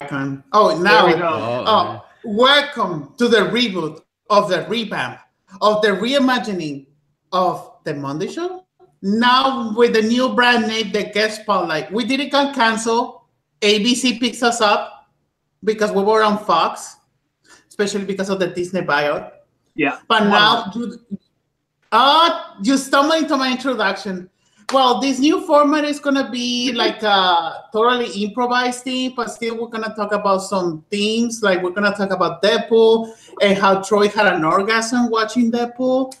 icon. Oh, now oh, welcome to the reboot of the revamp of the reimagining of the Monday Show. Now with the new brand name, the guest spotlight. We didn't get cancel. ABC picks us up because we were on Fox, especially because of the Disney buyout. Yeah. But wow. now you, uh, you stumbled into my introduction. Well, this new format is gonna be like a totally improvised thing, but still we're gonna talk about some themes. Like we're gonna talk about Deadpool and how Troy had an orgasm watching Deadpool,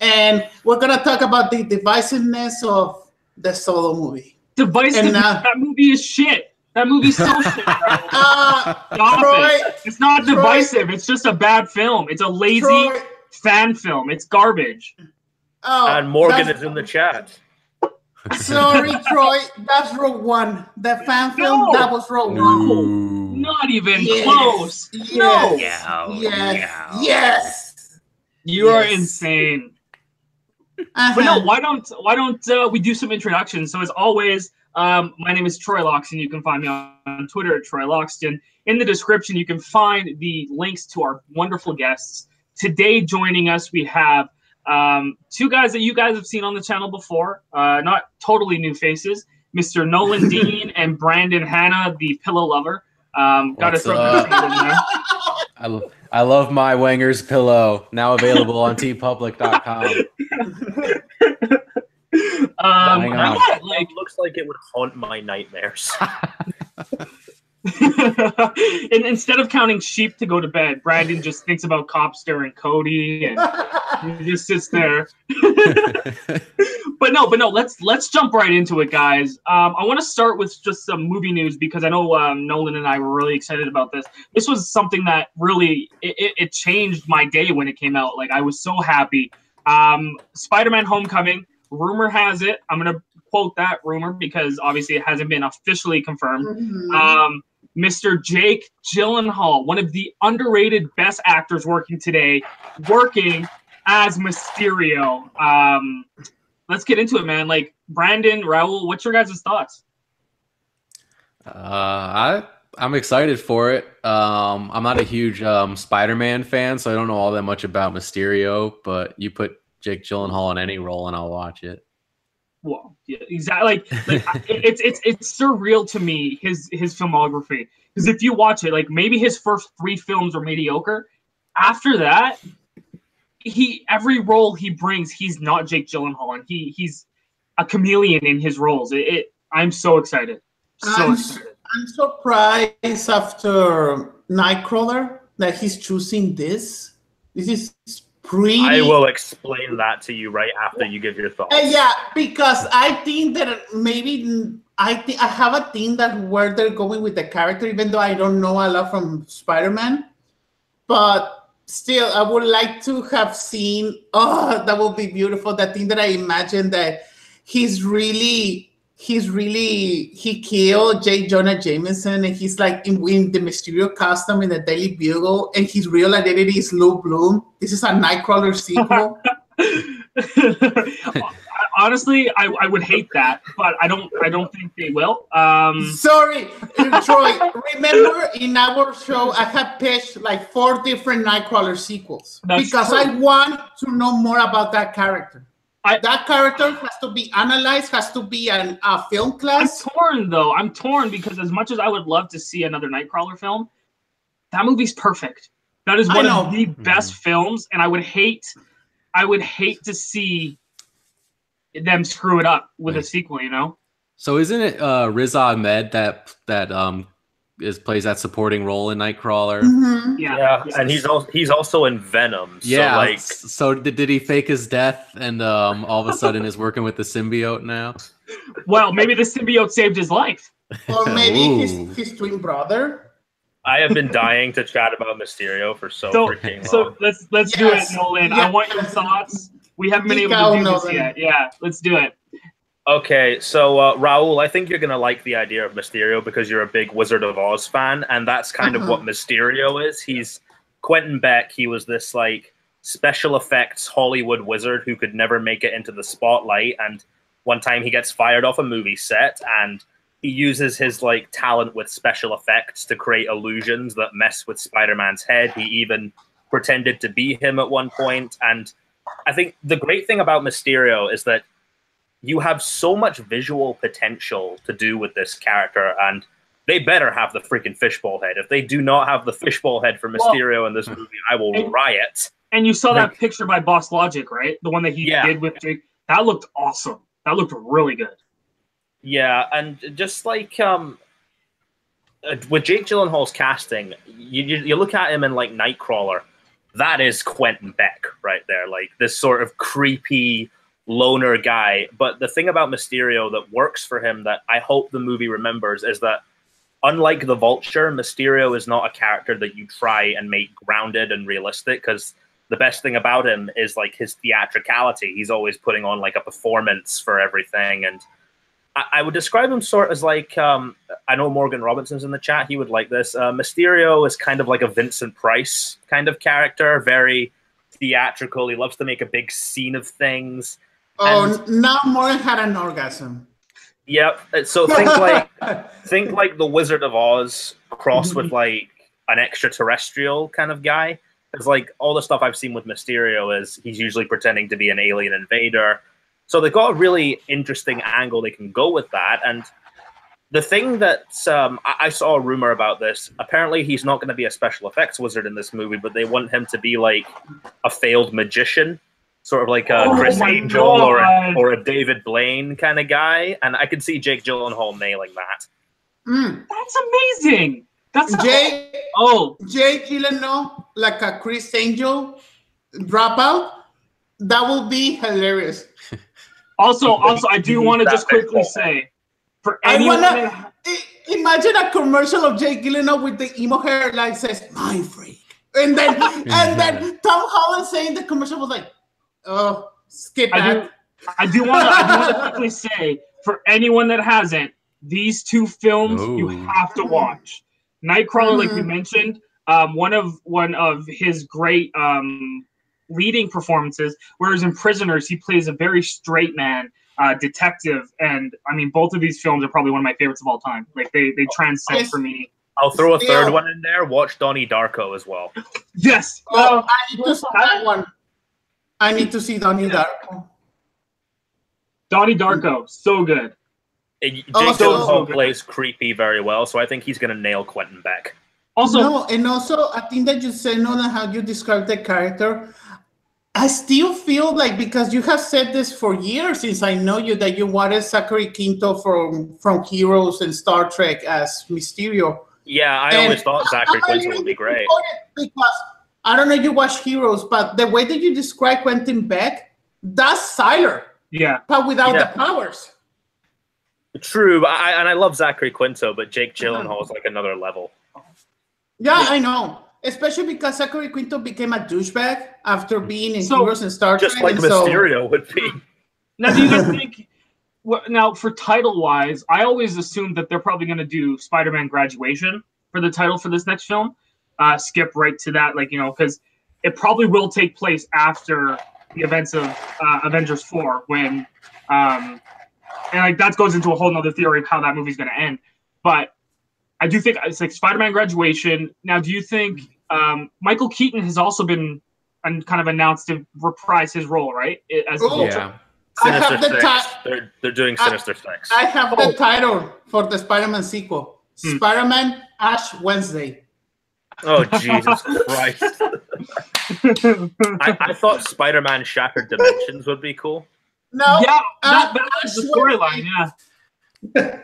and we're gonna talk about the divisiveness of the solo movie. Divisive? Uh, that movie is shit. That movie's so shit. Uh, Troy, it. It's not Troy, divisive. It's just a bad film. It's a lazy Troy, fan film. It's garbage. Oh, and Morgan is in the chat. Sorry, Troy. That's Rogue One. The fan film. No. That was Rogue One. Not even yes. close. Yes. No. Yes. Yes. yes. You yes. are insane. Uh-huh. But no, why don't why don't uh, we do some introductions? So as always, um, my name is Troy Loxton. You can find me on, on Twitter at Troy Loxton. In the description, you can find the links to our wonderful guests. Today, joining us, we have um, two guys that you guys have seen on the channel before, uh, not totally new faces, Mr. Nolan Dean and Brandon Hanna, the pillow lover. Um, got to throw that in there. I, lo- I love my Wenger's pillow, now available on tpublic.com. um, yeah, like, looks like it would haunt my nightmares. and instead of counting sheep to go to bed, Brandon just thinks about Copster and Cody, and he just sits there. but no, but no, let's let's jump right into it, guys. Um, I want to start with just some movie news because I know um, Nolan and I were really excited about this. This was something that really it, it changed my day when it came out. Like I was so happy. Um, Spider-Man: Homecoming. Rumor has it. I'm gonna quote that rumor because obviously it hasn't been officially confirmed. Mm-hmm. Um, Mr. Jake Gyllenhaal, one of the underrated best actors working today, working as Mysterio. Um, let's get into it, man. Like Brandon, Raul, what's your guys' thoughts? Uh, I I'm excited for it. Um, I'm not a huge um, Spider-Man fan, so I don't know all that much about Mysterio. But you put Jake Gyllenhaal in any role, and I'll watch it well, yeah, exactly. Like, like it's it's it's surreal to me his his filmography because if you watch it, like maybe his first three films are mediocre. After that, he every role he brings, he's not Jake Gyllenhaal, and he he's a chameleon in his roles. It, it I'm so excited. So I'm, excited. I'm surprised after Nightcrawler that he's choosing this. This is pretty. I will explain that to you right after you give your thoughts. Uh, yeah, because I think that maybe I think I have a thing that where they're going with the character, even though I don't know a lot from Spider-Man, but still, I would like to have seen. Oh, that would be beautiful. That thing that I imagine that he's really he's really he killed J. Jonah Jameson and he's like in, in, the Mysterio costume in the Daily Bugle and his real identity is Lou Bloom. This is a Nightcrawler sequel. Honestly, I, I would hate that, but I don't I don't think they will. Um, Sorry, Troy. remember in our show I have pitched like four different Nightcrawler sequels because true. I want to know more about that character. I, that character has to be analyzed, has to be an, a film class. I'm torn though. I'm torn because as much as I would love to see another Nightcrawler film, that movie's perfect. That is one of the best mm-hmm. films, and I would hate, I would hate to see them screw it up with right. a sequel. You know. So isn't it uh, Riz Ahmed that that um is plays that supporting role in Nightcrawler. Mm-hmm. Yeah. yeah, and he's also he's also in Venom. So yeah, like so did, did he fake his death and um all of a sudden is working with the symbiote now? Well, maybe the symbiote saved his life, or maybe his, his twin brother. I have been dying to chat about Mysterio for so, so freaking long. So let's let's yes. do it, Nolan. Yes. I want your thoughts. We haven't been able to do this yet. Yeah, let's do it. Okay, so uh, Raul, I think you're gonna like the idea of Mysterio because you're a big Wizard of Oz fan, and that's kind uh-huh. of what Mysterio is. He's Quentin Beck. He was this like special effects Hollywood wizard who could never make it into the spotlight, and one time he gets fired off a movie set, and he uses his like talent with special effects to create illusions that mess with Spider-Man's head. He even pretended to be him at one point, and I think the great thing about Mysterio is that you have so much visual potential to do with this character, and they better have the freaking fishbowl head. If they do not have the fishbowl head for Mysterio well, in this movie, I will and, riot. And you saw like, that picture by Boss Logic, right? The one that he yeah. did with Jake. That looked awesome. That looked really good. Yeah, and just like um, uh, with Jake Gyllenhaal's casting, you, you, you look at him in like Nightcrawler. That is Quentin Beck right there, like this sort of creepy loner guy. But the thing about Mysterio that works for him that I hope the movie remembers is that unlike the Vulture, Mysterio is not a character that you try and make grounded and realistic because the best thing about him is like his theatricality. He's always putting on like a performance for everything. And I, would describe him sort of as like um, I know Morgan Robinson's in the chat. He would like this. Uh, Mysterio is kind of like a Vincent Price kind of character, very theatrical. He loves to make a big scene of things. Oh, and, now Morgan had an orgasm. Yep. So think like think like the Wizard of Oz crossed with like an extraterrestrial kind of guy. It's like all the stuff I've seen with Mysterio is he's usually pretending to be an alien invader. So they've got a really interesting angle they can go with that. And the thing that um, I, I saw a rumor about this. Apparently, he's not going to be a special effects wizard in this movie, but they want him to be like a failed magician sort of like a oh Criss Angel or a, or a David Blaine kind of guy, and I can see Jake Gyllenhaal nailing that. Mm. That's amazing. That's Jake. Oh, Jake Gyllenhaal like a Criss Angel dropout. That will be hilarious. Also, also, I do want to just quickly say, for anyone, wanna, imagine a commercial of Jake Gyllenhaal with the emo hair, like says "My freak," and then and then Tom Holland saying the commercial was like, Oh, skip that. I do, I do want to quickly say for anyone that hasn't, these two films Ooh. you have to watch. Nightcrawler, mm-hmm. like we mm-hmm. mentioned, um, one of one of his great um, leading performances. Whereas in Prisoners, he plays a very straight man uh, detective, and I mean, both of these films are probably one of my favorites of all time. Like they they transcend yes. for me. I'll throw a third one in there. Watch Donnie Darko as well. Yes. Oh, uh, I need to that one. I need to see Donnie Darko. Donnie Darko, so good. Jake also, so plays creepy very well, so I think he's gonna nail Quentin Beck. Also, no, and also I think that you said no, how you describe the character. I still feel like because you have said this for years since I know you that you wanted Zachary Quinto from from Heroes and Star Trek as Mysterio. Yeah, I and always thought Zachary Quinto would be great because I don't know if you watch Heroes, but the way that you describe Quentin Beck, that's Sylar. Yeah. But without yeah. the powers. True, I, and I love Zachary Quinto, but Jake Gyllenhaal is like another level. Yeah, yeah, I know. Especially because Zachary Quinto became a douchebag after mm. being in so, Heroes and Star Trek. Just like Mysterio so... would be. Now, do you guys think? Now, for title wise, I always assumed that they're probably going to do Spider Man Graduation for the title for this next film uh, skip right to that, like you know, because it probably will take place after the events of uh, Avengers Four, when um, and like that goes into a whole nother theory of how that movie's going to end. But I do think it's like Spider-Man graduation. Now, do you think um, Michael Keaton has also been and kind of announced to reprise his role, right? As oh, yeah. Sinister Six. The they're, they're doing Sinister I, Six. I have oh. the title for the Spider-Man sequel. Hmm. Spider-Man Ash Wednesday. Oh Jesus Christ! I, I, thought Spider-Man Shattered Dimensions would be cool. No, yeah, that, that was the storyline. Yeah.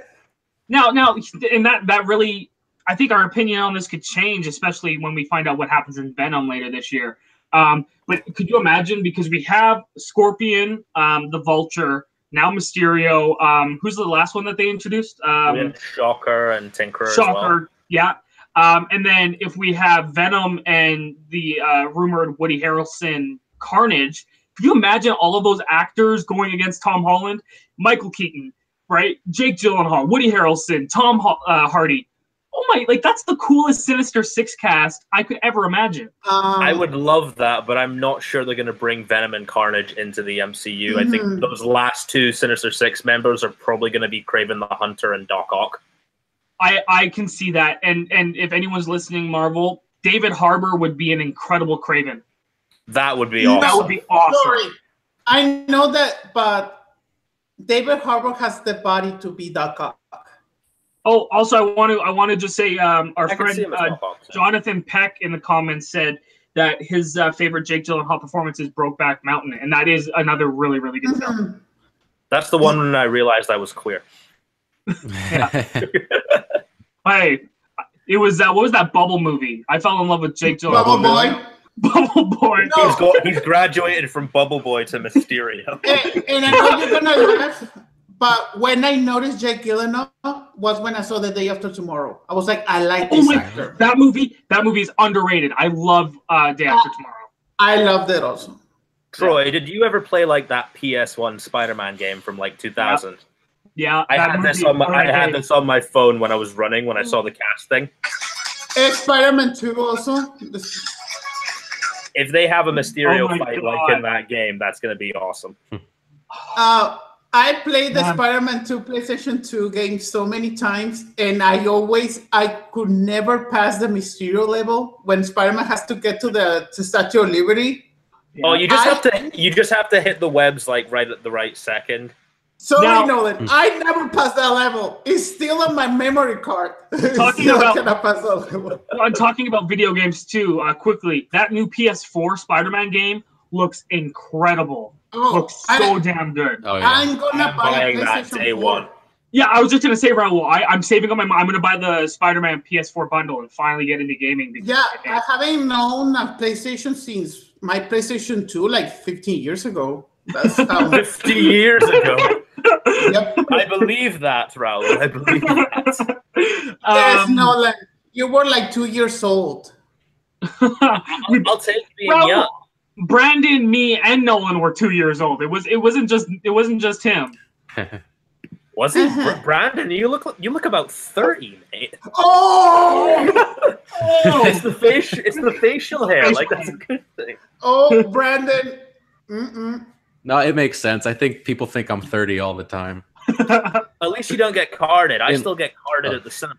now, now, and that that really, I think our opinion on this could change, especially when we find out what happens in Venom later this year. Um, but could you imagine? Because we have Scorpion, um, the Vulture, now Mysterio. Um, who's the last one that they introduced? Um, Shocker and Tinkerer. Shocker, well. yeah. Um, and then if we have Venom and the uh, rumored Woody Harrelson Carnage, could you imagine all of those actors going against Tom Holland? Michael Keaton, right? Jake Gyllenhaal, Woody Harrelson, Tom uh, Hardy. oh my, like that's the coolest Sinister Six cast I could ever imagine. Um, I would love that, but I'm not sure they're going to bring Venom and Carnage into the MCU. I think Mhm. those last two Sinister Six members are probably going to be Kraven the Hunter and Doc Ock. I I can see that, and and if anyone's listening, Marvel, David Harbour would be an incredible Kraven. That would be awesome. That would be awesome. Sorry, I know that, but David Harbour has the body to be Doc Ock. Oh, also, I want to I want to just say, um, our I friend uh, Doc Ock. too. Jonathan Peck in the comments said that his uh, favorite Jake Gyllenhaal performance is Brokeback Mountain, and that is another really really good film. Mhm. That's the one when I realized I was queer. Hey, it was that. what was that Bubble movie? I fell in love with Jake Gyllenhaal. Bubble Boy. Bubble Boy. No. He's, go- he's graduated from Bubble Boy to Mysterio. and, and I know you're gonna laugh, but when I noticed Jake Gyllenhaal was when I saw the day after tomorrow. I was like, I like Oh this my- actor. That movie, that movie is underrated. I love uh, Day After Tomorrow. I loved it also. Troy, did you ever play like that PS1 Spider-Man game from like 2000? Yeah, I had this on my I had this on my phone when I was running when I saw the casting. And Spider-Man 2 also. This- If they have a Mysterio Oh fight God. like in that game, that's going to be awesome. Uh, I played the Spider-Man 2 PlayStation 2 game so many times, and I always I could never pass the Mysterio level when Spider-Man has to get to the to Statue of Liberty. Yeah. Oh, you just I- have to you just have to hit the webs like right at the right second. Sorry, Now- Nolan. I never passed that level. It's still on my memory card. Talking still about- I pass that level. I'm talking about video games too. Uh, quickly, that new PS4 Spider-Man game looks incredible. Oh, looks so I, damn good. oh yeah. I'm gonna I'm buy a buying that PlayStation day 4. one. Yeah, I was just gonna say, Raul, I, I'm saving up my. I'm gonna buy the Spider-Man PS4 bundle and finally get into gaming. because- Yeah, I haven't known a PlayStation since my PlayStation 2 like 15 years ago. That's how. 50 years ago. Yep. I believe that, Raul. I believe that. Yes, Um, Nolan. You were like two years old. I'll take being Raul, young. Brandon, me, and Nolan were two years old. It was. It wasn't just. It wasn't just him. Was he? Br- Brandon, you look you look about 30, mate. Oh, It's the face it's the facial hair. Like that's a good thing. oh, Brandon. Mm-mm. No, it makes sense. I think people think I'm 30 all the time. At least you don't get carded. I In- still get carded oh. at the cinema.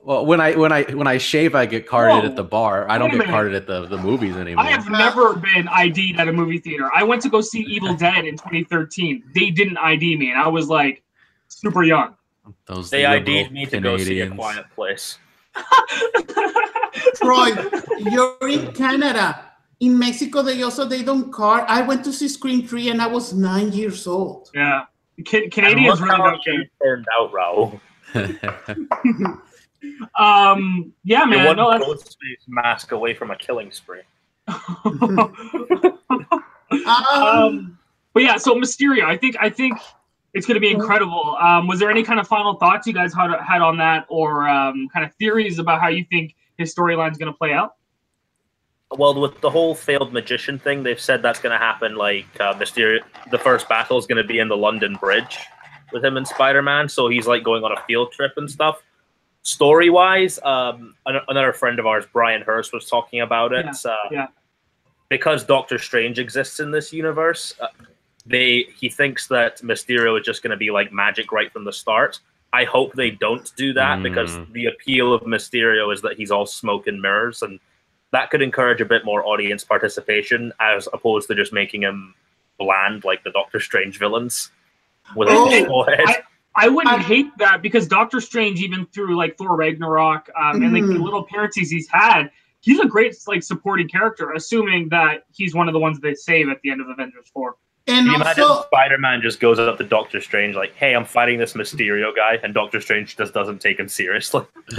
Well, when I when I when I shave, I get carded Whoa. at the bar. I don't get minute. carded at the, the movies anymore. I have never been ID'd at a movie theater. I went to go see Evil Dead in 2013. They didn't ID me, and I was like super young. Those They ID'd me to go see a Canadians. quiet place. Troy, you're in Canada. In Mexico, they also they don't card. I went to see Scream 3 and I was nine years old. yeah, Ca- And Canadians look really don't care. turned out, Raul. Um, yeah, You're man. one No, that's, Ghostface mask away from a killing spree. Um, um, but yeah, so Mysterio, I think I think it's going to be incredible. Um, was there any kind of final thoughts you guys had had on that, or um, kind of theories about how you think his storyline is going to play out? Well, with the whole failed magician thing, they've said that's going to happen. Like uh, Mysterio, the first battle is going to be in the London Bridge with him and Spider Man. So he's like going on a field trip and stuff. Story wise, um, an- another friend of ours, Brian Hurst, was talking about it. Yeah, uh, yeah. Because Doctor Strange exists in this universe, uh, they he thinks that Mysterio is just going to be like magic right from the start. I hope they don't do that because Mm. the appeal of Mysterio is that he's all smoke and mirrors, and that could encourage a bit more audience participation as opposed to just making him bland like the Doctor Strange villains with Oh, a full head. I wouldn't I- hate that because Doctor Strange, even through like Thor Ragnarok um, and like the Mhm. little appearances he's had, he's a great like supporting character. Assuming that he's one of the ones they save at the end of Avengers Four. And Can you imagine Spider Man just goes up to Doctor Strange like, "Hey, I'm fighting this Mysterio guy," and Doctor Strange just doesn't take him seriously.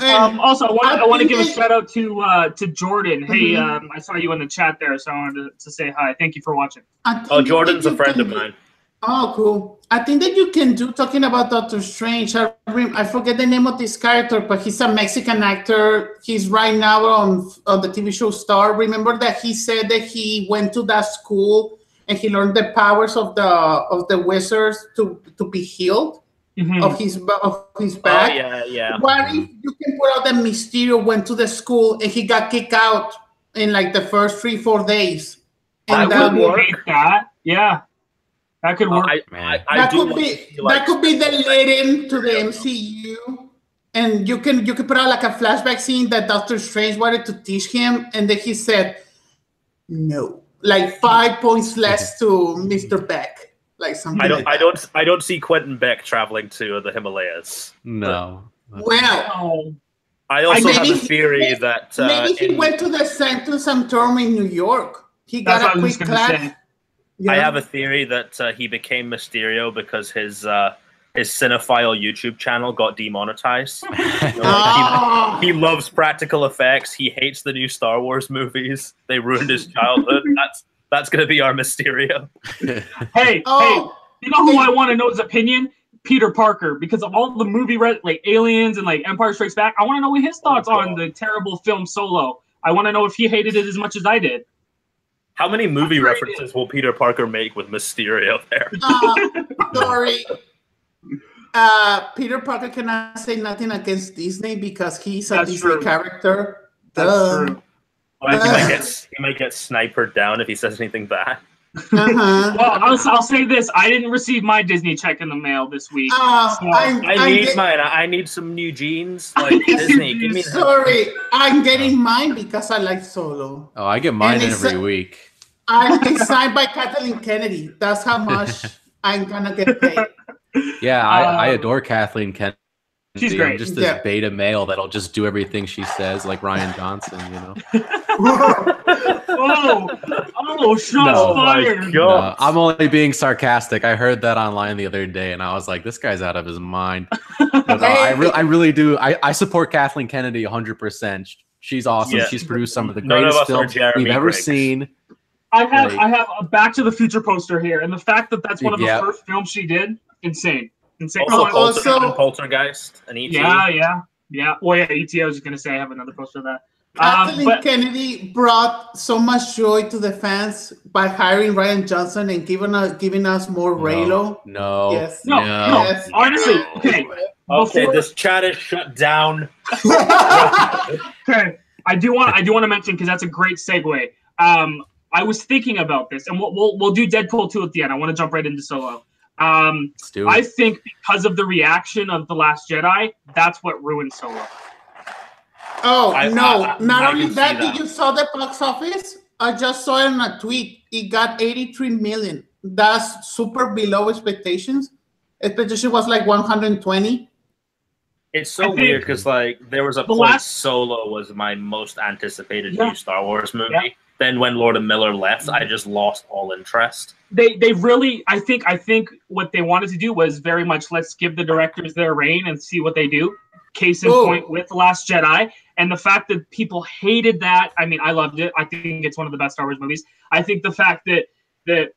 Um, also, I want I I want to give a shout out to uh, to Jordan. Hey, Mhm. um, I saw you in the chat there, so I wanted to, to say hi. Thank you for watching. Oh, that Jordan's a friend of mine. Oh, cool. I think that you can do talking about Doctor Strange. I, I forget the name of this character, but he's a Mexican actor. He's right now on on the TV show Star. Remember that he said that he went to that school and he learned the powers of the of the wizards to to be healed. Mhm. of his of his Oh, back. yeah, yeah. What if you can put out that Mysterio went to the school and he got kicked out in like the first three four days? And that that, would work. hate that. Yeah, that could Uh, work. I, Man. I, I that could be to like, that could be the lead in to the MCU. And you can you can put out like a flashback scene that Doctor Strange wanted to teach him, and then he said no. Like five points less to Mr. Beck. Like something I don't, like I don't, I don't see Quentin Beck traveling to the Himalayas. No. Well, I also maybe have a he- theory that uh, maybe he in- went to the Sanctum Sanctorum in New York. He got what I a was quick class. say. I have a theory that uh, he became Mysterio because his uh, his cinephile YouTube channel got demonetized. Oh. He loves practical effects. He hates the new Star Wars movies. They ruined his childhood. that's that's gonna be our Mysterio. Hey, hey, Oh, you know who I want to know his opinion? Peter Parker, because of all the movie re- like Aliens and like Empire Strikes Back. I want to know what his thoughts Oh, on the terrible film Solo. I want to know if he hated it as much as I did. How many movie sure he references will Peter Parker make with Mysterio there? uh, sorry. Uh, Peter Parker cannot say nothing against Disney because he's a That's Disney true. character. That's Duh. true. Like, he, might get, he might get snipered down if he says anything bad. Uh-huh. Well, I'll, I'll say this: I didn't receive my Disney check in the mail this week. Uh, So- I'm, I I'm need get- mine. I need some new jeans. Like Disney, give me jeans. sorry. I'm getting mine because I like Solo. Oh, I get mine every a- week. I'm it's signed by Kathleen Kennedy. That's how much I'm gonna get paid. Yeah, I, I Um, adore Kathleen Kennedy. She's I'm great. just this Yeah. beta male that'll just do everything she says, like Rian Johnson. You know. oh, oh, shots No. Oh my fired. God. No, I'm only being sarcastic. I heard that online the other day, and I was like, "This guy's out of his mind." No, uh, I, re- I really do. I, I support Kathleen Kennedy 100. percent She's awesome. Yeah. She's produced some of the None of greatest us films we've ever Griggs. seen. I have Like- I have a Back to the Future poster here, and the fact that that's one of the Yeah. first films she did, insane, insane. Also, Oh, and- also- and Poltergeist and E ET. yeah, yeah, yeah. Well, yeah, ET. I was just gonna say I have another poster of that. Um, Kathleen but Kennedy brought so much joy to the fans by hiring Rian Johnson and giving us giving us more Reylo. No. Yes. no, No. no, Yes. honestly, No. okay, Okay, Before- this chat is shut down. okay. I do want I do want to mention because that's a great segue. Um, I was thinking about this, and we'll we'll, we'll do Deadpool two at the end. I want to jump right into Solo. Um, I think because of the reaction of the Last Jedi, that's what ruined Solo. Oh I- no! I- I- Not I only that, that. did you saw the box office? I just saw it in a tweet. It got 83 million. That's super below expectations. Expectation was like 120. It's so think weird because like there was a the point last- Solo was my most anticipated Yeah. new Star Wars movie. Yeah. Then when Lord and Miller left, I mm-hmm. just lost all interest. They they really I think I think what they wanted to do was very much let's give the directors their reign and see what they do. Case in point with The Last Jedi. And the fact that people hated that, I mean, I loved it. I think it's one of the best Star Wars movies. I think the fact that that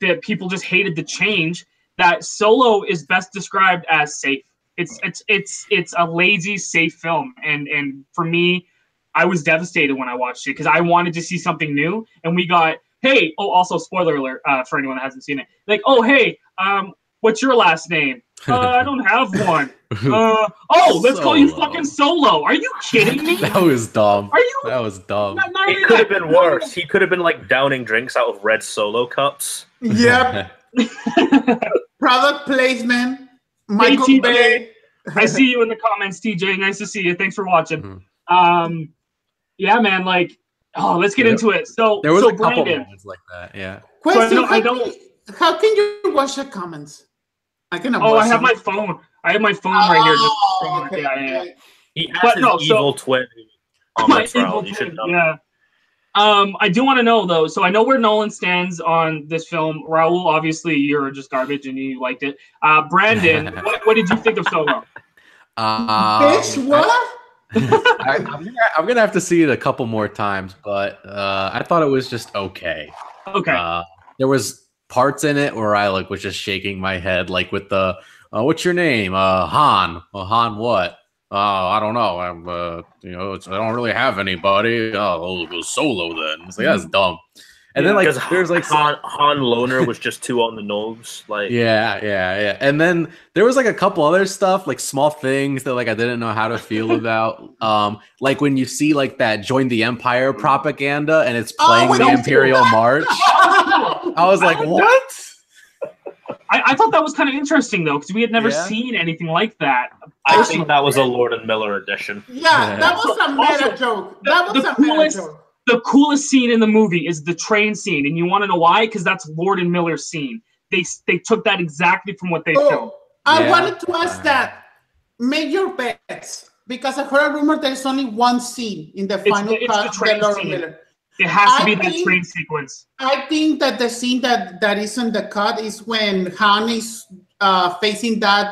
that people just hated the change, that Solo is best described as safe. It's it's it's it's a lazy, safe film. And and for me, I was devastated when I watched it because I wanted to see something new. And we got, hey, oh, also spoiler alert uh, for anyone that hasn't seen it. Like, oh, hey, um, what's your last name? Uh, I don't have one. Uh, oh, let's call you fucking Solo. Are you kidding me? that was dumb. Are you? That was dumb. Not, not It could have been worse. He could have been like downing drinks out of red Solo cups. Yep. Product placement. Michael TJ. Bay. I see you in the comments, TJ. Nice to see you. Thanks for watching. Mhm. Um, yeah, man. Like, oh, let's get There- into it. So, there was so a couple Brandon, moments like that. Yeah. Question: So I don't- I how, don't- can, how can you watch the comments? I cannot. Oh, I have them. my phone. I have my phone right here. Just Oh, okay, yeah, yeah, yeah. He has But his no, so- evil twin. Oh, my comments, evil You twin, know. Yeah. Um, I do want to know though. So I know where Nolan stands on this film. Raul, obviously, you're just garbage and you liked it. Uh, Brandon, what, what did you think of Solo? Um, Bitch, what? I, am gonna, I'm gonna have to see it a couple more times, but uh, I thought it was just okay. Okay. Uh, there was parts in it where I like was just shaking my head, like with the uh, "What's your name?" Uh, Han. Uh, Han what? Oh, I don't know. I'm uh, you know, it's, I don't really have anybody. Oh, I'll go solo then. It's like that's dumb. And then like there's like Han, Han Loner was just too on the nose. Like Yeah, yeah, yeah. And then there was like a couple other stuff, like small things that like I didn't know how to feel about. Um, like when you see like that join the empire propaganda and it's Oh, playing when the Imperial? March. I was like, what? I, I thought that was kind of interesting though, because we had never Yeah. seen anything like that. I think that was a Lord and Miller edition. Yeah, that was a meta Also, joke. That was the a meta joke. The coolest scene in the movie is the train scene, and you want to know why? Because that's Lord and Miller's scene. They they took that exactly from what they filmed. Oh, I Yeah. wanted to ask Uh, that. Make your bets because I heard a rumor there's only one scene in the It's final the- it's cut the train Lord scene. Miller. It has to I be that think- train sequence. I think that the scene that that is in the cut is when Han is uh, facing that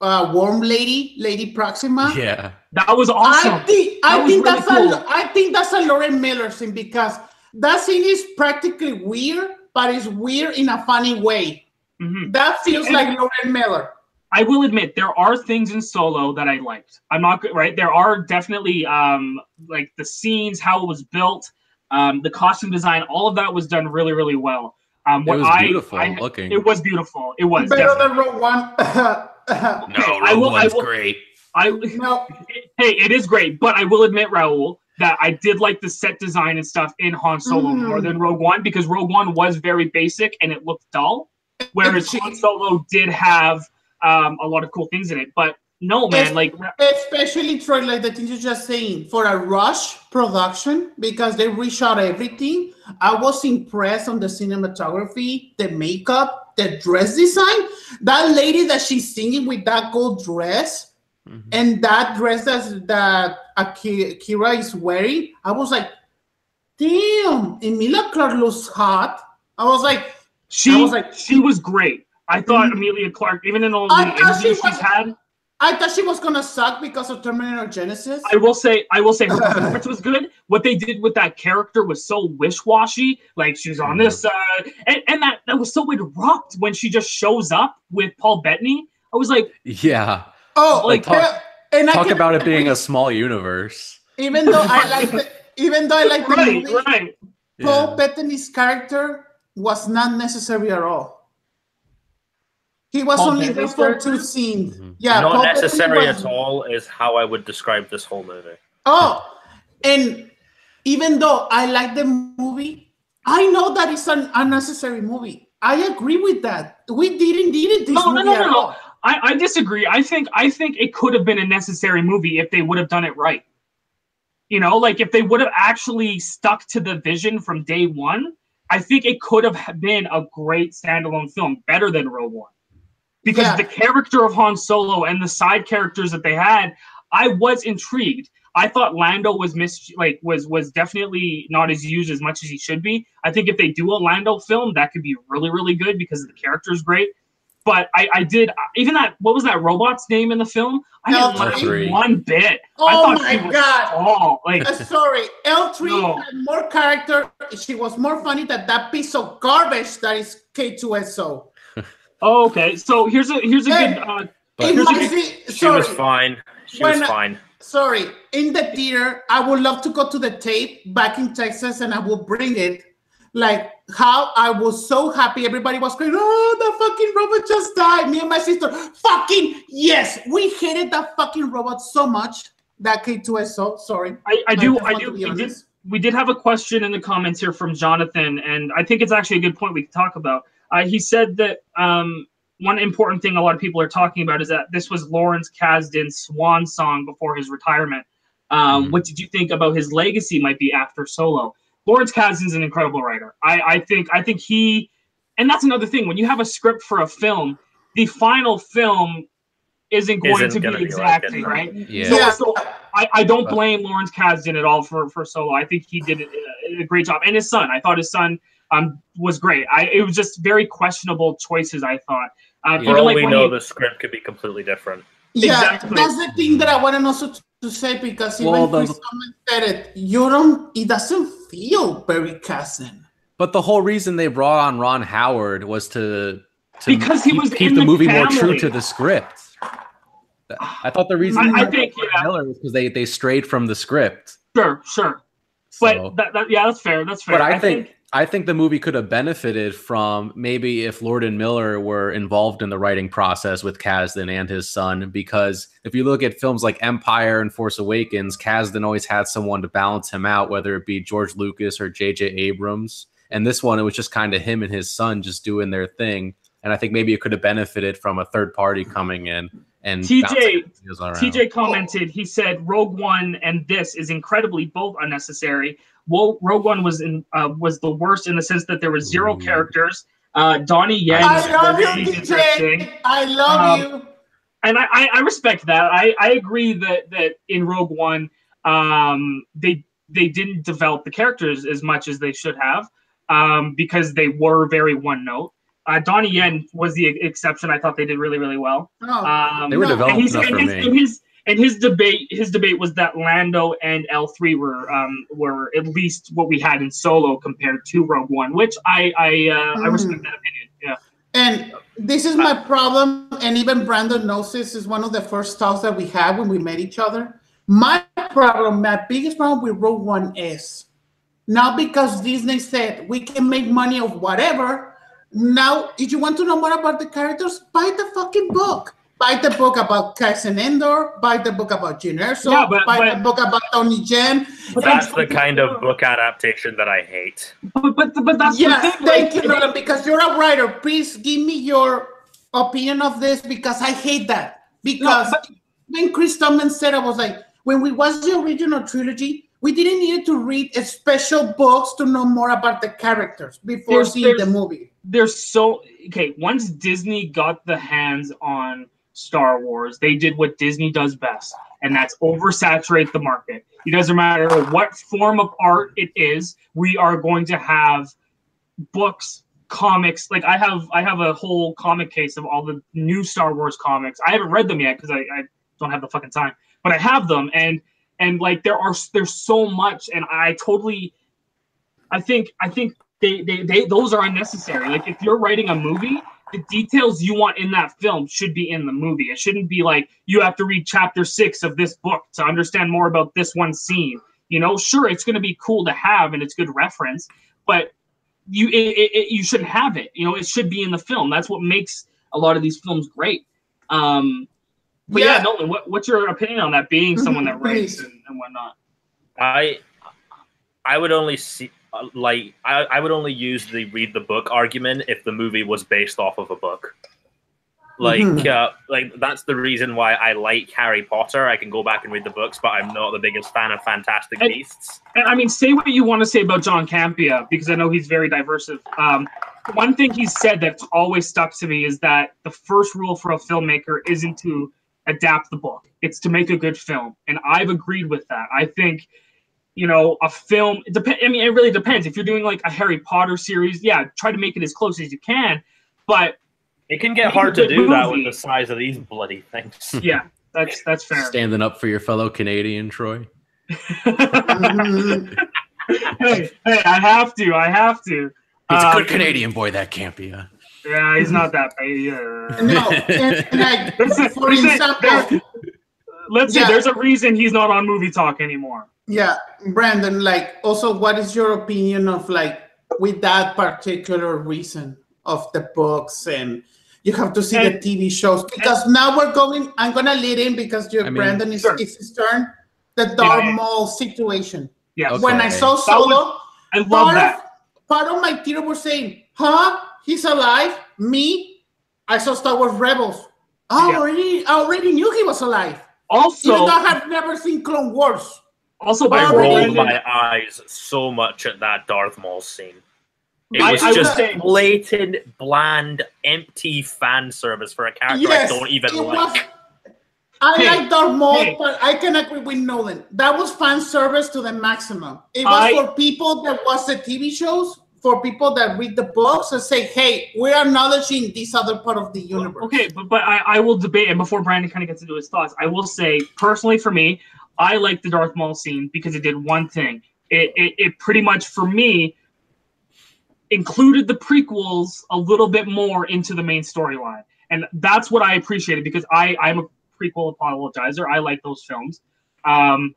uh, worm lady, Lady Proxima. Yeah. That was awesome. I think I was think really that's cool. a I think that's a Lord and Miller scene because that scene is practically weird, but it's weird in a funny way. Mhm. That feels And- like Lord and Miller. I will admit there are things in Solo that I liked. I'm not good, right? There are definitely um like the scenes, how it was built, um, the costume design, all of that was done really, really well. Um, It was I, beautiful I- looking. It was beautiful. It was Better definitely. than Rogue One. Okay, I will- I will- great. I no, hey, it is great, but I will admit, Raul, that I did like the set design and stuff in Han Solo Mhm. more than Rogue One because Rogue One was very basic and it looked dull, whereas She- Han Solo did have um, a lot of cool things in it. But no, man, It's- like especially Troy, like the things you're just saying, for a rush production because they reshot everything. I was impressed on the cinematography, the makeup, the dress design. That lady that she's singing with that gold dress Mhm. and that dress that that Akira is wearing, I was like, damn, Emilia Clarke looks hot. I was like, she I was like- she was great. I thought. Emilia Clarke, even in all the she interviews she's had, I thought she was gonna suck because of Terminator Genisys. I will say, I will say, her performance was good. What they did with that character was so wish-washy. Like she's on this side, and, and that that was so abrupt when she just shows up with Paul Bettany. I was like, Yeah. oh, like, like talk- and I Talk can- about it being a small universe. even though I like the, even though I like the right, movie, right. Paul Yeah. Bettany's character was not necessary at all. He was Paul only there for two scenes. Mhm. Yeah, Not Paul necessary was- at all is how I would describe this whole movie. Oh, and even though I like the movie, I know that it's an unnecessary movie. I agree with that. We didn't need it this No, no, movie no, at no, no. I, I disagree. I think I think it could have been a necessary movie if they would have done it right. You know, like if they would have actually stuck to the vision from day one, I think it could have been a great standalone film, better than Rogue One. Because Yeah. the character of Han Solo and the side characters that they had, I was intrigued. I thought Lando was mis like was was definitely not as used as much as he should be. I think if they do a Lando film, that could be really really good because the character is great. But I, I did even that. What was that robot's name in the film? I didn't like L3. one bit. I Oh thought my she was God. small. Like Uh, sorry, L3 No. had more character. She was more funny than that piece of garbage that is K2SO. Oh, okay. So here's a here's a Hey. good. Uh, But- Here's my a- se- She sorry, was fine. She When was fine. sorry. In the theater, I would love to go to the tape back in Texas, and I will bring it. Like how I was so happy. Everybody was going, "Oh, the fucking robot just died." Me and my sister, fucking yes, we hated that fucking robot so much. That K2SO. Sorry, I, I do just I do. We did, we did have a question in the comments here from Jonathan, and I think it's actually a good point we can talk about. Uh, he said that um, one important thing a lot of people are talking about is that this was Lawrence Kasdan's swan song before his retirement. Um, Mhm. What did you think about his legacy might be after Solo? Lawrence Kasdan's an incredible writer. I, I think I think he, and that's another thing. When you have a script for a film, the final film isn't going Isn't to be gonna be like exactly it. right. Yeah. So, so I, I don't blame Lawrence Kasdan at all for, for Solo. I think he did a, a great job, and his son. I thought his son um was great. I it was just very questionable choices. I thought. Uh, For all like we know, he- the script could be completely different. Yeah, Exactly. that's the thing that I wanted also to, to say because even Well, the- Chris said it. You don't. It doesn't feel very Kasdan. But the whole reason they brought on Ron Howard was to, to Because he keep, was keep the the movie more true to the script. I thought the reason I- I they think, yeah. Miller was because they, they strayed from the script. sure, sure, but that, that yeah, that's fair. That's fair. but I, think, I think the movie could have benefited from maybe if Lord and Miller were involved in the writing process with Kasdan and his son. Because if you look at films like Empire and Force Awakens, Kasdan always had someone to balance him out, whether it be George Lucas or J.J. Abrams. And this one, it was just kind of him and his son just doing their thing. And I think maybe it could have benefited from a third party coming in and TJ bouncing ideas around. TJ commented. He said Rogue One and this is incredibly both unnecessary. Wo- Rogue One was in uh, was the worst in the sense that there was zero Ooh. characters. Uh, Donnie Yen I love you, interesting. DJ. I love Um, you. and I, I, I respect that. I, I agree that that in Rogue One, um, they they didn't develop the characters as much as they should have, um, because they were very one note. Uh, Donnie Yen was the exception. I thought they did really really well. No. Um, They were No, developed and, he's, enough and, for his, me. and his and his debate his debate was that Lando and L three were um, were at least what we had in Solo compared to Rogue One, which I I uh, I Mm. respect that opinion. Yeah. And this is my problem, and even Brandon knows this is one of the first talks that we had when we met each other. My problem, my biggest problem with Rogue One is not because Disney said we can make money of whatever. Now, if you want to know more about the characters, buy the fucking book. Buy the book about Cassian Andor. Buy the book about Jyn Erso. Yeah, but- buy but- the book about Donnie Yen. That's the kind of book adaptation that I hate. But but, but that's Yes, the thing. thank like, you, Nolan, because you're a writer. Please give me your opinion of this because I hate that. Because but- when Chris Tomlin said, I was like, when we watched the original trilogy, we didn't need to read a special books to know more about the characters before There's- seeing the there's- movie. there's so okay once disney got the hands on star wars. They did what disney does best and that's oversaturate the market. It doesn't matter what form of art it is we are going to have books comics. Like i have i have a whole comic case of all the new star wars comics. I haven't read them yet because I, I don't have the fucking time but i have them and and like there are there's so much and i totally i think i think they, they, they those are unnecessary. Like if you're writing a movie, the details you want in that film should be in the movie. It shouldn't be like you have to read chapter six of this book to understand more about this one scene. You know, sure, it's going to be cool to have and it's good reference, but you it, it, it- you shouldn't have it. You know, it should be in the film. That's what makes a lot of these films great. Um, but yeah, Yeah. Nolan, what, what's your opinion on that? Being someone that writes and, and whatnot. I I would only see uh, like I, I would only use the read the book argument if the movie was based off of a book. Like Mhm. uh, like that's the reason why I like Harry Potter. I can go back and read the books, but I'm not the biggest fan of Fantastic And- Beasts. And I mean, say what you want to say about John Campea because I know he's very diverse. Um, one thing he's said that's always stuck to me is that the first rule for a filmmaker isn't to adapt the book; it's to make a good film. And I've agreed with that. I think, you know, a film. It dep- I mean, it really depends. If you're doing like a Harry Potter series, yeah, try to make it as close as you can. But It can get hard to good do that with the size of these bloody things. yeah, that's that's fair. Standing up for your fellow Canadian, Troy. Hey, hey, I have to. I have to. He's a Um, good Canadian boy, that Campea. Yeah, he's not that bad. Yeah. no, and, and I, Listen, for listen, example, there- let's say Yeah. there's a reason he's not on movie talk anymore. Yeah, Brandon, like also what is your opinion of like with that particular reason of the books and you have to see the TV shows because now we're going I'm gonna lead in because your I mean, Brandon is sure. it's his turn. The Darth yeah. Maul situation. Yeah, Okay. When I saw Solo, was- I love part that. of part of my theater was saying, huh? He's alive? Me? I saw Star Wars Rebels. I Yeah. already I already knew he was alive. Also, Even though I have never seen Clone Wars. Also by I I rolled my eyes so much at that Darth Maul scene. It I- was I would just say- blatant, bland, empty fan service for a character Yes, I don't even like. was. I Hey, like Darth Maul, hey. but I can agree with Nolan. That was fan service to the maximum. It was I- for people that watch the TV shows, for people that read the books and say, "Hey, we're acknowledging this other part of the universe." okay, but but I, I will debate, and before Brandon kind of gets into his thoughts, I will say personally for me, I like the Darth Maul scene because it did one thing. It it, it pretty much for me included the prequels a little bit more into the main storyline, and that's what I appreciated because I I'm a prequel apologizer. I like those films, um,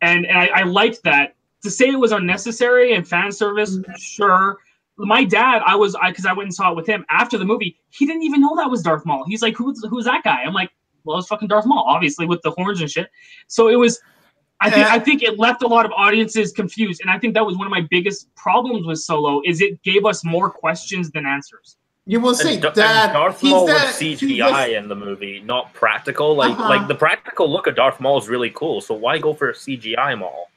and and I, I liked that to say it was unnecessary and fan service, Mm-hmm. sure. My dad, I was I because I went and saw it with him after the movie. He didn't even know that was Darth Maul. He's like, "Who's who's that guy?" I'm like, "Well, it's fucking Darth Maul, obviously with the horns and shit." So it was. I think I think it left a lot of audiences confused, and I think that was one of my biggest problems with Solo. Is it gave us more questions than answers. You will say And, Da- and that Darth he's Maul the- was he's CGI the- in the movie, not practical. Like Uh-huh. like the practical look of Darth Maul is really cool. So why go for a CGI Maul?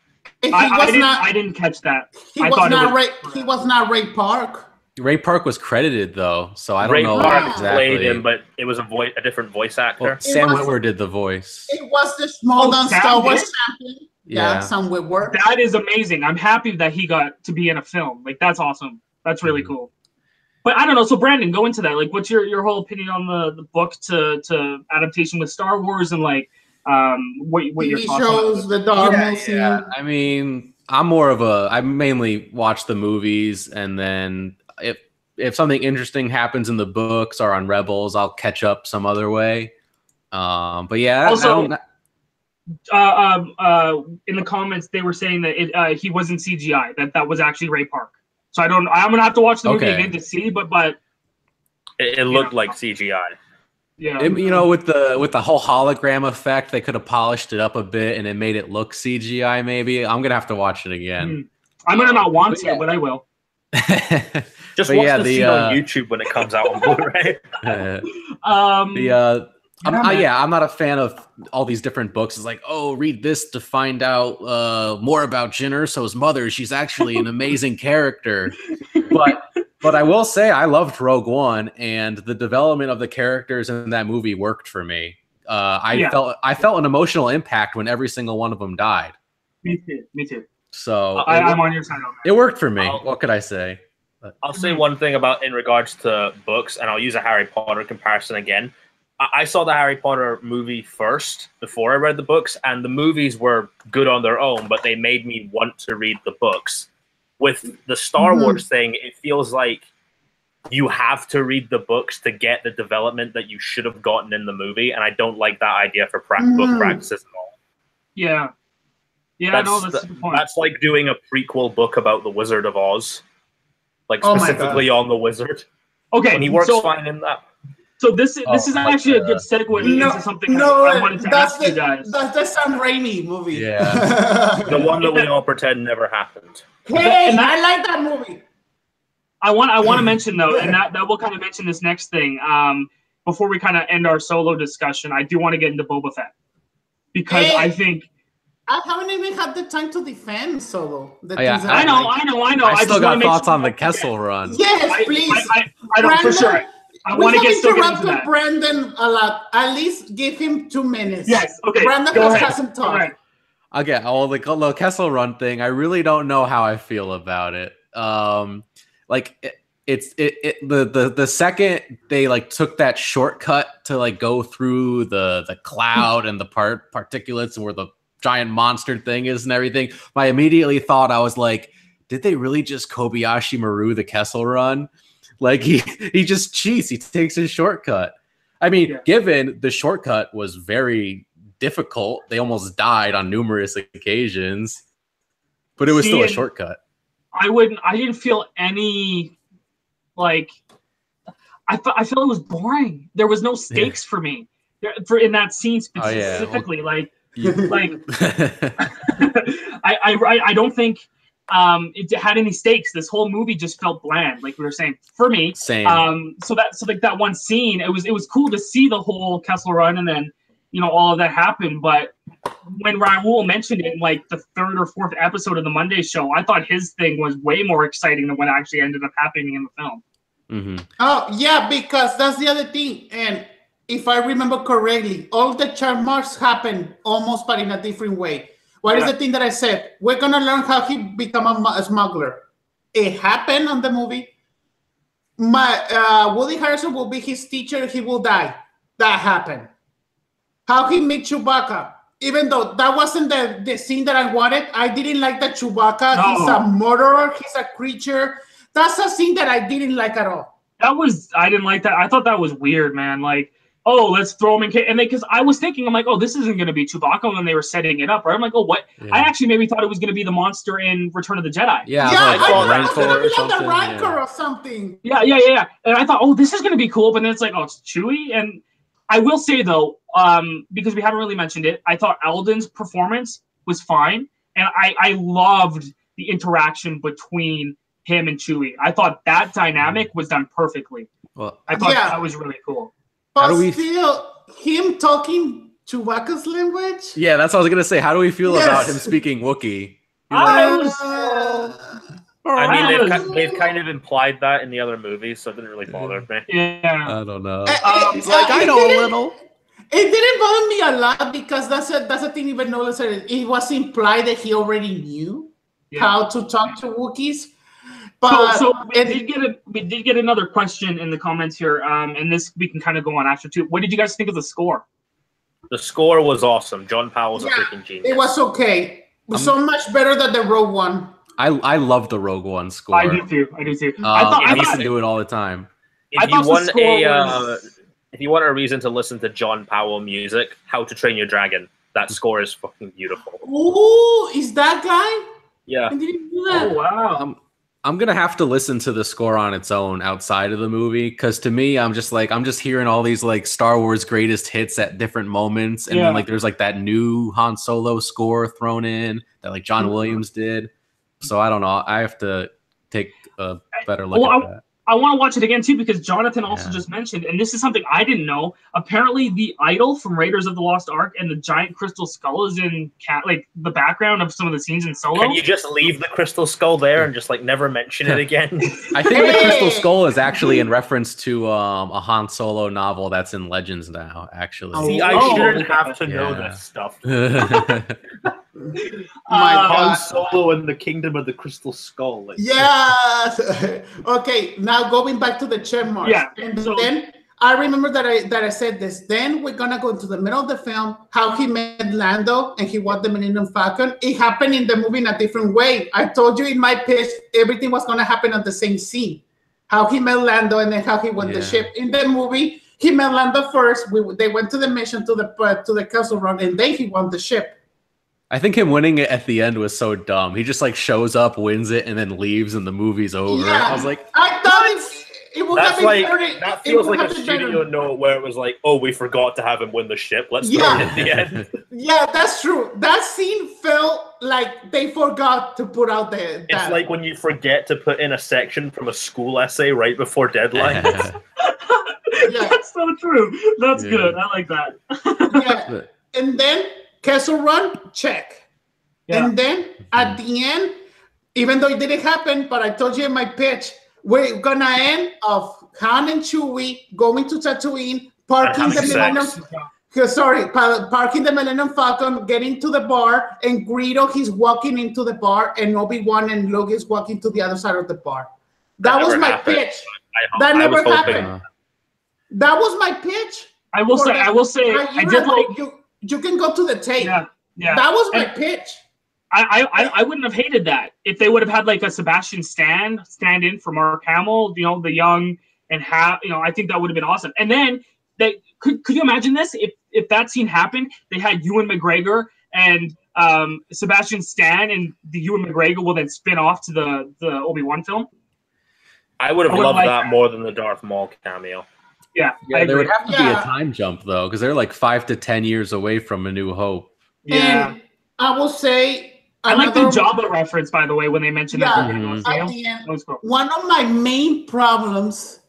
He I, I didn't not. I didn't catch that. He I was thought it not was- Ray. He was not Ray Park. Ray Park was credited though, so I don't Ray know Park exactly. played him, but it was a voice, a different voice actor. Well, Sam was- Witwer did the voice. It was the small Oh, Star Wars champion. Yeah, Yeah. Sam Witwer. That is amazing. I'm happy that he got to be in a film. Like that's awesome. That's really Mhm. cool. But I don't know. So Brandon, go into that. Like, what's your, your whole opinion on the, the book to, to adaptation with Star Wars and like um what what your TV thoughts shows, on the Darth yeah, yeah. I mean, I'm more of a. I mainly watch the movies, and then if if something interesting happens in the books or on Rebels, I'll catch up some other way. Um, but yeah, I Also- don't- uh, um, uh, in the comments they were saying that it, uh, he wasn't CGI. That that was actually Ray Park. So I don't. I'm gonna have to watch the movie Okay. again to see. But but It, it looked Yeah. like CGI. yeah, it- you know, with the with the whole hologram effect, they could have polished it up a bit and it made it look CGI. Maybe I'm gonna have to watch it again. I'm gonna not want But yeah. to, but I will. Just But watch yeah, the, the, scene uh, on YouTube when it comes out on Blu-ray. Um, the uh, I'm, Yeah, I, yeah, I'm not a fan of all these different books. It's like, oh, read this to find out uh, more about Jyn Erso's mother. She's actually an amazing character. But but I will say I loved Rogue One, and the development of the characters in that movie worked for me. Uh, I Yeah. felt I felt an emotional impact when every single one of them died. me too. Me too. So I, it, I'm on your side on that. it worked for me. I'll- what could I say? I'll say one thing about in regards to books, and I'll use a Harry Potter comparison again. I, I saw the Harry Potter movie first before I read the books, and the movies were good on their own, but they made me want to read the books. With the Star Mhm. Wars thing, it feels like you have to read the books to get the development that you should have gotten in the movie, and I don't like that idea for pra- book Mhm. practices at all. Yeah. Yeah, That's, no, that's the- a good point. that's like doing a prequel book about the Wizard of Oz, like Oh specifically on the wizard. Okay, and he works so, fine in that. so this is this Oh, is like, actually a good segue No, into something no, I wanted to that's ask you guys. that's the Sam Raimi movie. Yeah. The one that we all pretend never happened. hey, And that- I like that movie. I want I want to mention though, and that that will kind of mention this next thing. Um, before we kind of end our solo discussion, I do want to get into Boba Fett because Hey. I think I haven't even had the time to defend Solo. The Oh, yeah, things I know, like. I know, I know. I just still wanna got thoughts sure- on the Kessel run. Yes, please. I, I, I don't for sure. I we want to have get get interrupted that. Brandon a lot. At least give him two minutes. Yes. Okay. Brandon go has ahead. some time. talk. Okay, well, the, the Kessel Run thing, I really don't know how I feel about it. Um, like it, it's it, it the the the second they like took that shortcut to like go through the the cloud and the part particulates and where the giant monster thing is and everything, I immediately thought I was like, did they really just Kobayashi Maru the Kessel Run? Like he he just cheats, he takes his shortcut. I mean, Yeah. given the shortcut was very difficult. They almost died on numerous occasions, but it was See, still a shortcut. I wouldn't. I didn't feel any like. I felt. I felt it was boring. There was no stakes for me. There- For in that scene Oh, yeah. specifically, like You- like I, I I I don't think um it had any stakes. This whole movie just felt bland, like we were saying for me. Same. Um, so that so like that one scene, it was it was cool to see the whole Kessel Run and then you know all of that happen. But when Raul mentioned it in like the third or fourth episode of the Monday show, I thought his thing was way more exciting than what actually ended up happening in the film. Mhm. Oh, yeah, because that's the other thing. And if I remember correctly, all the chart marks happen almost but in a different way. What is Yeah. the thing that I said? We're gonna learn how he become a, a smuggler. It happened on the movie. My uh, Woody Harrelson will be his teacher. He will die. That happened. How he meet Chewbacca. Even though that wasn't the, the scene that I wanted, I didn't like that Chewbacca. He's a murderer. He's a creature. That's a scene that I didn't like at all. That was I didn't like that. I thought that was weird, man. Like oh, let's throw him in. Ca-. And because I was thinking, I'm like, oh, this isn't going to be Chewbacca when they were setting it up, right? I'm like, oh, what? Yeah. I actually maybe thought it was going to be the monster in Return of the Jedi. Yeah, yeah, I thought it was gonna be like the Rancor yeah. or something. Yeah, yeah, yeah, yeah. And I thought, oh, this is going to be cool. But then it's like, oh, it's Chewie. And I will say though, um, because we haven't really mentioned it, I thought Alden's performance was fine, and I I loved the interaction between him and Chewie. I thought that dynamic was done perfectly. Well, I thought Yeah. that was really cool. But How do we- still, him talking Chewbacca's language. yeah, that's what I was gonna say. How do we feel about him speaking Wookiee? I was- Uh, I mean, they've, they've kind of implied that in the other movies, so it didn't really bother me. Yeah. I don't know. Uh, Um, like, uh, I it know a didn't- little. It didn't bother me a lot because that's a that's a thing even Nolan said it, it was implied that he already knew Yeah. how to talk to Wookiees. But so, so we it- did get a we did get another question in the comments here, um, and this we can kind of go on after too. What did you guys think of the score? The score was awesome. John Powell's Yeah, a freaking genius. it was okay. It was so much better than the Rogue One. I I love the Rogue One score. I do too. I do too. Um, I thought. I I listen thought to it all the time. if I you want score a uh, if you want a reason to listen to John Powell music, How to Train Your Dragon, that score is fucking beautiful. Ooh, is that guy? Yeah. I didn't do oh wow. Um, I'm gonna have to listen to the score on its own outside of the movie because to me, I'm just like I'm just hearing all these like Star Wars greatest hits at different moments, and Yeah. then like there's like that new Han Solo score thrown in that like John Mhm. Williams did. So I don't know. I have to take a better look Well, at that. I want to watch it again too because Jonathan also Yeah. just mentioned, and this is something I didn't know. Apparently, the idol from Raiders of the Lost Ark and the giant crystal skull is in cat like the background of some of the scenes in Solo. Can you just leave the crystal skull there and just like never mention it again? I think the Crystal Skull is actually in reference to um, a Han Solo novel that's in Legends now. Actually, See, I Oh, shouldn't have to know Yeah. this stuff. My Uh, Han Solo and the Kingdom of the Crystal Skull. Like, Yes. okay, now going back to the check marks. Yeah, And so- then I remember that I that I said this. Then we're gonna go to the middle of the film, how he met Lando and he won the Millennium Falcon. It happened in the movie in a different way. I told you in my pitch everything was gonna happen on the same scene. How he met Lando and then how he won the ship. In the movie, he met Lando first. We they went to the mission to the uh, to the Kessel Run, and then he won the ship. I think him winning it at the end was so dumb. He just like shows up, wins it, and then leaves, and the movie's over. Yeah. I was like, I thought it, it would have That's been like very- that feels like a been better. studio note where it was like, oh, we forgot to have him win the ship. Let's throw Yeah. it at the end. Yeah, that's true. That scene felt like they forgot to put out the. It's like when you forget to put in a section from a school essay right before deadline. Yeah. That's so true. That's Yeah. good. I like that. yeah. and then Kessel Run, check. Yeah. And then at the end, even though it didn't happen, but I told you in my pitch, we're gonna end of Han and Chewie going to Tatooine, parking the Millennium. sex. Sorry, parking the Millennium Falcon, getting to the bar, and Greedo he's walking into the bar, and Obi Wan and Luke is walking to the other side of the bar. That, That was my happened. pitch. I, That I never was hoping. happened. uh, That was my pitch. I will say. the- I will say. I did know, like. you, you can go to the tape. Yeah. Yeah. That was my And- pitch. I, I I wouldn't have hated that if they would have had like a Sebastian Stan stand in for Mark Hamill, you know, the young and have you know, I think that would have been awesome. And then they could could you imagine this if if that scene happened, they had Ewan McGregor and um, Sebastian Stan and the Ewan McGregor will then spin off to the the Obi Wan film. I would have I would loved like that that. more than the Darth Maul cameo. Yeah, I yeah, there agree. would have to be a time jump though, because they're like five to ten years away from A New Hope. yeah. And I will say I like the another- Jabba reference by the way when they mentioned that. Yeah. at the beginning of the At the end, cool. one of my main problems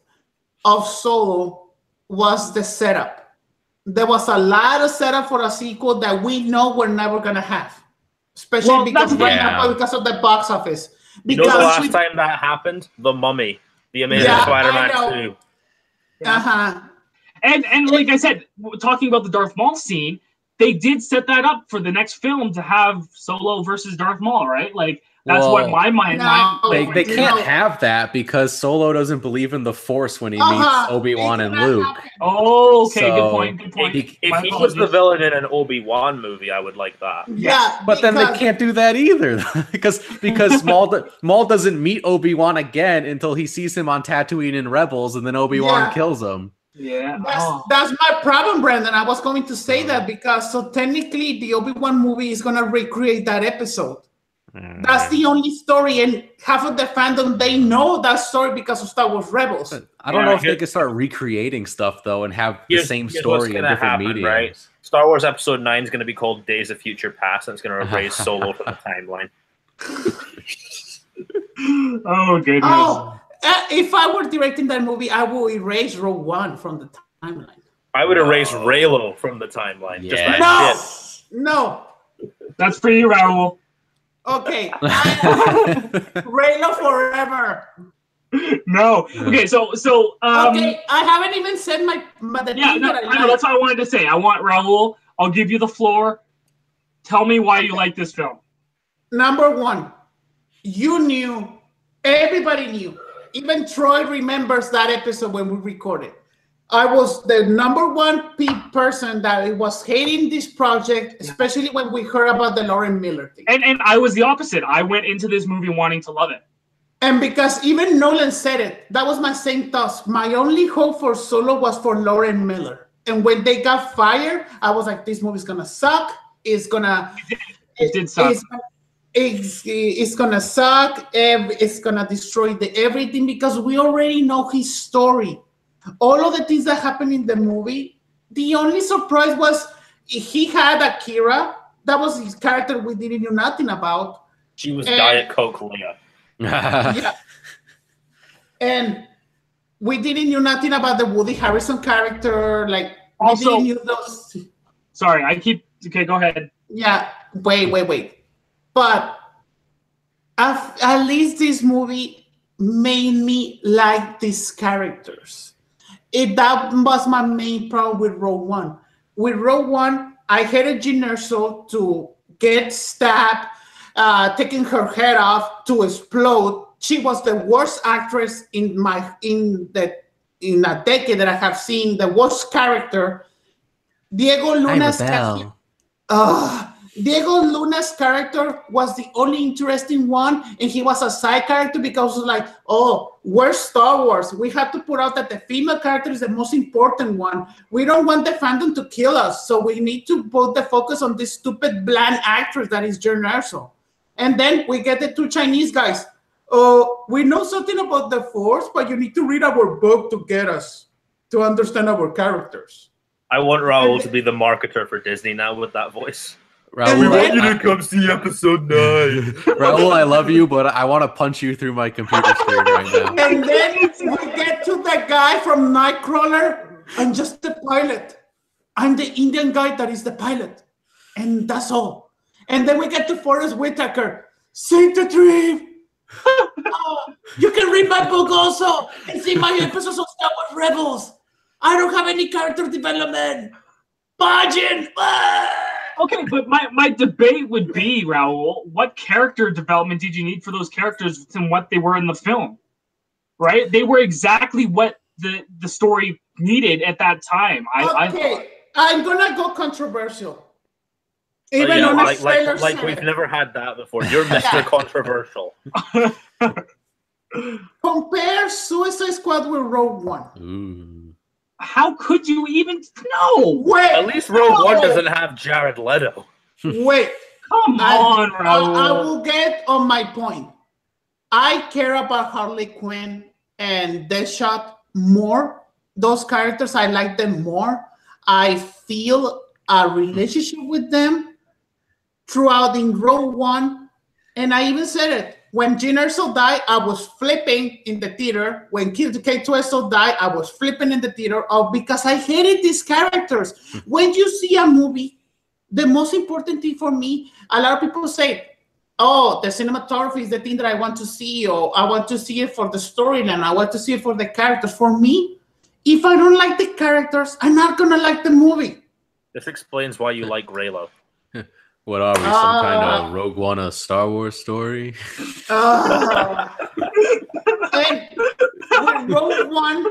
of Solo was the setup. There was a lot of setup for a sequel that we know we're never gonna have, especially Well, because right Yeah. now because of the box office. You know Because the last we- time that happened? The Mummy. The Amazing Yeah, Spider-Man know. 2. uh-huh. And and like I said, talking about the Darth Maul scene, they did set that up for the next film to have Solo versus Darth Maul, right? Like that's what my mind. No, my They, they can't No. have that because Solo doesn't believe in the Force when he Uh-huh. meets Obi Wan and Luke. Oh, okay, good point. Good point. he- If My he was the villain in an Obi-Wan movie, I would like that. Yeah, But then they can't do that either because because Maul do- Maul doesn't meet Obi Wan again until he sees him on Tatooine in Rebels, and then Obi Wan Yeah. kills him. Yeah. That's, Oh. that's my problem, Brandon. I was going to say that because so technically the Obi Wan movie is gonna recreate that episode. That's the only story, and half of the fandom they know that story because of Star Wars Rebels. I don't Yeah, know if here- they could start recreating stuff though and have the same story in different happen, media. right? Star Wars Episode Nine is going to be called Days of Future Past, and it's going to erase Solo from the timeline. Oh goodness. Oh, uh, if I were directing that movie, I will erase Rogue One from the timeline. I would erase Reylo from the timeline. Just Yeah. that No, no. That's for you, Raul. Okay, I- Reylo forever. No. Okay, so so um okay, I haven't even said my, my the yeah, thing no, that I I know that's what I wanted to say. I want Raul. I'll give you the floor. Tell me why you like this film. Number one, you knew, everybody knew. Even Troy remembers that episode when we recorded. I was the number one pe- person that was hating this project, especially when we heard about the Lord and Miller thing. And and I was the opposite. I went into this movie wanting to love it. And because even Nolan said it, that was my same thoughts. My only hope for Solo was for Lord and Miller. And when they got fired, I was like, this movie's gonna suck. It's gonna It did suck. It's, it's, it's gonna suck. It's gonna destroy the everything because we already know his story. All of the things that happened in the movie. The only surprise was he had Akira. That was his character we didn't know nothing about. She was And- Diet Coke Leia. yeah. And we didn't know nothing about the Woody Harrelson character. Like we Also- didn't know those. Sorry, I keep okay, go ahead. Yeah, wait, wait, wait. But at, at least this movie made me like these characters. It that was my main problem with Rogue One. With Rogue One, I hated Jyn Erso to get stabbed, uh, taking her head off to explode. She was the worst actress in my in the in a decade that I have seen. The worst character. Diego Luna's uh, Diego Luna's character was the only interesting one, and he was a side character because like, oh, we're Star Wars. We have to put out that the female character is the most important one. We don't want the fandom to kill us, so we need to put the focus on this stupid bland actress that is Jyn Erso. And then we get the two Chinese guys. Oh, we know something about the Force, but you need to read our book to get us to understand our characters. I want Raul to be the marketer for Disney now with that voice. Raul, want you I, come see episode nine. Raul, I love you, but I want to punch you through my computer screen right now. And then we get to the guy from Nightcrawler. I'm just the pilot. I'm the Indian guy that is the pilot. And that's all. And then we get to Forest Whitaker. Sing the dream. Oh, you can read my book also and see my episodes of Star Wars Rebels. I don't have any character development. Margin. Ah! Okay, but my, my debate would be, Raul, what character development did you need for those characters and what they were in the film? Right? They were exactly what the, the story needed at that time. I, I thought. okay, I'm gonna go controversial. Oh, Even Oh, yeah, on like, like, like we've never had that before. You're Mr. Yeah. Controversial. compare Suicide Squad with Rogue One. Ooh. How could you even no? Wait, At least Rogue One doesn't have Jared Leto. Wait, Come I- on, I, I will get on my point. I care about Harley Quinn and Deadshot more. Those characters, I like them more. I feel a relationship with them throughout in Rogue One. And I even said it. When Jyn Erso died, I was flipping in the theater. When Kid K2SO died, I was flipping in the theater oh, because I hated these characters. Hmm. when you see a movie, the most important thing for me, a lot of people say, oh, the cinematography is the thing that I want to see, or I want to see it for the storyline, I want to see it for the characters. For me, if I don't like the characters, I'm not gonna like the movie. This explains why you like Reylo. What are we? Some kind of Rogue One, a Star Wars story? Uh, and with Rogue One,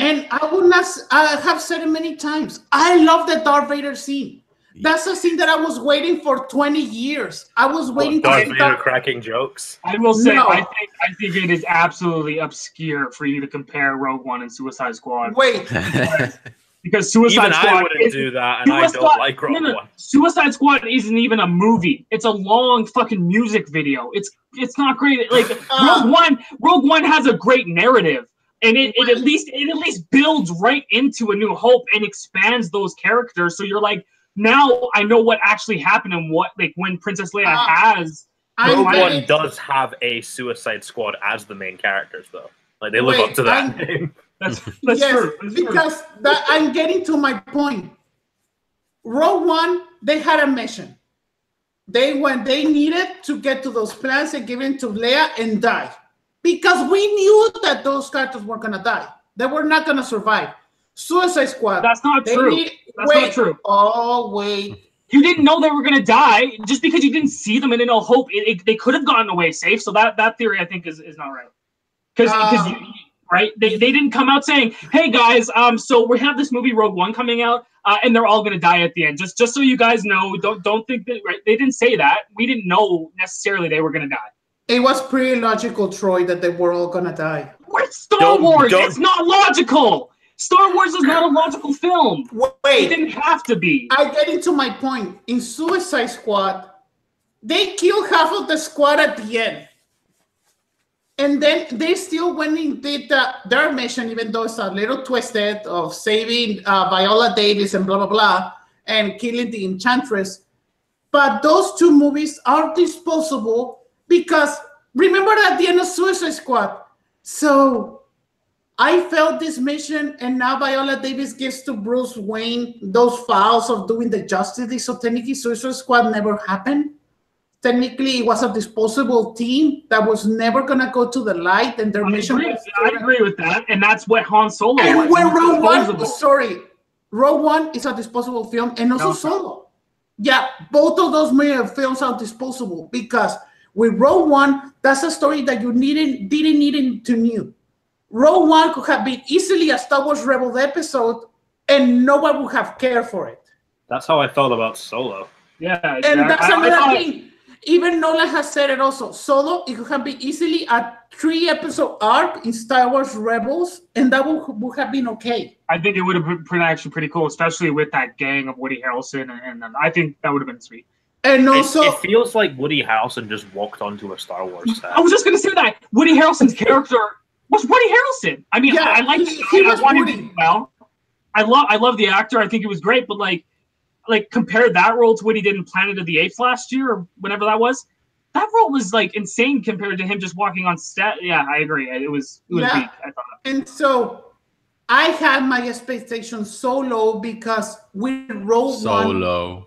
and I would not. s- I have said it many times. I love the Darth Vader scene. That's a scene that I was waiting for 20 years. I was waiting Darth to Vader that. cracking jokes. I will say, No. I think I think it is absolutely obscure for you to compare Rogue One and Suicide Squad Wait, because Suicide Even Squad I wouldn't do that, and I Suicide- don't like Rogue no, no, One. Suicide Squad isn't even a movie. It's a long fucking music video. It's it's not great. Like Uh. Rogue One, Rogue One has a great narrative, and it, it at least it at least builds right into A New Hope and expands those characters. So you're like, now I know what actually happened and what like when Princess Leia Uh. has. I'm Rogue getting, One does have a Suicide Squad as the main characters, though. Like they live Wait, up to that I'm- name. That's that's yes, true. That's true. because that, I'm getting to my point. Rogue One, they had a mission. They when they needed to get to those plants and give it to Leia and die, because we knew that those characters were gonna die. They were not gonna survive. Suicide Squad. That's not they true. need- That's wait, not true. Oh wait. You didn't know they were gonna die just because you didn't see them and in no hope. It, it- they could have gotten away safe. So that that theory I think is, is not right. Because Um, you right they, they didn't come out saying, "Hey guys, um, so we have this movie Rogue One coming out, uh, and they're all gonna die at the end." Just just so you guys know, don't don't think that right. They didn't say that. We didn't know necessarily they were gonna die. It was pretty logical, Troy, that they were all gonna die. We're Star Don't- Wars. don't- It's not logical. Star Wars is not a logical film. Wait, It didn't have to be. I get into my point. In Suicide Squad, they kill half of the squad at the end. And then they still went and did the, their mission, even though it's a little twisted of saving uh, Viola Davis and blah, blah, blah, and killing the Enchantress. But those two movies are disposable because remember at the end of Suicide Squad. So I failed this mission, and now Viola Davis gives to Bruce Wayne those files of doing the Justice. So technically, Suicide Squad never happened. Technically, it was a disposable team that was never gonna go to the light, and their I mission agree, was. I agree with that, and that's what Han Solo was. And when He was Rogue One, disposable. sorry, Rogue One is a disposable film, and also No. Solo. Yeah, both of those major films are disposable because with Rogue One, that's a story that you needed didn't need to new. Rogue One could have been easily a Star Wars Rebels episode, and no one would have cared for it. That's how I felt about Solo. Yeah, And yeah, that's I- I another thought- thing. Even Nolan has said it also. Solo, it could have been easily a three episode arc in Star Wars Rebels, and that would, would have been okay. I think it would have been pretty, actually pretty cool, especially with that gang of Woody Harrelson, and, and then I think that would have been sweet. And It- also, it, feels like Woody Harrelson just walked onto a Star Wars set. I was just gonna say that Woody Harrelson's character was Woody Harrelson. I mean, Yeah, I, I like he- he I, was I wanted Woody. to well. I love I love the actor. I think it was great, but like like compare that role to what he did in Planet of the Apes last year or whenever that was. That role was like insane compared to him just walking on set. Yeah, I agree. It was it was Yeah. weak. I thought. and so I had my expectations so low because we wrote so one. low.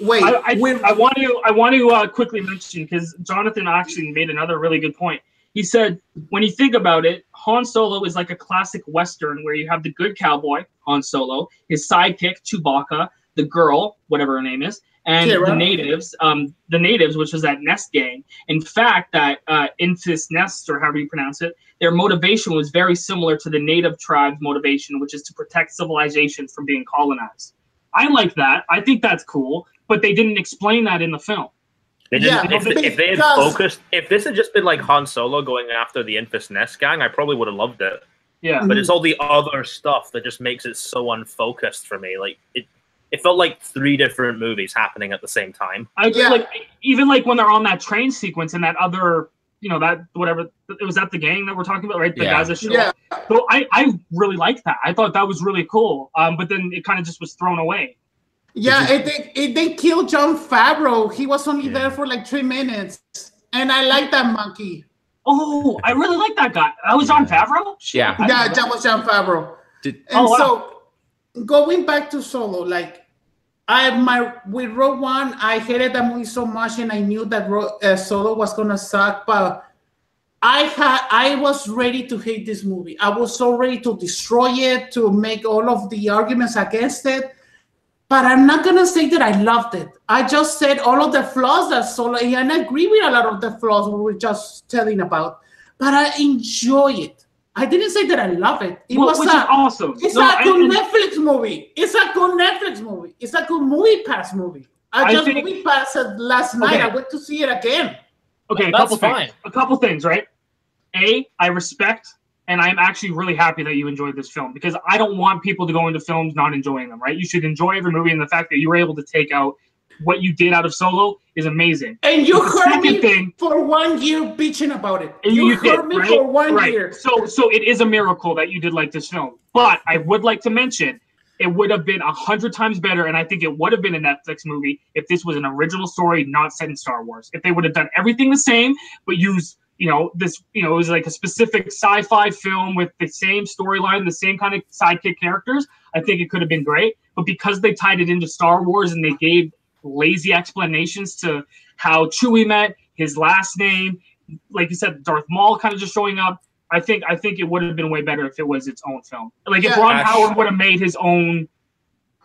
Wait, I, I, we, I want to I want to uh, quickly mention because Jonathan actually made another really good point. He said when you think about it, Han Solo is like a classic western where you have the good cowboy Han Solo, his sidekick Chewbacca, the girl whatever her name is, and Qi'ra. the natives, um, the natives, which was that Nest gang. In fact, that uh, Enfys Nest or however you pronounce it, their motivation was very similar to the native tribe's motivation, which is to protect civilization from being colonized. I like that. I think that's cool, but they didn't explain that in the film. They Yeah, didn't, if, if they had focused, if this had just been like Han Solo going after the Enfys Nest gang, I probably would have loved it. Yeah. But it's all the other stuff that just makes it so unfocused for me. Like it, it felt like three different movies happening at the same time. I agree. Yeah. Like even like when they're on that train sequence and that other, you know, that whatever it was that the gang that we're talking about, right? The Yeah. guys that show yeah, up. So I I really liked that. I thought that was really cool. Um, but then it kind of just was thrown away. yeah. It, they it, they killed Jon Favreau. He was only Yeah. there for like three minutes, and I like that monkey. Oh, I really like that guy. That was Jon Favreau. Yeah. I Yeah, that was Jon Favreau. Did, And Oh, wow. so going back to Solo, like I my with Rogue One, I hated that movie so much, and I knew that Ro- uh, Solo was gonna suck. But I had I was ready to hate this movie. I was so ready to destroy it, to make all of the arguments against it. But I'm not gonna say that I loved it. I just said all of the flaws that Solo, and I agree with a lot of the flaws we were just telling about. But I enjoy it. I didn't say that I love it. It Well, was which a, is awesome. it's No, a good and- Netflix movie. It's a good Netflix movie. It's a good movie pass movie. I, I just think- movie passed it last night. Okay. I went to see it again. Okay, a That's couple fine. things. A couple things, right? A, I respect and I'm actually really happy that you enjoyed this film because I don't want people to go into films not enjoying them, right? You should enjoy every movie, and the fact that you were able to take out what you did out of Solo is amazing. And you heard me thing- for one year bitching about it. And You, you did, heard me right? for one right. year. So, so it is a miracle that you did like this film. But I would like to mention it would have been a hundred times better, and I think it would have been a Netflix movie if this was an original story, not set in Star Wars. If they would have done everything the same, but use you know this you know it was like a specific sci-fi film with the same storyline, the same kind of sidekick characters, I think it could have been great. But because they tied it into Star Wars and they gave lazy explanations to how Chewie met, his last name, like you said, Darth Maul kind of just showing up. I think I think it would have been way better if it was its own film. Like if Yeah. Ron Ash- Howard would have made his own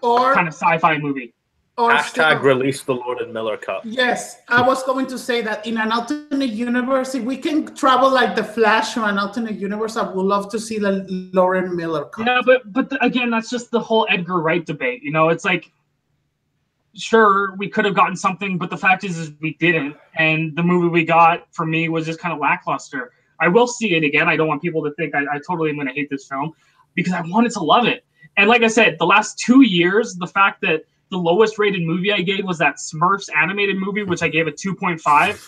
Or, kind of sci-fi movie. or Hashtag still- release the Lord and Miller cut. Yes, I was going to say that in an alternate universe, if we can travel like the Flash to an alternate universe, I would love to see the Lord and Miller cut. Yeah, but but the, again, that's just the whole Edgar Wright debate. You know, it's like sure we could have gotten something, but the fact is, is we didn't, and the movie we got for me was just kind of lackluster. I will see it again. I don't want people to think I, I totally am going to hate this film because I wanted to love it. And like I said, the last two years, the fact that the lowest rated movie I gave was that Smurfs animated movie, which I gave a 2.5.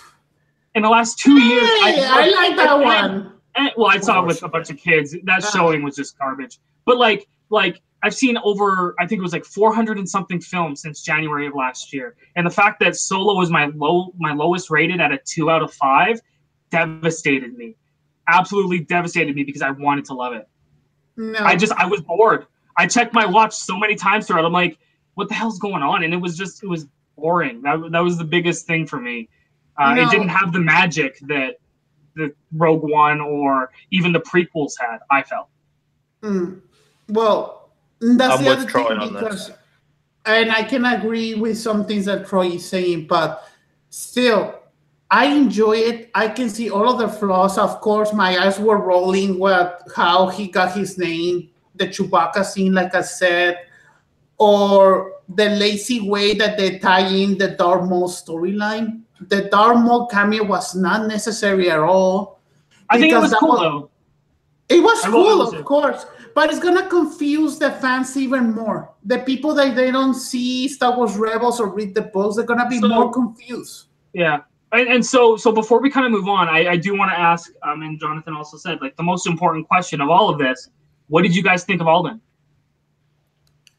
In the last two years, Hey, I like that one. and, well, I saw it with a bunch of kids. That showing was just garbage. But like, like I've seen over, I think it was like 400 and something films since January of last year, and the fact that Solo was my low, my lowest rated at a two out of five, devastated me. Absolutely devastated me because I wanted to love it. No, I just, I was bored. I checked my watch so many times throughout. I'm like, what the hell's going on? And it was just, it was boring. That, that was the biggest thing for me. Uh, No. It didn't have the magic that the Rogue One or even the prequels had. I felt. Mm. Well, that's I'm the with other Troy thing on this. because, and I can agree with some things that Troy is saying, but still, I enjoy it. I can see all of the flaws. Of course, my eyes were rolling with how he got his name, the Chewbacca scene, like I said, or the lazy way that they tie in the Darth Maul storyline. The Darth Maul cameo was not necessary at all. I think it was cool was- though. It was I cool, listen. of course, but it's gonna confuse the fans even more. The people that they don't see Star Wars Rebels or read the books, they're gonna be So- more confused. Yeah. And, and so so before we kind of move on, I, I do want to ask, um, and Jonathan also said, like the most important question of all of this, what did you guys think of Alden?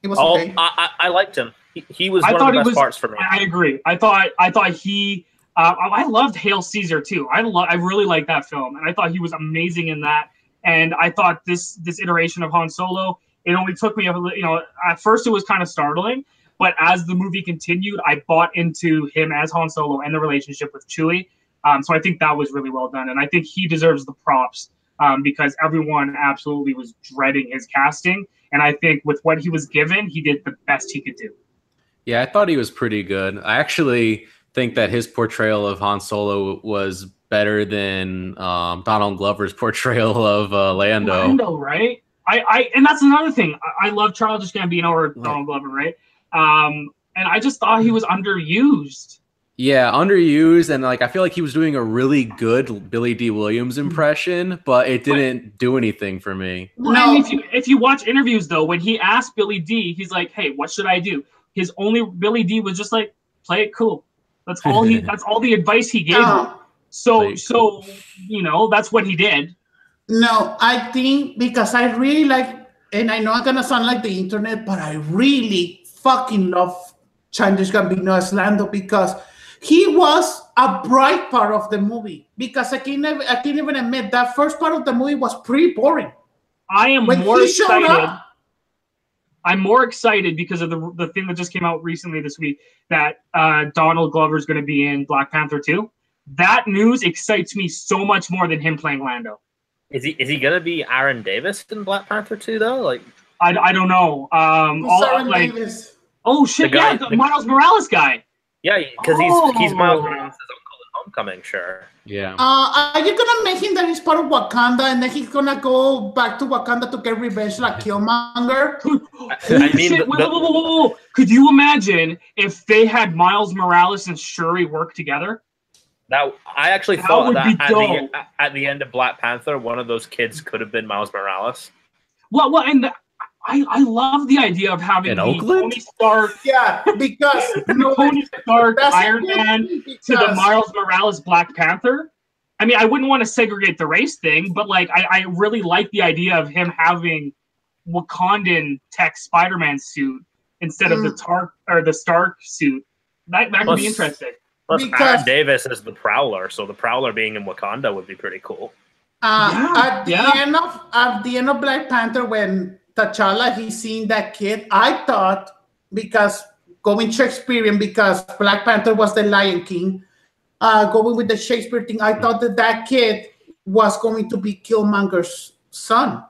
It was Oh, okay. I, I, I liked him. He, he was I one of the he best was- parts for me. I I agree. I thought I thought he uh, I loved Hail Caesar too. I lo- I really liked that film, and I thought he was amazing in that. And I thought this this iteration of Han Solo, it only took me a you know at first it was kind of startling, but as the movie continued, I bought into him as Han Solo and the relationship with Chewie. Um, so I think that was really well done, and I think he deserves the props um, because everyone absolutely was dreading his casting, and I think with what he was given, he did the best he could do. Yeah, I thought he was pretty good. I actually think that his portrayal of Han Solo was better than um, Donald Glover's portrayal of uh, Lando. Lando, right? I, I, and that's another thing. I, I love Childish Gambino or Donald Glover, right? Um, and I just thought he was underused. Yeah, underused, and like I feel like he was doing a really good Billy Dee Williams impression, but it didn't do anything for me. Well, No. and if you if you watch interviews though, when he asked Billy Dee, he's like, "Hey, what should I do?" His only Billy D was just like, "Play it cool." That's all he. that's all the advice he gave. him. Uh, So so you know that's what he did. no, I think because I really like, and I know I'm gonna sound like the internet, but I really fucking love Childish Gambino as Lando because he was a bright part of the movie. Because I can never, I can even admit that first part of the movie was pretty boring. I am When more excited. up, I'm more excited because of the the thing that just came out recently this week that uh, Donald Glover is going to be in Black Panther 2. That news excites me so much more than him playing Lando. Is he is he gonna be Aaron Davis in Black Panther 2 though? Like I, I don't know. Um, who's all, Aaron like Davis. oh shit, The guy- yeah, the the- Miles Morales guy. yeah, because Oh. he's he's Miles Morales' uncle in Homecoming, sure. Yeah. Uh, are you gonna make him that he's part of Wakanda and then he's gonna go back to Wakanda to get revenge like Killmonger? I mean, Shit, the- the- whoa, whoa, whoa, whoa. Could you imagine if they had Miles Morales and Shuri work together? That I actually That thought that at the, at the end of Black Panther, one of those kids could have been Miles Morales. Well, well, and I, I love the idea of having In the Oakland? Tony Stark, Yeah, because no, Tony Stark, Iron Man thing, to the Miles Morales Black Panther. I mean, I wouldn't want to segregate the race thing, but like, I, I really like the idea of him having Wakandan tech Spider-Man suit instead of the Mm. Tark or the Stark suit. That that could be interesting. Plus, Because- Aaron Davis is the Prowler, so the Prowler being in Wakanda would be pretty cool. Uh, Yeah, at the yeah. end of at the end of Black Panther, when T'Challa he seen that kid, I thought because going Shakespearean because Black Panther was the Lion King, uh, going with the Shakespeare thing, I thought that that kid was going to be Killmonger's son.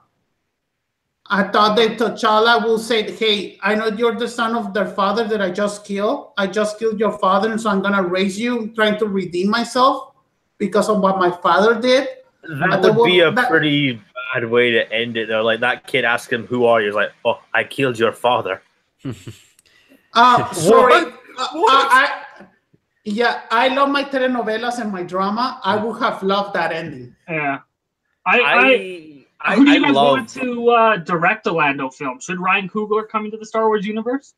I thought that T'Challa will say, "Hey, I know you're the son of their father that I just killed. I just killed your father, and so I'm gonna raise you, trying to redeem myself because of what my father did." That the would be a that- pretty bad way to end it, though. Like that kid asked him, "Who are you?" He's like, "Oh, I killed your father." Uh, sorry. What? Uh, What? I, I- yeah, I love my telenovelas and my drama. I would have loved that ending. Yeah. I, I, I, I, who do I you guys love. want to uh, direct a Lando film? Should Ryan Coogler come into the Star Wars universe?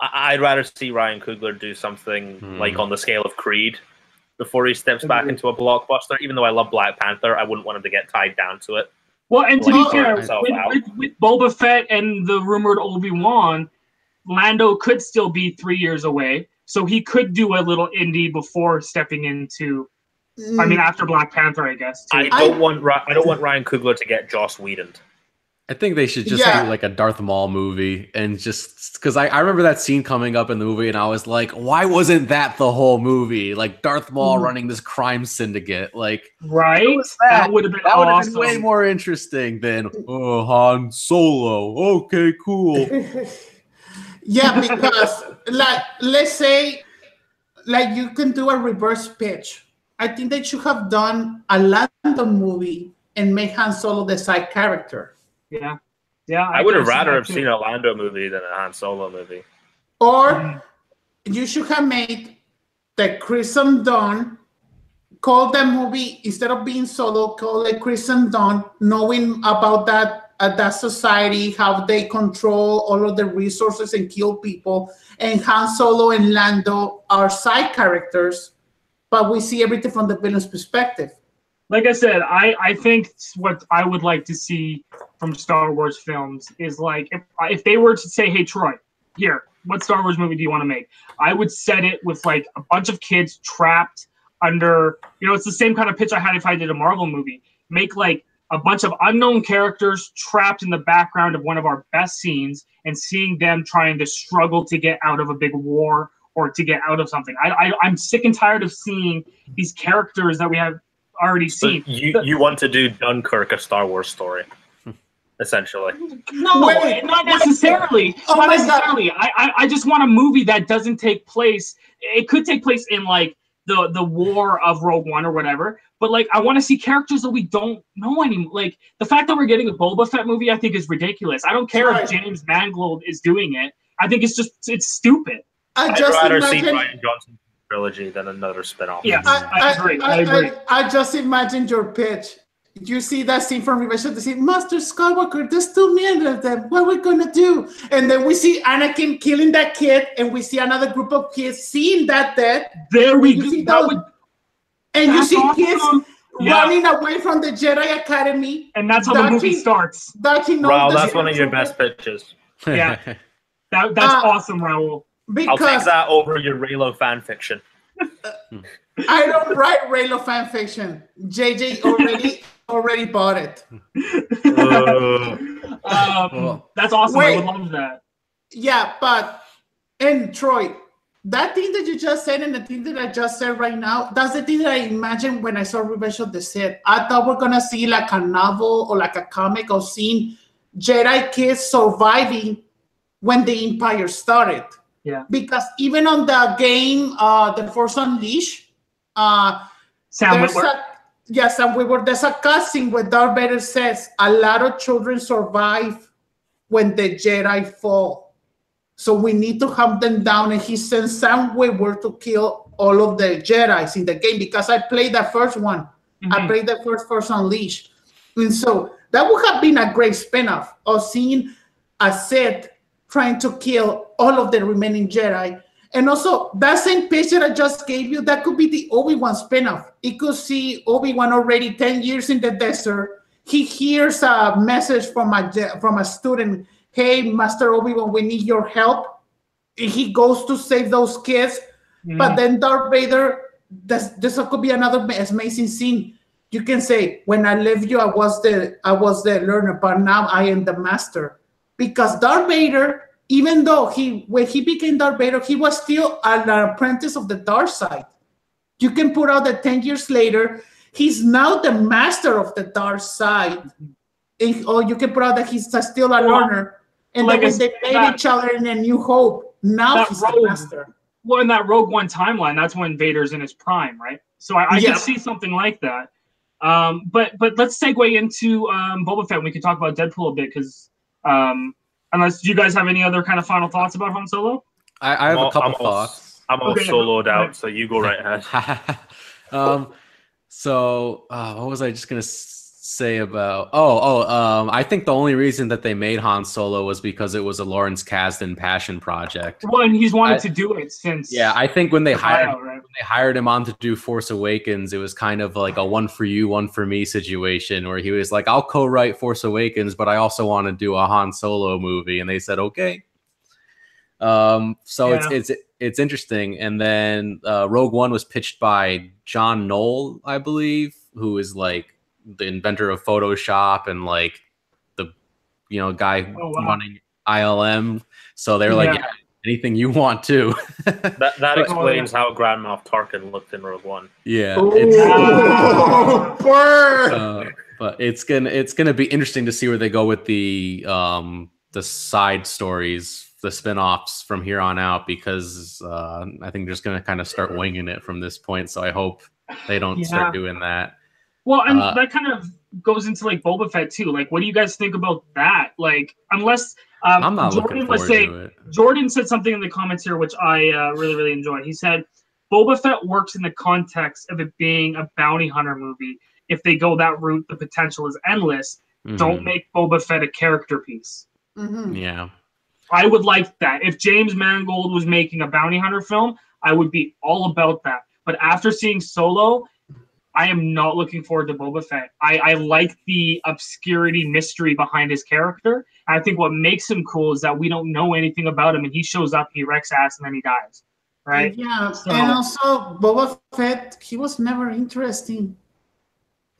I- I'd rather see Ryan Coogler do something Hmm. like on the scale of Creed before he steps back into a blockbuster. Even though I love Black Panther, I wouldn't want him to get tied down to it. Well, and to Like, be fair, with, with, with Boba Fett and the rumored Obi Wan, Lando could still be three years away, so he could do a little indie before stepping into. I mean, after Black Panther, I guess. Too. I don't want I don't want Ryan Coogler to get Joss Whedon. I think they should just Yeah. do like a Darth Maul movie and just because I, I remember that scene coming up in the movie and I was like, why wasn't that the whole movie? Like Darth Maul Mhm. running this crime syndicate. Like right? that? That would have been that would have awesome. been way more interesting than oh Han Solo. Okay, cool. yeah, because like let's say, like you can do a reverse pitch. I think they should have done a Lando movie and made Han Solo the side character, Yeah, yeah. I would have rather have seen a Lando movie than a Han Solo movie. or Mhm. you should have made the Crimson Dawn. Call that movie instead of being solo, call it Crimson Dawn, knowing about that uh, that society, how they control all of the resources and kill people, and Han Solo and Lando are side characters, but we see everything from the villain's perspective. like I said, I, I think what I would like to see from Star Wars films is like if, if they were to say, "Hey Troy, here, what Star Wars movie do you want to make?" I would set it with like a bunch of kids trapped under, you know, it's the same kind of pitch I had if I did a Marvel movie. Make like a bunch of unknown characters trapped in the background of one of our best scenes and seeing them trying to struggle to get out of a big war or to get out of something. I, I I'm sick and tired of seeing these characters that we have already So seen. you you want to do Dunkirk a Star Wars story, essentially. No, Wait, not wait. necessarily. Oh not necessarily. I, I I just want a movie that doesn't take place. It could take place in like the the war of Rogue One or whatever. But like, I want to see characters that we don't know anymore. Like the fact that we're getting a Boba Fett movie, I think is ridiculous. I don't care Right. if James Mangold is doing it. I think it's just it's stupid. I I'd just rather see imagine. Rian Johnson trilogy than another spin-off. Yeah. I, I agree, I agree. I, just imagine your pitch. You see that scene from Revenge of the Sith, Master Skywalker, there's too many of them. What are we gonna do? And then we see Anakin killing that kid, and we see another group of kids seeing that death, There we go. That would, and you that's see kids. Yeah. running away from the Jedi Academy, and that's how the movie Dodging- starts. dodging all Raul, the that's one of your best pitches. Yeah. That that's Uh, awesome, Raul. I'll take Because that over your Reylo fan fiction. I don't write Reylo fan fiction. JJ already already bought it. Uh, Um, that's awesome. I would love that. Yeah, but and Troy, that thing that you just said and the thing that I just said right now, that's the thing that I imagined when I saw Revenge of the Sith. I thought we're gonna see like a novel or like a comic of seeing Jedi kids surviving when the Empire started. Yeah. Because even on the game, uh, The Force Unleashed, Uh, Sam a, yes, and we were there's a cussing where Darth Vader says a lot of children survive when the Jedi fall. So we need to hunt them down. And he sends Sam Witwer to kill all of the Jedi's in the game because I played the first one. I Mhm. played the first Force Unleashed. And so that would have been a great spin-off of seeing a Sith trying to kill all of the remaining Jedi. And also that same picture I just gave you, that could be the Obi-Wan spin-off. It could see Obi-Wan already 10 years in the desert. He hears a message from a from a student, hey, Master Obi-Wan, we need your help. And he goes to save those kids. Mhm. But then Darth Vader, this, this could be another amazing scene. You can say, "When I left you, I was the I was the learner, but now I am the master." Because Darth Vader, even though he when he became Darth Vader, he was still an apprentice of the dark side. You can put out that ten years later, he's now the master of the dark side. And- or you can put out that he's still a learner. And like then when they made each other in a new hope, now he's the rogue- master. well, in that Rogue One timeline, that's when Vader's in his prime, right? So I, I Yeah. can see something like that. Um, but but let's segue into um, Boba Fett. We can talk about Deadpool a bit because um, unless do you guys have any other kind of final thoughts about Han Solo? I, I have I'm a couple I'm all- thoughts. I'm all Okay. soloed out, so you go right ahead. um, so uh, what was I just gonna s- say about? Oh, oh, um, I think the only reason that they made Han Solo was because it was a Lawrence Kasdan passion project. Well, and he's wanted I- to do it since Yeah, I think when they hired right? when they hired him on to do Force Awakens, it was kind of like a one for you, one for me situation where he was like, I'll co-write Force Awakens, but I also want to do a Han Solo movie. And they said, okay. Um, so Yeah. it's it's it's interesting. And then uh, Rogue One was pitched by John Knoll, I believe, who is like the inventor of Photoshop and like the you know guy Oh, wow. running ILM. So they're like, Yeah. yeah, anything you want to. That that But- explains how Grand Moff Tarkin looked in Rogue One. yeah. It's, burn. uh, but it's gonna it's gonna be interesting to see where they go with the um the side stories, the spin-offs from here on out because uh, I think they're just gonna kind of start winging it from this point. So I hope they don't Yeah. start doing that. Well, and Uh, that kind of goes into like Boba Fett too. Like, what do you guys think about that? Like, unless um, I'm not Jordan looking was forward saying. Jordan said something in the comments here, which I uh, really, really enjoyed. He said, Boba Fett works in the context of it being a bounty hunter movie. If they go that route, the potential is endless. Don't Mhm. make Boba Fett a character piece. Mhm. Yeah. I would like that. If James Mangold was making a bounty hunter film, I would be all about that. But after seeing Solo, I am not looking forward to Boba Fett. I, I like the obscurity mystery behind his character. I think what makes him cool is that we don't know anything about him and he shows up, he wrecks ass, and then he dies. Right? Yeah, So- and also Boba Fett, he was never interesting.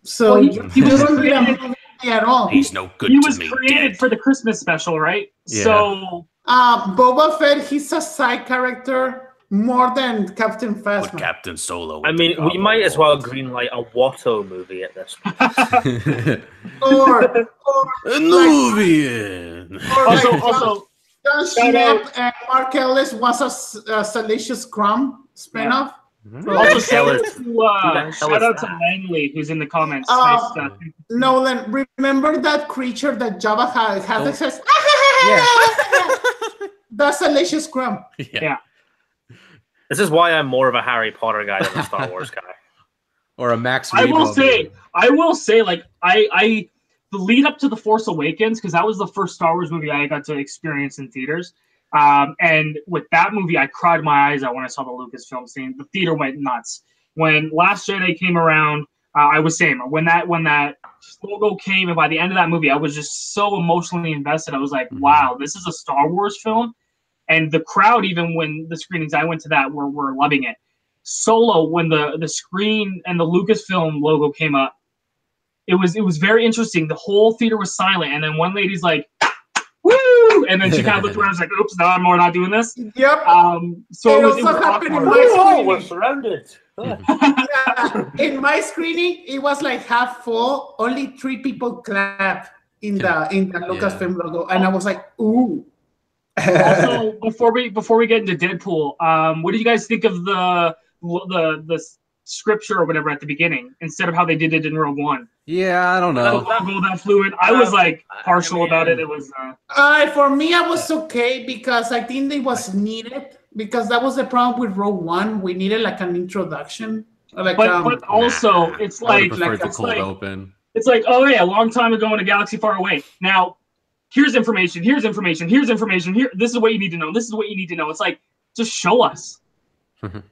So Well, he- you he was don't need a created- at all. He's no good He was created for the Christmas special, right? Yeah. So Uh, Boba Fett, he's a side character more than Captain Phasma. Captain Solo. I mean, we might as well greenlight a Watto movie at this point. or, or, Nubian. or also, like also, John shout out- Schnepp and Mark Ellis was a Salacious Crumb spinoff. also shout out to uh, shout out to? Langley who's in the comments. Uh, nice stuff. Nolan, remember that creature that Jabba had, had Oh. that says, Yeah. That's Salacious Crumb. yeah. This is why I'm more of a Harry Potter guy than a Star Wars guy. Or a Max. I will say, movie. I will say, like I, I, the lead up to the Force Awakens because that was the first Star Wars movie I got to experience in theaters. Um, and with that movie, I cried my eyes out when I saw the Lucasfilm scene. The theater went nuts when Last Jedi came around. Uh, I was saying when that when that logo came, and by the end of that movie, I was just so emotionally invested. I was like, Mhm. "Wow, this is a Star Wars film." And the crowd, even when the screenings I went to that, were were loving it. Solo, when the the screen and the Lucasfilm logo came up, it was it was very interesting. The whole theater was silent, and then one lady's like, "Woo!" and then she kind of looked around, and was like, "Oops, no, I'm more not doing this." Yep. Um, so It it was, it also was happened in awkward. my Oh, screening. we're surrounded. Yeah, in my screening, it was like half full. Only three people clap in the in the Lucasfilm logo, and I was like, "Ooh." Also, before we before we get into Deadpool, um, what do you guys think of the the the scripture or whatever at the beginning instead of how they did it in Rogue One. Yeah, I don't know. Don't that fluid. I was like partial about it. It was. Uh, Uh, for me, I was okay because I think it was needed because that was the problem with Rogue One. We needed like an introduction. Like, but um, but also Nah, it's I like the it's cold like open. it's like oh yeah, a long time ago in a galaxy far away. Now here's information. Here's information. Here's information. Here this is what you need to know. This is what you need to know. It's like just show us.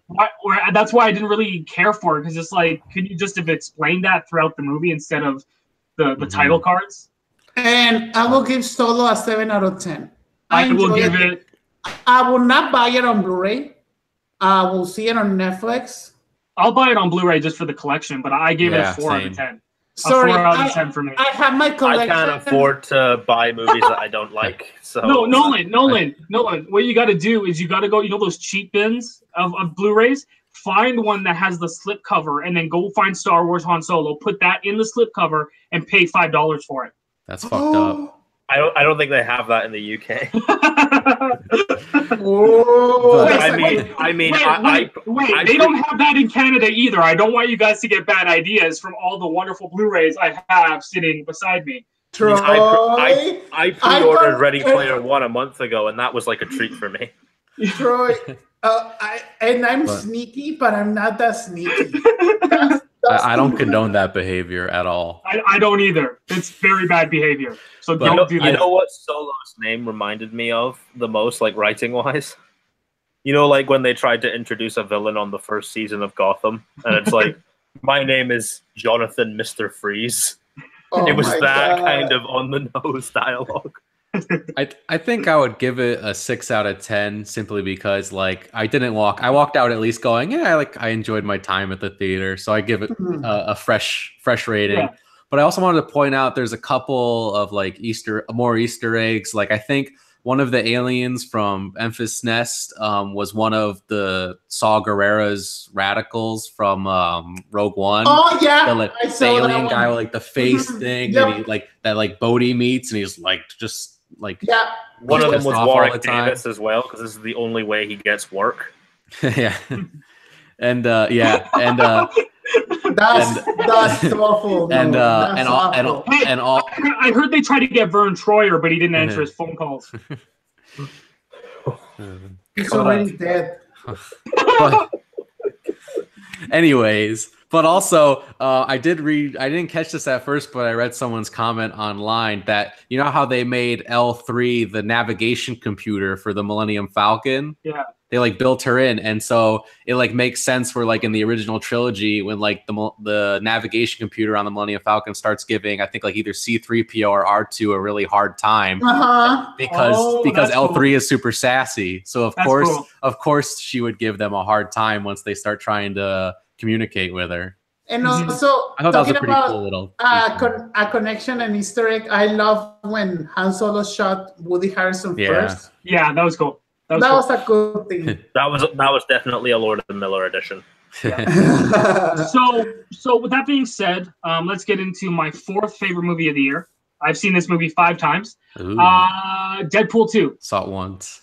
why, or, that's why I didn't really care for it because it's like could you just have explained that throughout the movie instead of the the Mhm. title cards? and I will give Solo a seven out of ten. I, will give it. I will not buy it on Blu-ray. I will see it on Netflix. I'll buy it on Blu-ray just for the collection, but I gave it a four out of ten. Sorry, a four out I, of ten for me. I have my collection. I can't afford to buy movies that I don't like. So No, Nolan, Nolan, Nolan. What you got to do is you got to go. You know those cheap bins of, of Blu-rays. Find one that has the slip cover, and then go find Star Wars Han Solo. Put that in the slip cover and pay five dollars for it. That's fucked up. I don't. I don't think they have that in the UK. oh, But- I mean, like- I mean, wait, I, wait, I, wait, I they pre- don't have that in Canada either. I don't want you guys to get bad ideas from all the wonderful Blu-rays I have sitting beside me. Troy. I, I, I pre-ordered thought- Ready Player One a month ago, and that was like a treat for me. Troy, uh, I, and I'm But- sneaky, but I'm not that sneaky. That's- that's I, I don't condone that behavior at all. I, I don't either. It's very bad behavior. So But- You know, don't do that. you know what Solo's name reminded me of the most, like writing wise? You know, like when they tried to introduce a villain on the first season of Gotham, and it's like, my name is Jonathan Mister Freeze. Oh it was that God. kind of on the nose dialogue. I I think I would give it a six out of ten simply because like I didn't walk. I walked out at least going, yeah, like I enjoyed my time at the theater, so I give it Mhm. a, a fresh fresh rating. Yeah. But I also wanted to point out there's a couple of like Easter more Easter eggs. Like I think one of the aliens from Enfys Nest um, was one of the Saw Gerrera's radicals from um, Rogue One. Oh yeah, the, like, the alien guy with like the face thing Yep. and he like that like Bodhi meets and he's like just like Yeah, One of them was off Warwick the. Davis as well, because this is the only way he gets work. yeah and uh yeah and uh that's that's awful. and uh and all and all and all I heard they tried to get Vern Troyer, but he didn't answer his phone calls. He's already dead. anyways but also uh, i did read i didn't catch this at first but i read someone's comment online that you know how they made l3 the navigation computer for the millennium falcon Yeah. they like built her in and so it like makes sense for like in the original trilogy when like the the navigation computer on the millennium falcon starts giving i think like either c3po or r2 a really hard time Uh-huh. because Oh, because L3 cool. is super sassy. So of That's course, cool. of course, she would give them a hard time once they start trying to communicate with her. And Mhm. also I thought that was a talking pretty about cool little. uh, con- a connection and Easter egg. I love when Han Solo shot Woody Harrelson Yeah. first. Yeah, that was cool. That That was was, a good thing. That was that was definitely a Lord of the Miller edition. cool. So, so with that being said, um, let's get into my fourth favorite movie of the year. I've seen this movie five times. Ooh, Uh, Deadpool two. saw it once.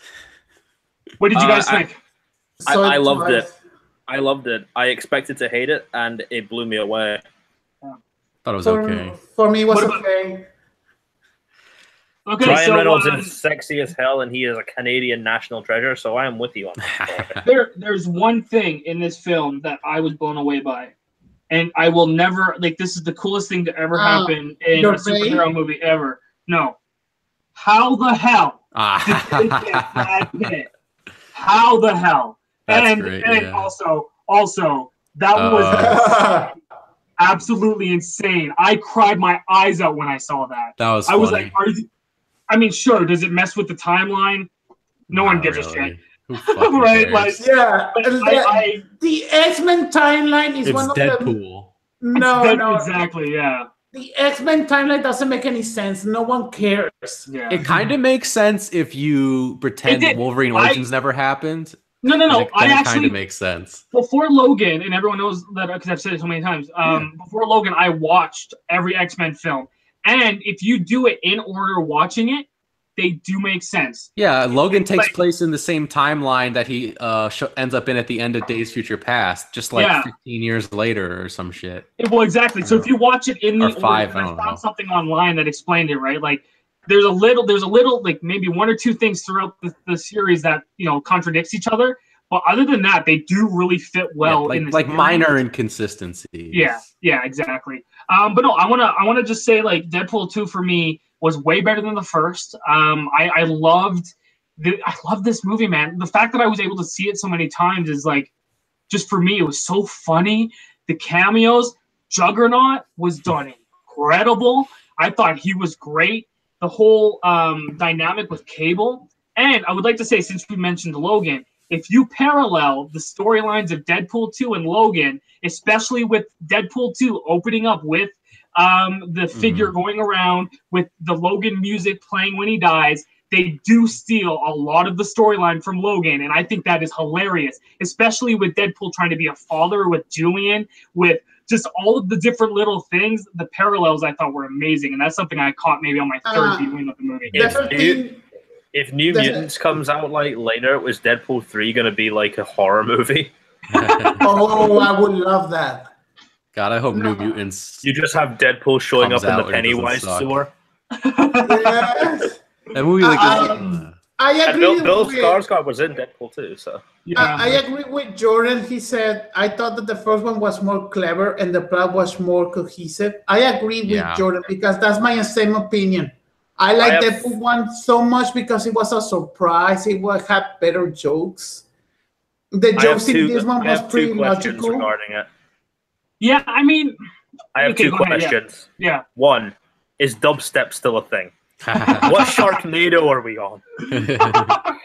What did you Uh, guys I- think? I- So I loved it. I loved it. I expected to hate it, and it blew me away. Thought it was For, okay. for me, it was What about- okay. Okay, Ryan so Reynolds uh, is sexy as hell, and he is a Canadian national treasure. So I am with you on that. there, there's one thing in this film that I was blown away by, and I will never like. This is the coolest thing to ever Uh, happen in your a superhero movie ever. No, how the hell did they get Brad Pitt? How the hell? That's and great, and yeah. also, also that Uh, was absolutely insane. I cried my eyes out when I saw that. that was. I was like, "Are you?" I mean, sure. Does it mess with the timeline? No one Not gives a shit. Right, cares? like- yeah, But the, I, I, the X Men timeline is it's one of the Deadpool. no, that- no. exactly. Yeah, The X Men timeline doesn't make any sense. No one cares. yeah. It kind of makes sense if you pretend did. Wolverine I- Origins never happened. No, no, no. it, I it kind of makes sense. before Logan, and everyone knows that because I've said it so many times. Um, before Logan, I watched every X Men film, and if you do it in order watching it, they do make sense. Yeah, Logan takes Like- place in the same timeline that he uh, sh- ends up in at the end of Days Future Past, just like Yeah. 15 years later or some shit. It, Well, exactly. So if you watch it in the Or five, order, I I found know. something online that explained it, right? Like there's a little, there's a little, like maybe one or two things throughout the, the series that you know contradicts each other. But other than that, they do really fit well Yeah, like like minor inconsistencies. Yeah, yeah, exactly. Um, but no, I wanna I wanna just say like Deadpool two for me was way better than the first. Um, I I loved the I love this movie, man. The fact that I was able to see it so many times is like just for me, it was so funny. The cameos, Juggernaut was done incredible. I thought he was great. The whole um, dynamic with Cable, and I would like to say, since we mentioned Logan, if you parallel the storylines of Deadpool 2 and Logan, especially with Deadpool 2 opening up with um, the figure going around with the Logan music playing when he dies, they do steal a lot of the storyline from Logan, and I think that is hilarious, especially with Deadpool trying to be a father with Julian, with just all of the different little things. The parallels I thought were amazing, and that's something I caught maybe on my third Uh, viewing of the movie. Yeah. That's the you- thing. If New Does Mutants comes out like later, was Deadpool three gonna be like a horror movie? Oh, I would love that. God, I hope New Mutants. You just have Deadpool showing up in the and it doesn't Pennywise suck. sewer. Yes. That movie like I- is- I And agree Bill, Bill with Skarsgård was in Deadpool too, so yeah, I, I agree with Jordan. He said, I thought that the first one was more clever and the plot was more cohesive. I agree with Yeah. Jordan because that's my same opinion. I like I have- Deadpool one so much because it was a surprise. It was had better jokes. The I have jokes in two, this one I was have pretty two questions logical. regarding it. yeah. I mean, I have Okay, two go ahead, yeah. questions. yeah. One, is dubstep still a thing? What Sharknado are we on?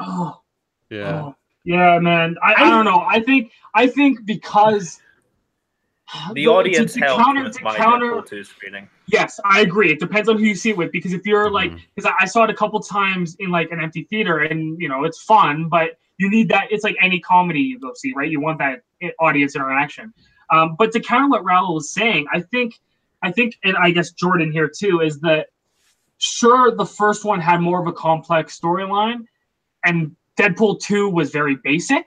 Oh, yeah. oh, yeah, man. I, I don't know. I think I think because The audience to, to held counter, with to my counter Deadpool screening. Yes, I agree. It depends on who you see it with. Because if you're like, Mhm. because I, I saw it a couple times in like an empty theater, and you know it's fun, but you need that. It's like any comedy you go see, right? You want that audience interaction. Um, but to counter what Raul was saying, I think, I think, and I guess Jordan here too is that sure the first one had more of a complex storyline, and Deadpool two was very basic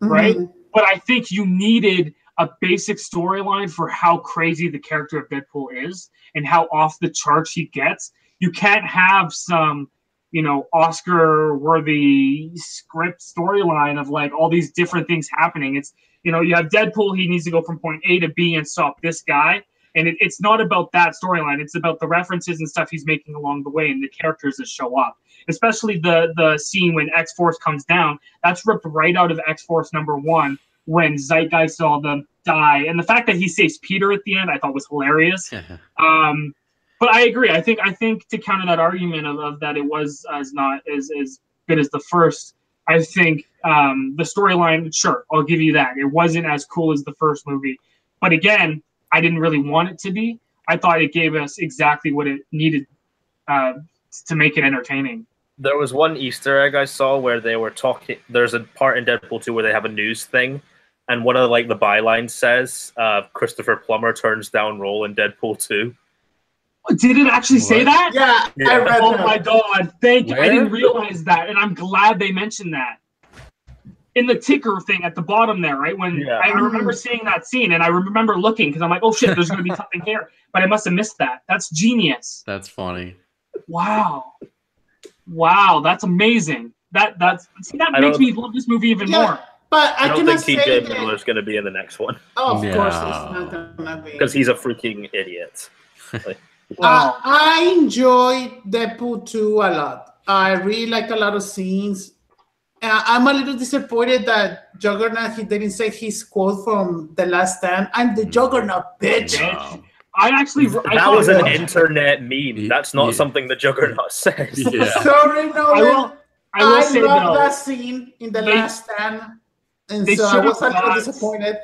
right? Mhm. but I think you needed a basic storyline for how crazy the character of Deadpool is and how off the charts he gets. You can't have some, you know, Oscar worthy script storyline of like all these different things happening. It's, you know, you have Deadpool, he needs to go from point A to B and stop this guy. And it, it's not about that storyline. It's about the references and stuff he's making along the way and the characters that show up. Especially the the scene when X Force comes down. That's ripped right out of X Force number one when Zeitgeist saw them die. And the fact that he saves Peter at the end, I thought was hilarious. Um, but I agree. I think I think to counter that argument of, of that it was as not as as good as the first. I think um, the storyline, sure, I'll give you that. It wasn't as cool as the first movie, but again, I didn't really want it to be. I thought it gave us exactly what it needed uh, to make it entertaining. There was one Easter egg I saw where they were talking. There's a part in Deadpool 2 where they have a news thing, and one of like the bylines says, uh, "Christopher Plummer turns down role in Deadpool 2." Did it actually say What? that? Yeah, Yeah. I read Oh that. my god! Thank you. I didn't realize that, and I'm glad they mentioned that in the ticker thing at the bottom there. Right when Yeah. I remember seeing that scene, and I remember looking because I'm like, oh shit, there's going to be something here, but I must have missed that. That's genius. That's funny. Wow, wow, that's amazing. That that's see, that I makes me love this movie even Yeah, more. But I, I don't think say TJ that. Miller is going to be in the next one Oh, of course, it's No. not gonna be. because he's a freaking idiot. Wow. Uh, I enjoyed Deadpool 2 a lot. I really liked a lot of scenes. Uh, I'm a little disappointed that Juggernaut he didn't say his quote from The Last Stand. I'm the Juggernaut, bitch. No. I actually I that thought- was an Yeah. internet meme. That's not Yeah. something the Juggernaut says. Yeah. Sorry, no. I will. I will I say love though. that scene in The They- Last Stand. And they so I should've was a little got- disappointed.